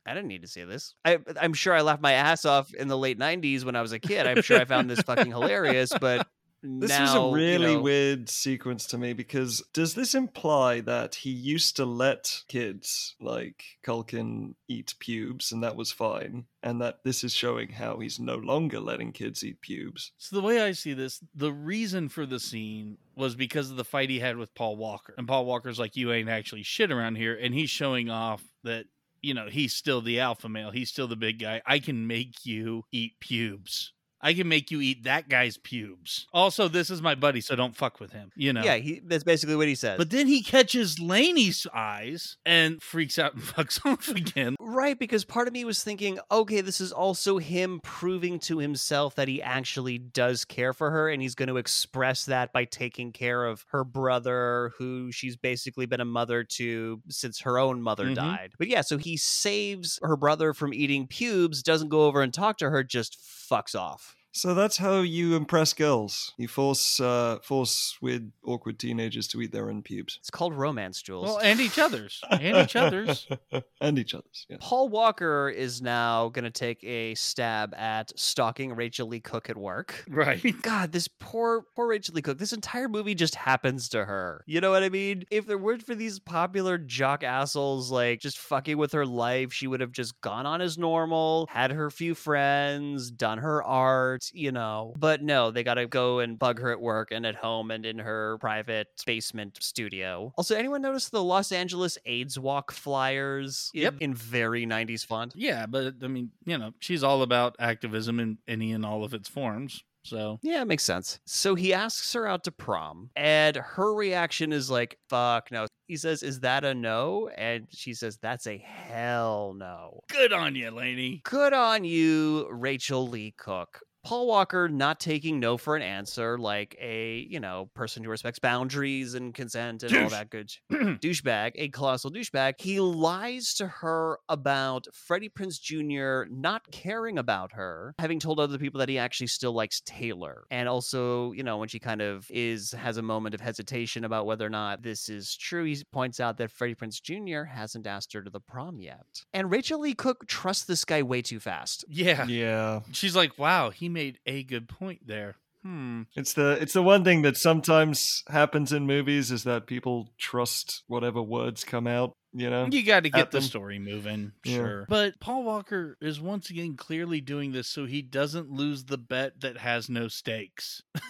I didn't need to see this. I, I'm sure I laughed my ass off in the late '90s when I was a kid. I'm sure I found this fucking hilarious, but This now, was a you really know- weird sequence to me because does this imply that he used to let kids like Culkin eat pubes and that was fine, and that this is showing how he's no longer letting kids eat pubes? So the way I see this, the reason for the scene was because of the fight he had with Paul Walker. And Paul Walker's like, "You ain't actually shit around here," and he's showing off that you know he's still the alpha male. He's still the big guy. I can make you eat pubes. I can make you eat that guy's pubes. Also, this is my buddy, so don't fuck with him. You know. Yeah, he, that's basically what he says. But then he catches Laney's eyes and freaks out and fucks off again. Right, because part of me was thinking, okay, this is also him proving to himself that he actually does care for her, and he's going to express that by taking care of her brother, who she's basically been a mother to since her own mother Mhm. died. But yeah, so he saves her brother from eating pubes, doesn't go over and talk to her, just fucks off. So that's how you impress girls. You force uh, force weird, awkward teenagers to eat their own pubes. It's called romance, Jules. Well, and each other's. And each other's. and each other's. Yeah. Paul Walker is now going to take a stab at stalking Rachael Leigh Cook at work. Right. God, this poor, poor Rachael Leigh Cook. This entire movie just happens to her. You know what I mean? If there weren't for these popular jock assholes like just fucking with her life, she would have just gone on as normal, had her few friends, done her art, you know. But no, they got to go and bug her at work and at home and in her private basement studio. Also, anyone notice the Los Angeles AIDS Walk flyers? Yep. In, very 90s font. Yeah, but I mean, you know, she's all about activism in any and all of its forms. So Yeah, it makes sense. So he asks her out to prom, and her reaction is like, fuck no. He says, Is that a no? And she says, That's a hell no. good on you, Laney. Good on you, Rachael Leigh Cook. Paul Walker not taking no for an answer, like a, you know, person who respects boundaries and consent and all that good douchebag, a colossal douchebag. He lies to her about Freddie Prinze Jr. not caring about her, having told other people that he actually still likes Taylor. And also, you know, when she kind of is has a moment of hesitation about whether or not this is true, he points out that Freddie Prinze Jr. hasn't asked her to the prom yet. And Rachael Leigh Cook trusts this guy way too fast. Yeah. Yeah. She's like, wow, he made a good point there. Hmm. It's the it's the one thing that sometimes happens in movies is that people trust whatever words come out, you know? You got to get the them. story moving, Yeah. sure. But Paul Walker is once again clearly doing this so he doesn't lose the bet that has no stakes.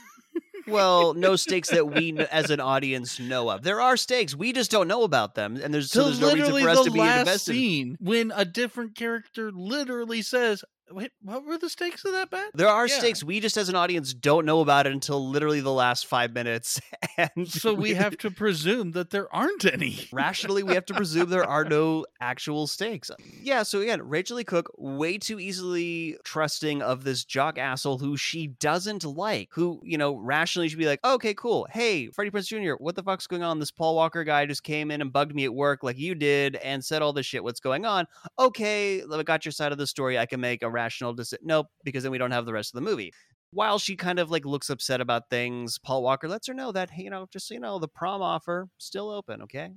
Well, no stakes that we as an audience know of. There are stakes. We just don't know about them. And there's so So there's no reason literally for us the to be last invested. scene when a different character literally says, Wait, what were the stakes of that bet? There are Yeah. stakes. We just, as an audience, don't know about it until literally the last five minutes. And So we have to presume that there aren't any. rationally we have to presume there are no actual stakes. Yeah, so again, Rachael Leigh Cook way too easily trusting of this jock asshole who she doesn't like, who, you know, rationally should be like, okay, cool. Hey, Freddie Prinze Jr., what the fuck's going on? This Paul Walker guy just came in and bugged me at work like you did and said all this shit. What's going on? Okay, I got your side of the story. I can make a rational decision. Nope, because then we don't have the rest of the movie while she kind of like looks upset about things, Paul Walker lets her know that, hey, you know, just so you know, the prom offer still open, okay?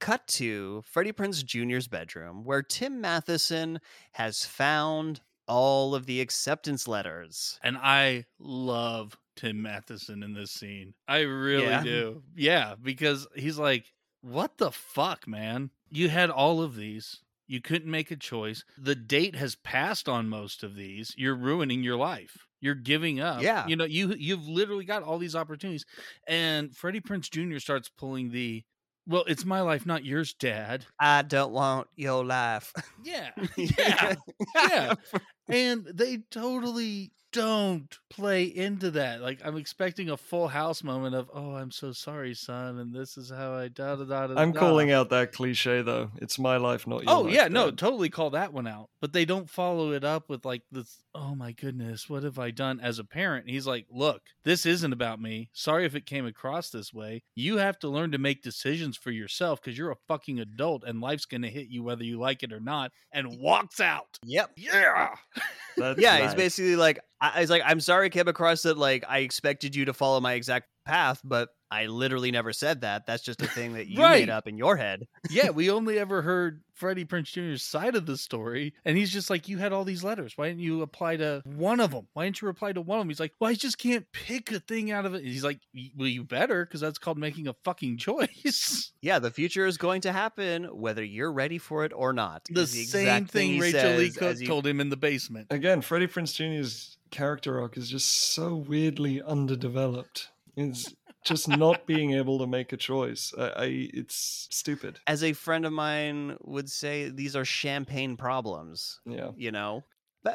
Cut to Freddie Prinze Jr.'s bedroom, where Tim Matheson has found all of the acceptance letters. And I love Tim Matheson in this scene. I really Yeah? do. Yeah, because he's like, what the fuck, man? You had all of these. You couldn't make a choice. The date has passed on most of these. You're ruining your life. You're giving up. Yeah. You know, you you've literally got all these opportunities. And Freddie Prinze Jr. starts pulling the well, it's my life, not yours, Dad. I don't want your life. Yeah. Yeah. yeah. And they totally don't play into that. Like I'm expecting a full house moment of, oh, I'm so sorry, son, and this is how I da da da da. I'm da." calling out that cliche though. It's my life, not your Oh life, yeah, no, totally call that one out. But they don't follow it up with like this. Oh my goodness, what have I done as a parent? He's like, look, this isn't about me. Sorry if it came across this way. You have to learn to make decisions for yourself because you're a fucking adult and life's gonna hit you whether you like it or not. And walks out. yep. Yeah. That's yeah, he's basically like, I, he's like, I'm sorry, I came across that Like, I expected you to follow my exact path, but I literally never said that. That's just a thing that you Right. made up in your head. yeah, we only ever heard Freddie Prinze Jr.'s side of the story, and he's just like, "You had all these letters. Why didn't you apply to one of them? Why didn't you reply to one of them?" He's like, "Well, I just can't pick a thing out of it." He's like, "Y- "Well, you better, because that's called making a fucking choice." Yeah, the future is going to happen whether you're ready for it or not. the is same exact thing Rachael Leigh Cook as he- told him in the basement. Again, Freddie Prinze Jr.'s character arc is just so weirdly underdeveloped. It's just not being able to make a choice. I, I it's stupid. As a friend of mine would say, these are champagne problems. Yeah. You know.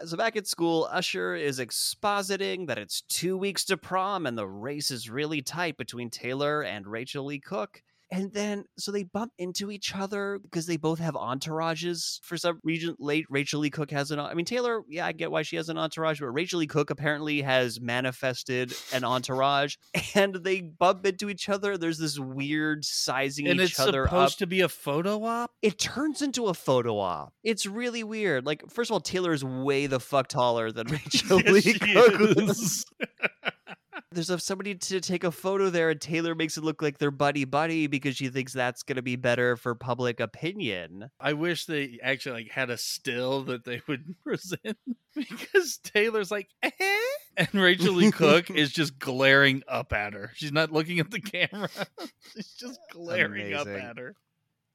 So back at school, Usher is expositing that it's two weeks to prom and the race is really tight between Taylor and Rachael Leigh Cook. And then, so they bump into each other because they both have entourages for some reason. Late Rachael Leigh Cook has an. I mean, Taylor, yeah, I get why she has an entourage, but Rachael Leigh Cook apparently has manifested an entourage, and they bump into each other. There's this weird sizing And each it's other supposed to be a photo op. It turns into a photo op. It's really weird. Like, first of all, Taylor is way the fuck taller than Rachel Yes, Lee Cook. There's a, somebody to take a photo there, and Taylor makes it look like they're buddy buddy because she thinks that's going to be better for public opinion. I wish they actually like had a still that they would present because Taylor's like, eh? and Rachael Leigh Cook is just glaring up at her. She's not looking at the camera. She's just glaring up at her.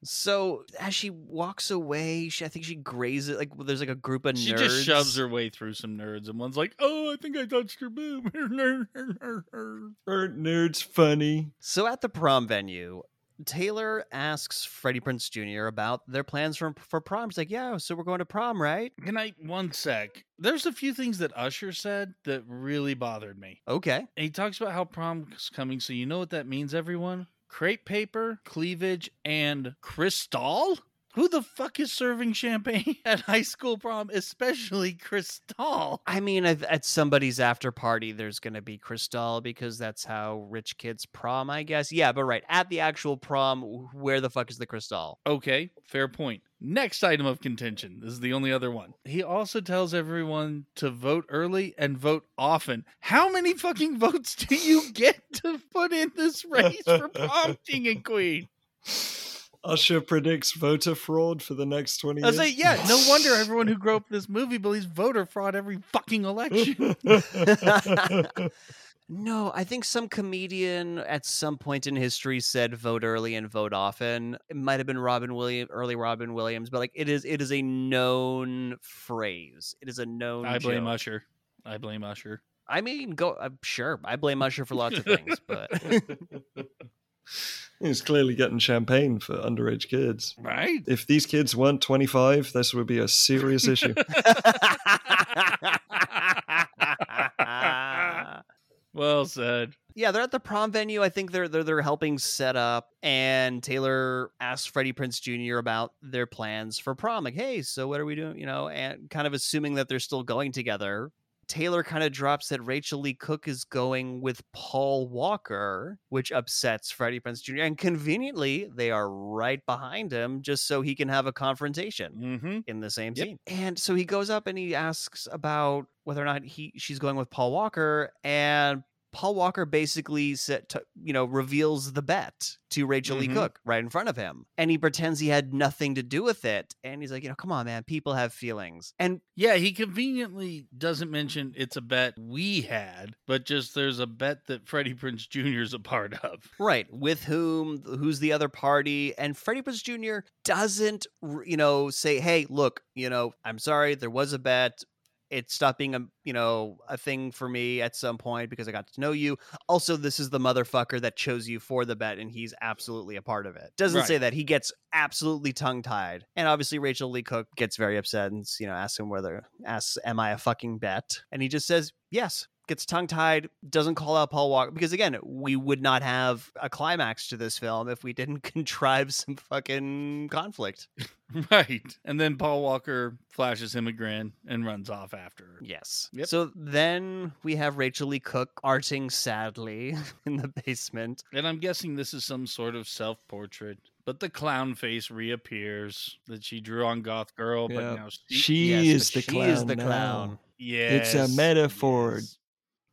So as she walks away, she, I think she grazes like there's like a group of She nerds. just shoves her way through some nerds, and one's like, "Oh, I think I touched her boob." Er, nerds funny. So at the prom venue, Taylor asks Freddie Prinze Jr. about their plans for for prom. She's like, "Yeah, so we're going to prom, right?" Can I one sec? There's a few things that Usher said that really bothered me. Okay. And he talks about how prom's coming, so you know what that means, everyone? Crepe paper, cleavage, and Cristal? Who the fuck is serving champagne at high school prom, especially Cristal? I mean, at, at somebody's after party, there's going to be Cristal because that's how rich kids prom, I guess. Yeah, but right at the actual prom, where the fuck is the Cristal? Okay, fair point. Next item of contention. This is the only other one. He also tells everyone to vote early and vote often. How many fucking votes do you get to put in this race for prom king and queen? Usher predicts voter fraud for the next 20 years. I was like, yeah, no wonder everyone who grew up in this movie believes voter fraud every fucking election. No, I think some comedian at some point in history said vote early and vote often. It might have been Robin Williams, early Robin Williams, but like it is, it is a known phrase. It is a known. I blame joke. Usher. I blame Usher. I mean, go. I'm sure I blame Usher for lots of things, but He's clearly getting champagne for underage kids. Right? If these kids weren't 25, this would be a serious issue. well said. Yeah, they're at the prom venue. I think they're they're they're helping set up, and Taylor asks Freddie Prinze Jr. about their plans for prom. Like, hey, so what are we doing? You know, and kind of assuming that they're still going together. Taylor kind of drops that Rachael Leigh Cook is going with Paul Walker, which upsets Freddie Prinze Jr. And conveniently, they are right behind him just so he can have a confrontation Mm-hmm. in the same Yep. scene. And so he goes up and he asks about whether or not he she's going with Paul Walker and Paul Walker basically to, you know, reveals the bet to Rachael Leigh Mhm. Cook right in front of him, and he pretends he had nothing to do with it. And he's like, you know, come on, man, people have feelings. And Yeah, he conveniently doesn't mention it's a bet we had, but just there's a bet that Freddie Prinze Jr. is a part of. right, with whom, who's the other party? And Freddie Prinze Jr. doesn't, you know, say, hey, look, you know, I'm sorry, there was a bet. It stopped being a you know a thing for me at some point because I got to know you. Also, this is the motherfucker that chose you for the bet, and he's absolutely a part of it. Doesn't say that he gets absolutely tongue tied, and obviously Rachael Leigh Cook gets very upset and you know asks him whether asks, "Am I a fucking bet?" And he just says yes. Gets tongue tied, doesn't call out Paul Walker because again, we would not have a climax to this film if we didn't contrive some fucking conflict. Right. And then Paul Walker flashes him a grin and runs off after her. Yes. Yep. So then we have Rachael Leigh Cook arting sadly in the basement. And I'm guessing this is some sort of self portrait. But the clown face reappears that she drew on Goth Girl, Yeah. but now she, She Yes, is the she clown. is the now. clown. yes, it's a metaphor. yes.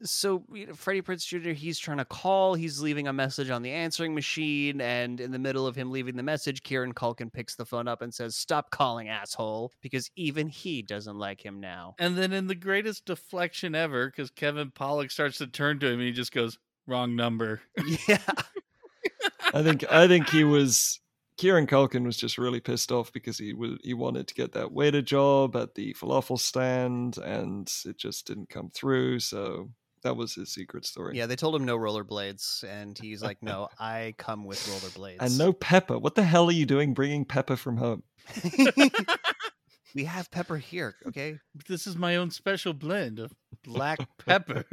So you know, Freddie Prinze Jr. He's trying to call. He's leaving a message on the answering machine, and in the middle of him leaving the message, Kieran Culkin picks the phone up and says, "Stop calling, asshole," because even he doesn't like him now. And then in the greatest deflection ever, because Kevin Pollak starts to turn to him and he just goes, wrong number. yeah. I think I think he was Kieran Culkin was just really pissed off because he was he wanted to get that waiter job at the falafel stand and it just didn't come through. So that was his secret story. Yeah, they told him no rollerblades, and he's like, "No, I come with rollerblades." And no pepper. What the hell are you doing bringing pepper from home? we have pepper here, okay? This is my own special blend of black pepper.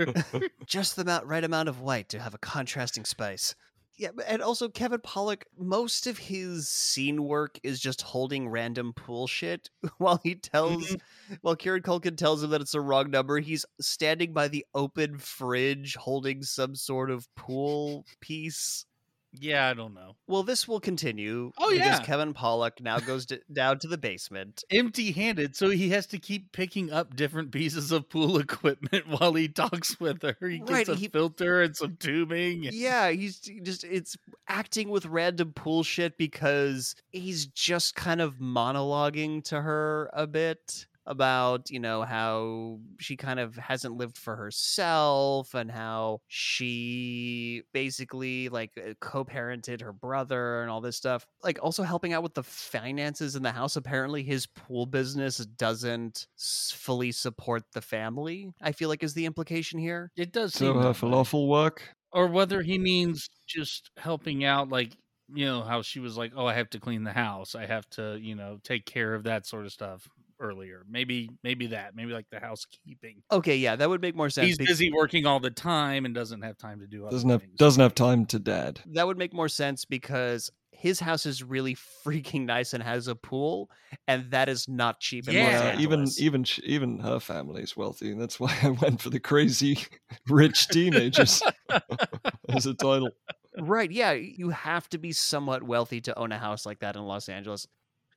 Just the amount, right amount of white to have a contrasting spice. Yeah, and also Kevin Pollak, most of his scene work is just holding random pool shit while he tells, mm-hmm. while Kieran Culkin tells him that it's a wrong number. He's standing by the open fridge holding some sort of pool piece. Yeah, I don't know. Well, this will continue. Oh, because yeah. Kevin Pollak now goes to, down to the basement. Empty handed, so he has to keep picking up different pieces of pool equipment while he talks with her. He gets Right, a he- filter and some tubing. Yeah, he's just it's acting with random pool shit because he's just kind of monologuing to her a bit about, you know, how she kind of hasn't lived for herself and how she basically like uh, co-parented her brother and all this stuff. Like also helping out with the finances in the house. Apparently his pool business doesn't fully support the family. I feel like is the implication here. It does So seem her that way. falafel work. or whether he means just helping out like you know how she was like oh i have to clean the house i have to you know take care of that sort of stuff earlier maybe maybe that maybe like the housekeeping Okay, yeah, that would make more sense. he's busy working all the time and doesn't have time to do other Doesn't have things. doesn't have time to dad. that would make more sense because his house is really freaking nice and has a pool, and that is not cheap in Los Yeah, Yeah, even even even her family is wealthy, and that's why I went for the crazy rich teenagers as a title. right, yeah, you have to be somewhat wealthy to own a house like that in Los Angeles.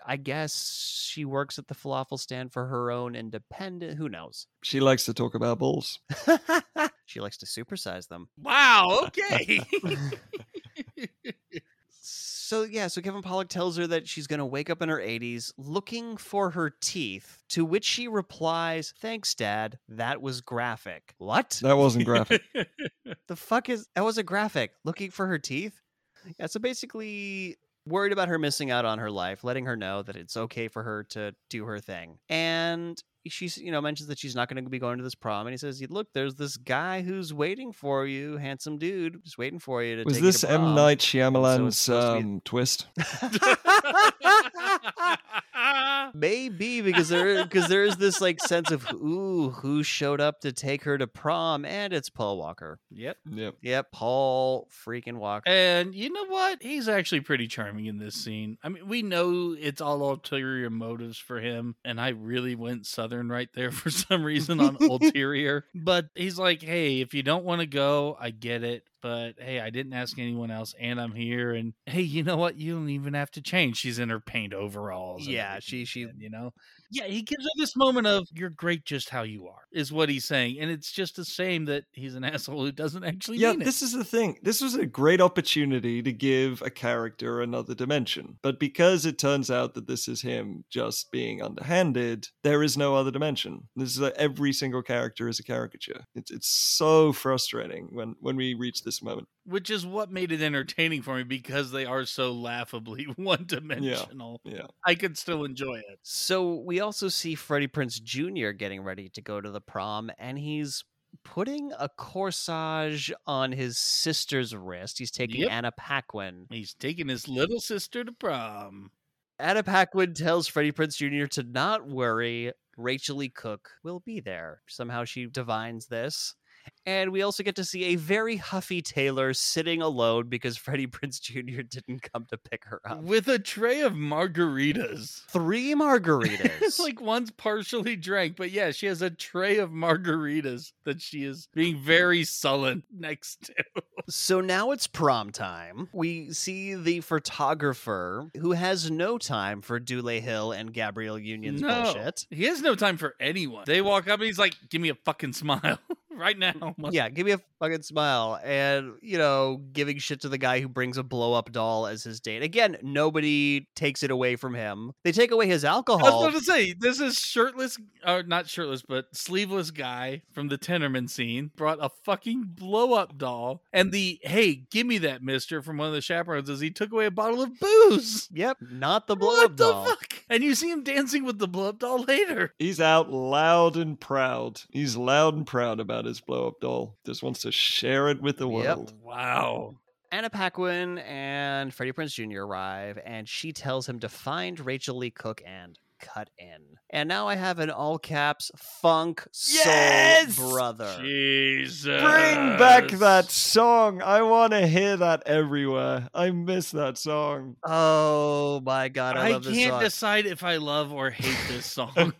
I guess she works at the falafel stand for her own independent. Who knows? She likes to talk about bulls. she likes to supersize them. wow okay So yeah, so Kevin Pollak tells her that she's going to wake up in her 80s looking for her teeth, to which she replies, "Thanks, Dad. That was graphic." What? That wasn't graphic. the fuck is that was a graphic looking for her teeth yeah so basically worried about her missing out on her life letting her know that it's okay for her to do her thing. And she's you know mentions that she's not going to be going to this prom, and he says, "Look, there's this guy who's waiting for you, handsome dude, just waiting for you to." Was take you this to M Night Shyamalan's supposed to be- um, twist? Maybe because there because there is this like sense of ooh who showed up to take her to prom, and it's Paul Walker. yep. Yep. Yep, Paul freaking Walker. And you know what? He's actually pretty charming in this scene. I mean, we know it's all ulterior motives for him, and I really went southern right there for some reason on ulterior. But he's like, "Hey, if you don't want to go, I get it, but hey, I didn't ask anyone else, and I'm here. And hey, you know what? You don't even have to change. She's in her paint overalls. Yeah, she- she- again, you know, yeah. He gives her this moment of "You're great just how you are," is what he's saying, and it's just a shame that he's an asshole who doesn't actually Yeah, mean it. this is the thing. This was a great opportunity to give a character another dimension. But because it turns out that this is him just being underhanded, there is no other dimension. This is like every single character is a caricature. It's it's so frustrating when when we reach this moment. which is what made it entertaining for me because they are so laughably one dimensional. Yeah. I could still enjoy it. So we also see Freddie Prinze Jr. getting ready to go to the prom, and he's putting a corsage on his sister's wrist. He's taking Yep. Anna Paquin. He's taking his little sister to prom. Anna Paquin tells Freddie Prinze Jr. to not worry. Rachael Leigh Cook will be there. Somehow she divines this. And we also get to see a very huffy Taylor sitting alone because Freddie Prinze Jr. didn't come to pick her up. With a tray of margaritas. Three margaritas. It's like one's partially drank, but yeah, she has a tray of margaritas that she is being very sullen next to. So now it's prom time. We see the photographer who has no time for Dule Hill and Gabrielle Union's no, bullshit. he has no time for anyone. They walk up and he's like, "Give me a fucking smile right now." Yeah, give me a fucking smile. And, you know, giving shit to the guy who brings a blow up doll as his date. Again, nobody takes it away from him. They take away his alcohol. I was alcohol. about to say this is shirtless, or not shirtless, but sleeveless guy from the Tenorman scene brought a fucking blow up doll, and the hey, give me that Mister from one of the chaperones as he took away a bottle of booze. Yep, not the blow what up the doll. fuck? And you see him dancing with the blow up doll later. He's out loud and proud. He's loud and proud about his blow up doll. Just wants to share it with the Yep. world. Wow. Anna Paquin and Freddie Prinze Jr. arrive, and she tells him to find Rachael Leigh Cook and cut in. And now I have an all caps funk Yes! soul brother. Jesus. Bring back that song. I want to hear that everywhere. I miss that song. Oh my god, I, I, love this can't decide if I love or hate this song.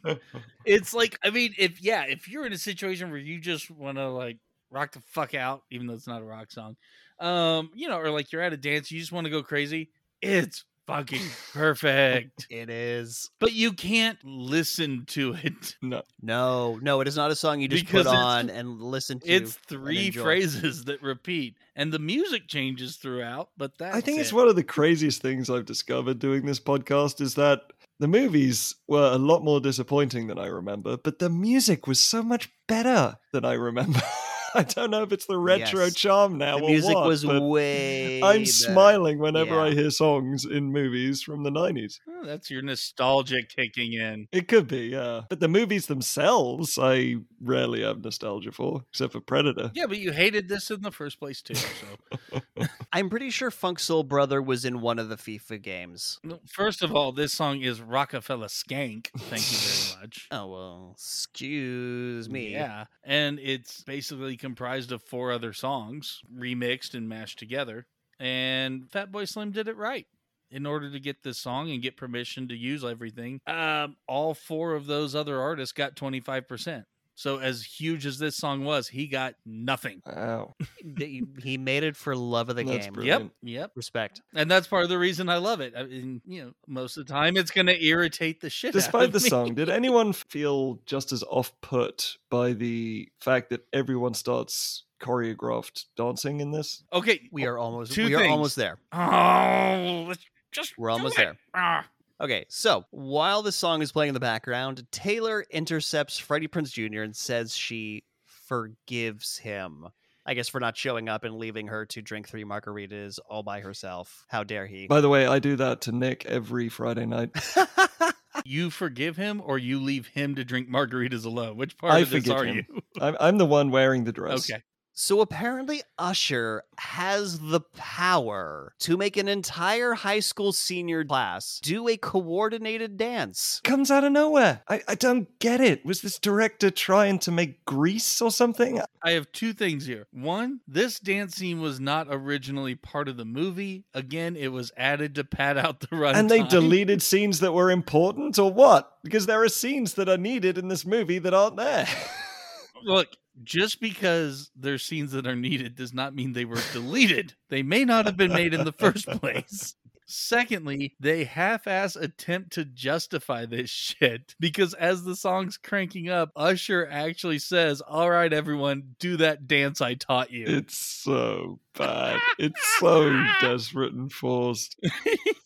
it's like I mean, if yeah, if you're in a situation where you just want to like rock the fuck out, even though it's not a rock song, um, you know, or like you're at a dance, you just want to go crazy. It's fucking perfect, It is. but you can't listen to it. no. No, no, it is not a song you just Because put on and listen to. It's three phrases that repeat, and the music changes throughout. But that's I think it's one of the craziest things I've discovered doing this podcast is that the movies were a lot more disappointing than I remember, but the music was so much better than I remember. I don't know if it's the retro Yes. charm now. the or music what, was but way. I'm better. smiling whenever Yeah. I hear songs in movies from the 90s. Oh, that's your nostalgia kicking in. It could be, yeah. But the movies themselves, I rarely have nostalgia for, except for Predator. Yeah, but you hated this in the first place too. So I'm pretty sure Funk Soul Brother was in one of the FIFA games. First of all, this song is Rockefeller Skank. Thank you very much. Oh well, excuse me. Yeah. And it's basically comprised of four other songs remixed and mashed together. And Fatboy Slim did it right. In order to get this song and get permission to use everything, um, all four of those other artists got 25%. So, as huge as this song was, he got nothing. Wow. He made it for love of the That's game. brilliant. Yep. Yep. Respect. And that's part of the reason I love it. I mean, you know, most of the time it's going to irritate the shit out Despite of the me. song, did anyone feel just as off put by the fact that everyone starts choreographed dancing in this? Okay. We are almost. Two we are almost there. Oh, let's just. We're do almost it. there. Ah. Okay, so while the song is playing in the background, Taylor intercepts Freddie Prinze Jr. and says she forgives him. I guess for not showing up and leaving her to drink three margaritas all by herself. How dare he? By the way, I do that to Nick every Friday night. you forgive him or you leave him to drink margaritas alone? Which part I of this are him. you? I'm, I'm the one wearing the dress. Okay. So apparently, Usher has the power to make an entire high school senior class do a coordinated dance. Comes out of nowhere. I, I don't get it. Was this director trying to make Grease or something? I have two things here. One, this dance scene was not originally part of the movie. Again, it was added to pad out the run. And they deleted scenes that were important or what? Because there are scenes that are needed in this movie that aren't there. Look, just because there's scenes that are needed does not mean they were deleted. They may not have been made in the first place. Secondly, they half ass attempt to justify this shit because as the song's cranking up, Usher actually says, All right, everyone, do that dance I taught you. it's so bad. It's so desperate and forced.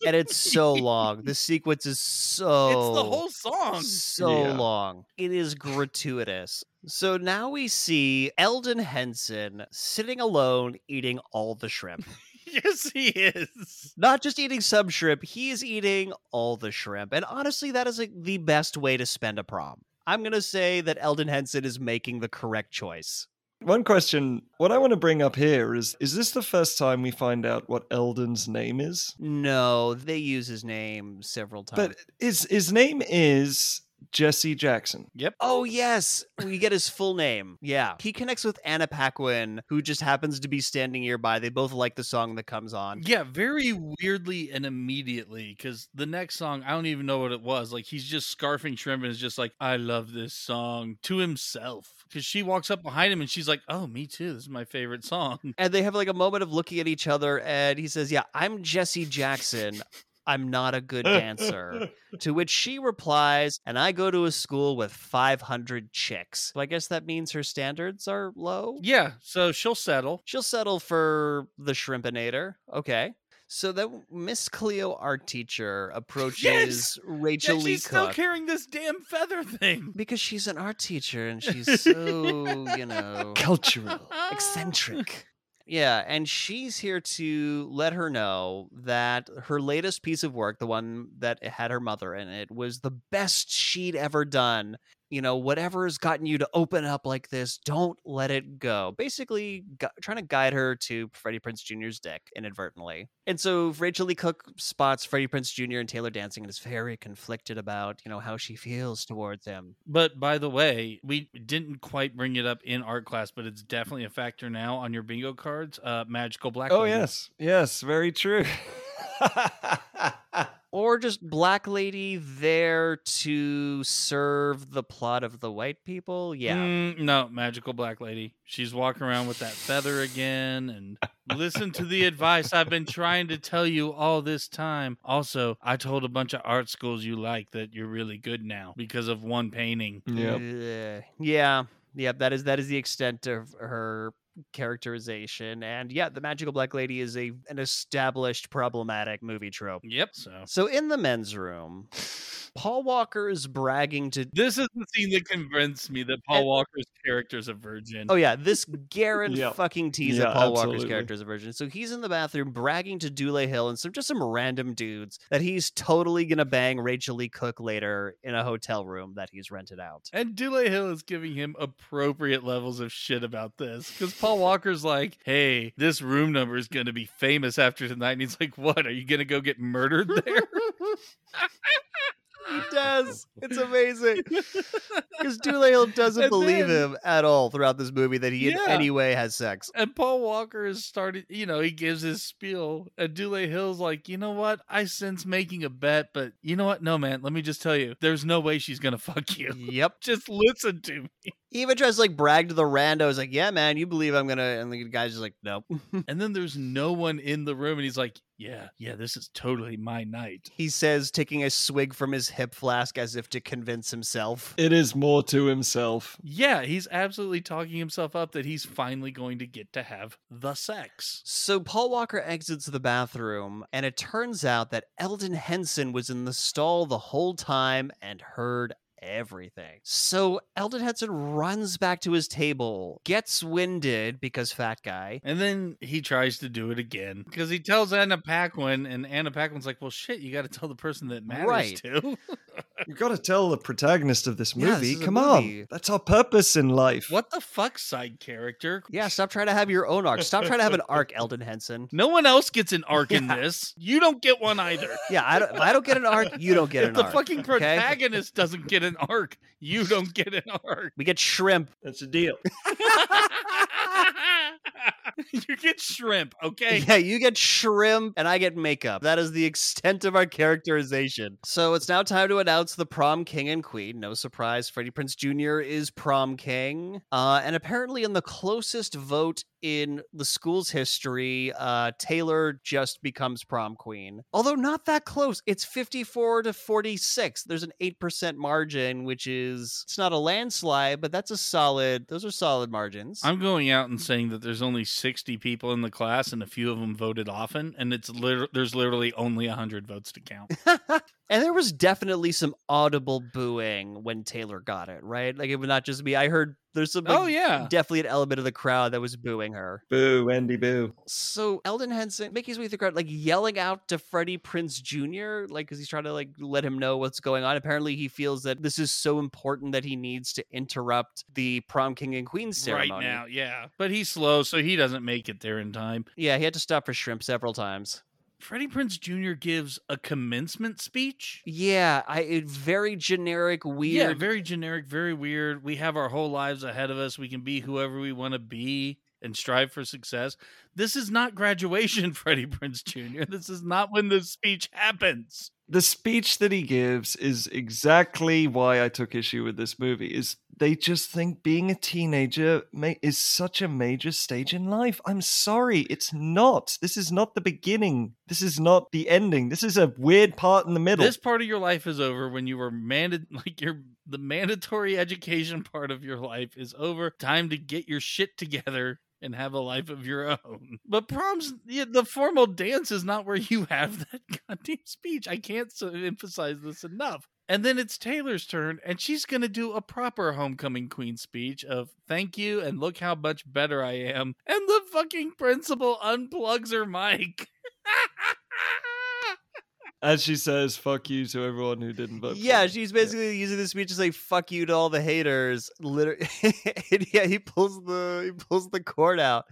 And it's so long. The sequence is so it's the whole song. so Yeah. long. It is gratuitous. So now we see Elden Henson sitting alone eating all the shrimp. yes, he is. Not just eating some shrimp, he is eating all the shrimp. And honestly, that is like the best way to spend a prom. I'm going to say that Elden Henson is making the correct choice. One question, what I want to bring up here is is this the first time we find out what Elden's name is? No, they use his name several times. But his his name is Jesse Jackson. Yep. Oh yes, we get his full name. Yeah, he connects with Anna Paquin, who just happens to be standing nearby. They both like the song that comes on. Yeah, very weirdly and immediately because the next song, I don't even know what it was. Like he's just scarfing shrimp and is just like, I love this song to himself. Because she walks up behind him and she's like, Oh, me too. This is my favorite song. And they have like a moment of looking at each other, and he says, "Yeah, I'm Jesse Jackson. I'm not a good dancer." to which she replies, "And I go to a school with 500 chicks." So I guess that means her standards are low. Yeah, so she'll settle. She'll settle for the shrimpinator. Okay. So then Miss Cleo, art teacher, approaches Rachael Yet Lee she's still carrying this damn feather thing. because she's an art teacher and she's so, you know, Cultural. eccentric. Yeah, and she's here to let her know that her latest piece of work, the one that had her mother in it, was the best she'd ever done. You know, whatever has gotten you to open up like this, don't let it go. Basically, gu- trying to guide her to Freddie Prinze Jr.'s dick inadvertently. And so Rachael Leigh Cook spots Freddie Prinze Jr. and Taylor dancing and is very conflicted about, you know, how she feels towards him. But by the way, we didn't quite bring it up in art class, but it's definitely a factor now on your bingo cards. Uh, magical black. Oh Lady. yes. Yes, very true. or just black lady there to serve the plot of the white people yeah Mm, no, magical black lady. She's walking around with that feather again and listen to the advice I've been trying to tell you all this time. Also, I told a bunch of art schools you like that you're really good now because of one painting. yep. Ugh. yeah yeah that is that is the extent of her characterization and yeah the magical black lady is a an established problematic movie trope Yep. So so in the men's room paul walker is bragging to this is the scene that convinced me that Paul And- Walker's character is a virgin. Oh yeah, this Garen Yep. fucking tease Yeah, that Paul Walker's character is a virgin. So he's in the bathroom bragging to Dule Hill and some just some random dudes that he's totally gonna bang Rachael Leigh Cook later in a hotel room that he's rented out. And Dule Hill is giving him appropriate levels of shit about this because Paul Walker's like, "Hey, this room number is going to be famous after tonight." And he's like, "What? Are you going to go get murdered there?" he does. It's amazing. Because Hill doesn't And believe then- him at all throughout this movie that he in any way has sex. and Paul Walker is started. You know, he gives his spiel, and Dule Hill's like, "You know what? I sense making a bet, but you know what? No, man. Let me just tell you, there's no way she's going to fuck you. Yep. just listen to me." He even tries to like brag to the randos, like, yeah, man, you believe I'm gonna and the guy's just like, nope. And then there's no one in the room, and he's like, "Yeah, yeah, this is totally my night." he says, taking a swig from his hip flask as if to convince himself. It is more to himself. Yeah, he's absolutely talking himself up that he's finally going to get to have the sex. So Paul Walker exits the bathroom, and it turns out that Elden Henson was in the stall the whole time and heard everything. So Elden Henson runs back to his table, gets winded because fat guy. And then he tries to do it again because he tells Anna Paquin, and Anna Paquin's like, "Well, shit, you got to tell the person that matters Right. to." You got to tell the protagonist of this Yeah, this movie. Come movie. on, that's our purpose in life. what the fuck, side character? Yeah, stop trying to have your own arc. Stop trying to have an arc, Elden Henson. No one else gets an arc in this. You don't get one either. Yeah, I don't, if I don't get an arc, you don't get if an the arc. fucking okay? protagonist doesn't get an arc, you don't get an arc. We get shrimp. That's a deal. you get shrimp, okay? Yeah, you get shrimp and I get makeup. That is the extent of our characterization. So it's now time to announce the prom king and queen. No surprise, Freddie Prinze Jr. is prom king. Uh, and apparently, in the closest vote in the school's history, uh, Taylor just becomes prom queen. Although not that close. It's 54 to 46. There's an 8% margin, which is, it's not a landslide, but that's a solid, those are solid margins. I'm going out and saying that there's only 60 people in the class and a few of them voted often and it's liter- there's literally only 100 votes to count. and there was definitely some audible booing when Taylor got it, right? Like it would not just be I heard there's some like, oh yeah. definitely an element of the crowd that was booing her. Boo, Andy, boo. So Elden Henson making his way through the crowd, like yelling out to Freddie Prinze Jr., like because he's trying to like let him know what's going on. Apparently, he feels that this is so important that he needs to interrupt the prom king and queen ceremony. Right now, yeah. But he's slow, so he doesn't make it there in time. Yeah, he had to stop for shrimp several times. Freddie Prinze Jr. gives a commencement speech. Yeah, I it, very generic, weird. Yeah, very generic, very weird. We have our whole lives ahead of us. We can be whoever we want to be and strive for success. This is not graduation, Freddie Prinze Jr. This is not when the speech happens. The speech that he gives is exactly why I took issue with this movie. Is they just think being a teenager ma- is such a major stage in life. I'm sorry, it's not. This is not the beginning. This is not the ending. This is a weird part in the middle. This part of your life is over when you were mandated like your the mandatory education part of your life is over. Time to get your shit together and have a life of your own. But proms, the formal dance is not where you have that goddamn speech. I can't emphasize this enough. And then it's Taylor's turn, and she's going to do a proper homecoming queen speech of thank you and look how much better I am. And the fucking principal unplugs her mic. As she says, "Fuck you" to everyone who didn't vote. Yeah, she's basically using the speech to say "fuck you" to all the haters. Literally, yeah, he pulls the he pulls the cord out.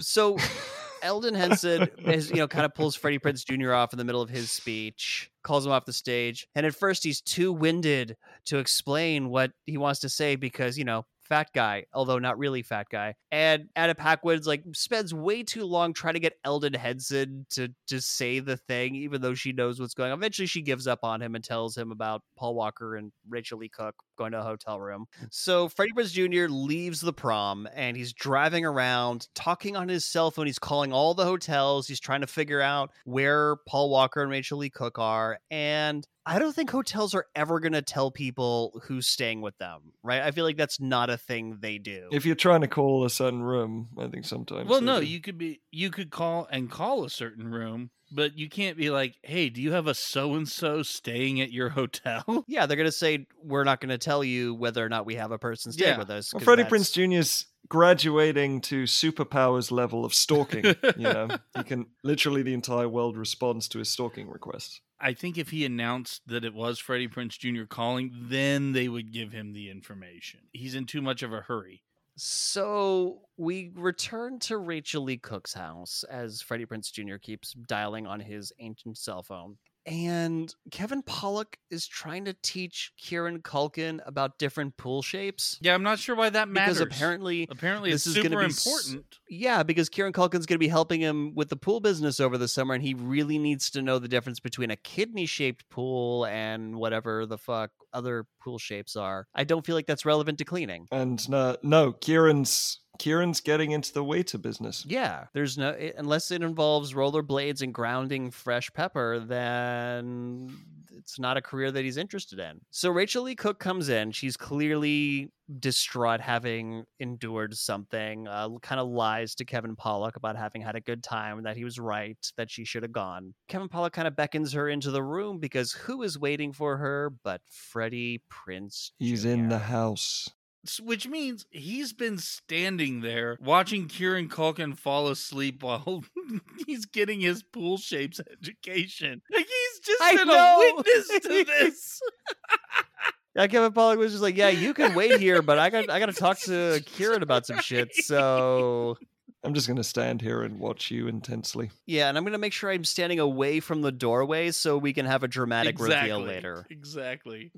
So Elden Henson is, you know, kind of pulls Freddie Prinze Jr. off in the middle of his speech, calls him off the stage, and at first he's too winded to explain what he wants to say because, you know, fat guy, although not really fat guy. And Anna Paquin's like spends way too long trying to get Elden Henson to to say the thing, even though she knows what's going on. Eventually she gives up on him and tells him about Paul Walker and Rachael Leigh Cook going to a hotel room. So Freddie Prinze Jr. leaves the prom and he's driving around talking on his cell phone. He's calling all the hotels. He's trying to figure out where Paul Walker and Rachael Leigh Cook are. And I don't think hotels are ever going to tell people who's staying with them, right? I feel like that's not a thing they do. If you're trying to call a certain room, I think sometimes. Well, no, do. you could be you could call and call a certain room, but you can't be like, "Hey, do you have a so and so staying at your hotel?" yeah, they're going to say, we're not going to tell you whether or not we have a person staying Yeah. with us. Well, 'cause Freddie that's- Prinze Jr.'s graduating to superpowers level of stalking. you know, he can literally the entire world responds to his stalking requests. I think if he announced that it was Freddie Prinze Jr. calling, then they would give him the information. He's in too much of a hurry. So we return to Rachael Leigh Cook's house as Freddie Prinze Jr. keeps dialing on his ancient cell phone. And Kevin Pollak is trying to teach Kieran Culkin about different pool shapes. Yeah, I'm not sure why that matters. Because apparently, apparently this it's is gonna super be s- important. yeah, because Kieran Culkin's going to be helping him with the pool business over the summer, and he really needs to know the difference between a kidney shaped pool and whatever the fuck other pool shapes are. I don't feel like that's relevant to cleaning. And no, no, Kieran's Kieran's getting into the waiter business. Yeah, there's no it, unless it involves rollerblades and grounding fresh pepper, then it's not a career that he's interested in. So Rachael Leigh Cook comes in. She's clearly distraught, having endured something. Uh, kind of lies to Kevin Pollak about having had a good time, that he was right, that she should have gone. Kevin Pollak kind of beckons her into the room because who is waiting for her but Freddie Prinze? He's Jr.? in the house. S- Which means he's been standing there watching Kieran Culkin fall asleep while he's getting his pool shapes education. Like he's just I been know. a witness to this. Yeah, Kevin Pollak was just like, "Yeah, you can wait here, but I got I got to talk to Kieran about some shit." So I'm just gonna stand here and watch you intensely. yeah, and I'm gonna make sure I'm standing away from the doorway so we can have a dramatic reveal later. Exactly.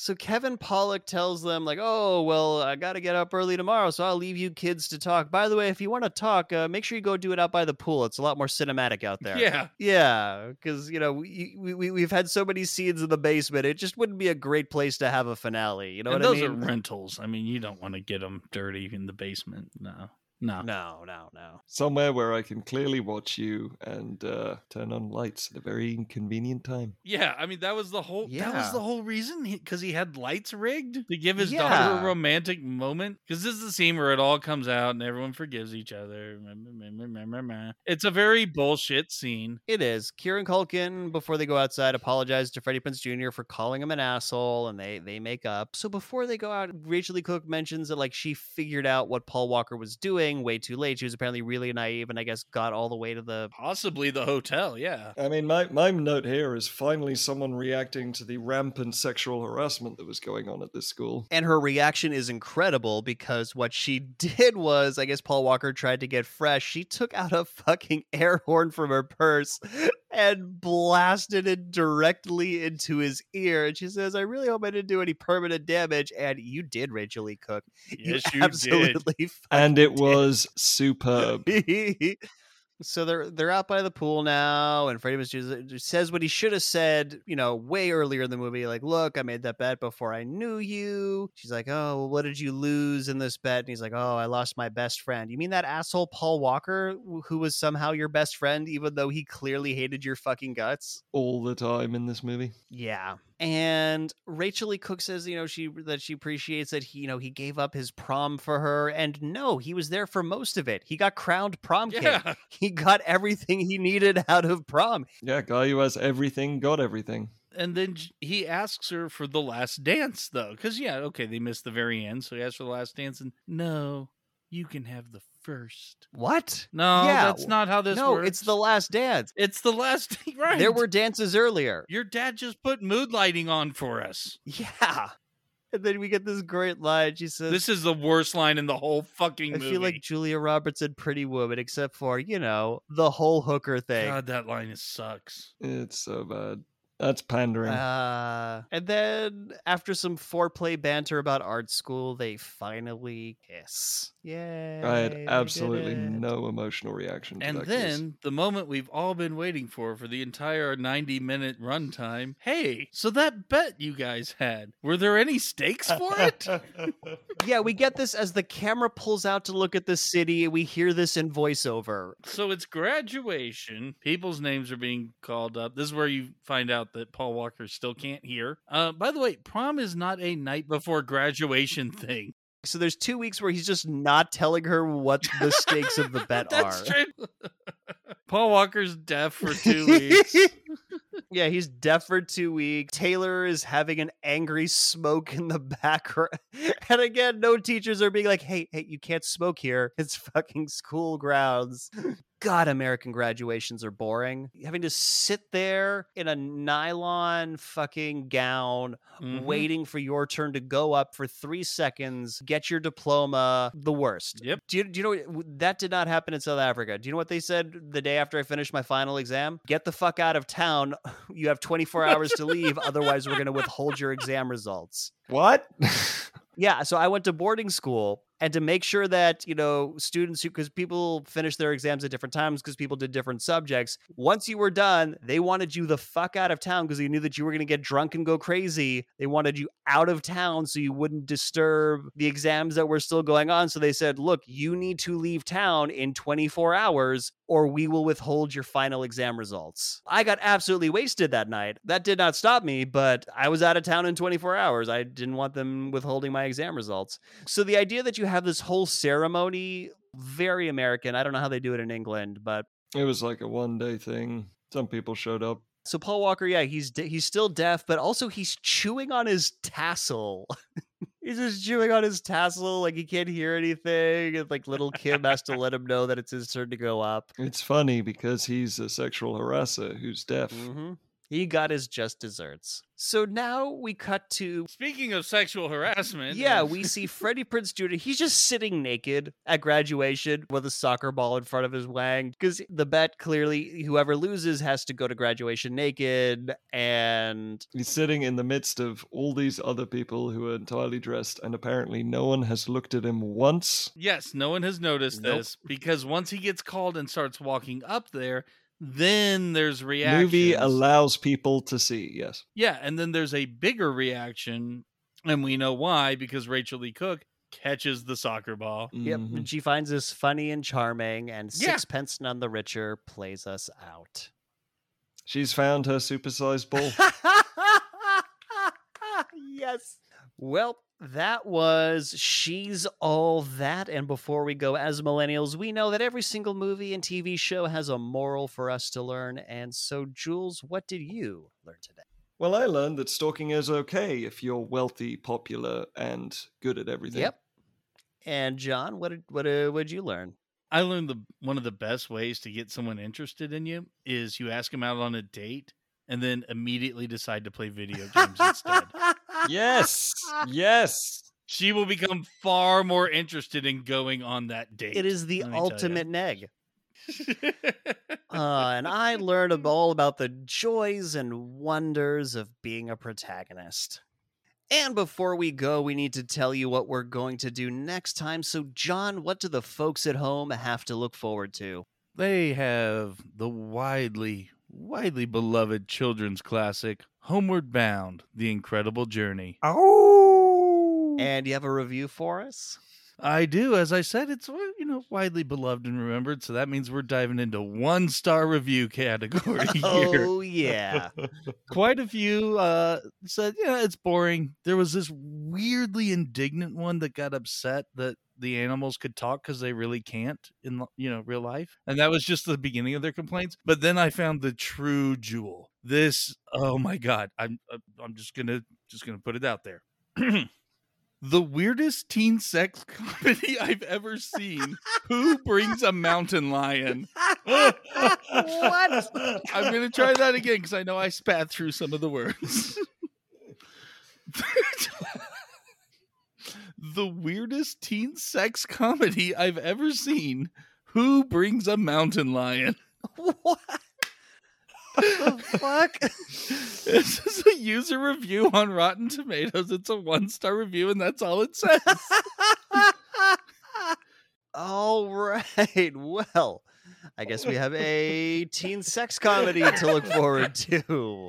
So Kevin Pollak tells them like, "Oh, well, I got to get up early tomorrow, so I'll leave you kids to talk. By the way, if you want to talk, uh, make sure you go do it out by the pool. It's a lot more cinematic out there." Yeah. Yeah, because you know we, we we- we've had so many scenes in the basement. It just wouldn't be a great place to have a finale. You know and what those I mean? are rentals. I mean, you don't want to get them dirty in the basement. No. No. no, no, no. Somewhere where I can clearly watch you and uh, turn on lights at a very inconvenient time. Yeah, I mean that was the whole yeah. that was the whole reason because he, had lights rigged to give his Yeah. daughter a romantic moment. Because this is the scene where it all comes out and everyone forgives each other. It's a very bullshit scene. It is. Kieran Culkin, before they go outside, apologizes to Freddie Prinze Jr. for calling him an asshole, and they they make up. So before they go out, Rachael Leigh Cook mentions that like she figured out what Paul Walker was doing way too late. She was apparently really naive, and I guess got all the way to the. Possibly the hotel. Yeah. I mean, my, my note here is finally someone reacting to the rampant sexual harassment that was going on at this school. And her reaction is incredible because what she did was, I guess Paul Walker tried to get fresh. She took out a fucking air horn from her purse and blasted it directly into his ear. And she says, I really hope I didn't do any permanent damage. And you did, Rachael Leigh Cook. Yes, you you did. And it did. was superb. so they're they're out by the pool now, and Freddie was just says what he should have said, you know, way earlier in the movie. Like, look, I made that bet before I knew you. She's like, oh, well, what did you lose in this bet? And he's like, oh, I lost my best friend. You mean that asshole Paul Walker, who was somehow your best friend, even though he clearly hated your fucking guts? All the time in this movie. Yeah. And Rachael Leigh Cook says, you know, she that she appreciates that he, you know, he gave up his prom for her. And no, he was there for most of it. He got crowned prom king. He got everything he needed out of prom. Yeah, guy who has everything got everything. And then he asks her for the last dance, though. Because, yeah, okay, they missed the very end. So he asks for the last dance. And no, you can have the first. What? No, Yeah, that's not how this no, works. it's the last dance. It's the last. Right. There were dances earlier. Your dad just put mood lighting on for us. Yeah. And then we get this great line. She says, This is the worst line in the whole fucking I movie. feel like Julia Roberts in Pretty Woman, except for, you know, the whole hooker thing. God, that line is sucks. It's so bad. That's pandering. Uh, and then after some foreplay banter about art school, they finally kiss. Yay. I had absolutely no emotional reaction to And that kiss. then the moment we've all been waiting for for the entire 90 minute runtime. Hey, so that bet you guys had, were there any stakes for it? Yeah, we get this as the camera pulls out to look at the city. and We hear this in voiceover. so it's graduation. People's names are being called up. This is where you find out that Paul Walker still can't hear. Uh, by the way, prom is not a night before graduation thing. So there's two weeks where he's just not telling her what the stakes of the bet are. Paul Walker's deaf for two weeks. yeah, he's deaf for two weeks. Taylor is having an angry smoke in the background. And again, no teachers are being like, hey, hey, you can't smoke here. It's fucking school grounds. God, American graduations are boring. Having to sit there in a nylon fucking gown, Mhm. waiting for your turn to go up for three seconds, get your diploma, the worst. Yep. Do you, do you know that did not happen in South Africa? Do you know what they said the day after I finished my final exam? Get the fuck out of town. You have 24 hours to leave. Otherwise, we're going to withhold your exam results. What? Yeah. So I went to boarding school And to make sure that, you know, students who, because people finish their exams at different times because people did different subjects, once you were done, they wanted you the fuck out of town because they knew that you were going to get drunk and go crazy. They wanted you out of town so you wouldn't disturb the exams that were still going on. So they said, look, you need to leave town in 24 hours or we will withhold your final exam results. I got absolutely wasted that night. That did not stop me, but I was out of town in 24 hours. I didn't want them withholding my exam results. So the idea that you have this whole ceremony, very American. I don't know how they do it in England, but It was like a one day thing. Some people showed up. so Paul Walker, yeah, he's de- he's still deaf, but also he's chewing on his tassel. he's just chewing on his tassel, like he can't hear anything. And like little Kim has to let him know that it's his turn to go up. It's funny because he's a sexual harasser who's deaf. hmm He got his just desserts. So now we cut to Speaking of sexual harassment, yeah, we see Freddie Prinze Jr. He's just sitting naked at graduation with a soccer ball in front of his wang because the bet clearly whoever loses has to go to graduation naked and He's sitting in the midst of all these other people who are entirely dressed, and apparently no one has looked at him once. Yes, no one has noticed Nope. this because once he gets called and starts walking up there, then there's reaction. Movie allows people to see, yes. Yeah, and then there's a bigger reaction, and we know why because Rachael Leigh Cook catches the soccer ball. yep, Mhm. and she finds this funny and charming and Yeah. sixpence none the richer plays us out. She's found her supersized ball. yes. Well, that was She's All That. And before we go, as millennials, we know that every single movie and TV show has a moral for us to learn. And so, Jules, what did you learn today? Well, I learned that stalking is okay if you're wealthy, popular, and good at everything. Yep. And John, what did what uh, what did you learn? I learned the one of the best ways to get someone interested in you is you ask them out on a date and then immediately decide to play video games instead. Yes. yes. She will become far more interested in going on that date. It is the let me tell ya. ultimate neg. Uh, and I learned all about the joys and wonders of being a protagonist. And before we go, we need to tell you what we're going to do next time. So, John, what do the folks at home have to look forward to? they have the widely, widely beloved children's classic, Homeward Bound The Incredible Journey. Oh. And you have a review for us? I do. As I said, it's you know widely beloved and remembered, so that means we're diving into one star review category here. Oh, yeah. Quite a few uh, said, "Yeah, it's boring." There was this weirdly indignant one that got upset that the animals could talk because they really can't in you know real life, and that was just the beginning of their complaints. But then I found the true jewel. This, oh my god, I'm uh, I'm just gonna just gonna put it out there. The weirdest teen sex comedy I've ever seen. Who brings a mountain lion? what? I'm going to try that again because I know I spat through some of the words. the weirdest teen sex comedy I've ever seen. Who brings a mountain lion? what? The fuck? This is a user review on Rotten Tomatoes. It's a one star review, and that's all it says. All right. Well, I guess we have a teen sex comedy to look forward to.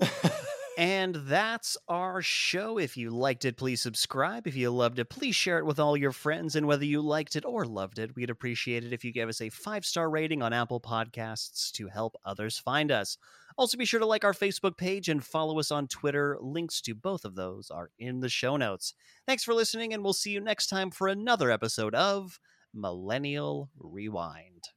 And that's our show. If you liked it, please subscribe. If you loved it, please share it with all your friends. And whether you liked it or loved it, we'd appreciate it if you gave us a five star rating on Apple Podcasts to help others find us. Also, be sure to like our Facebook page and follow us on Twitter. Links to both of those are in the show notes. Thanks for listening, and we'll see you next time for another episode of Millennial Rewind.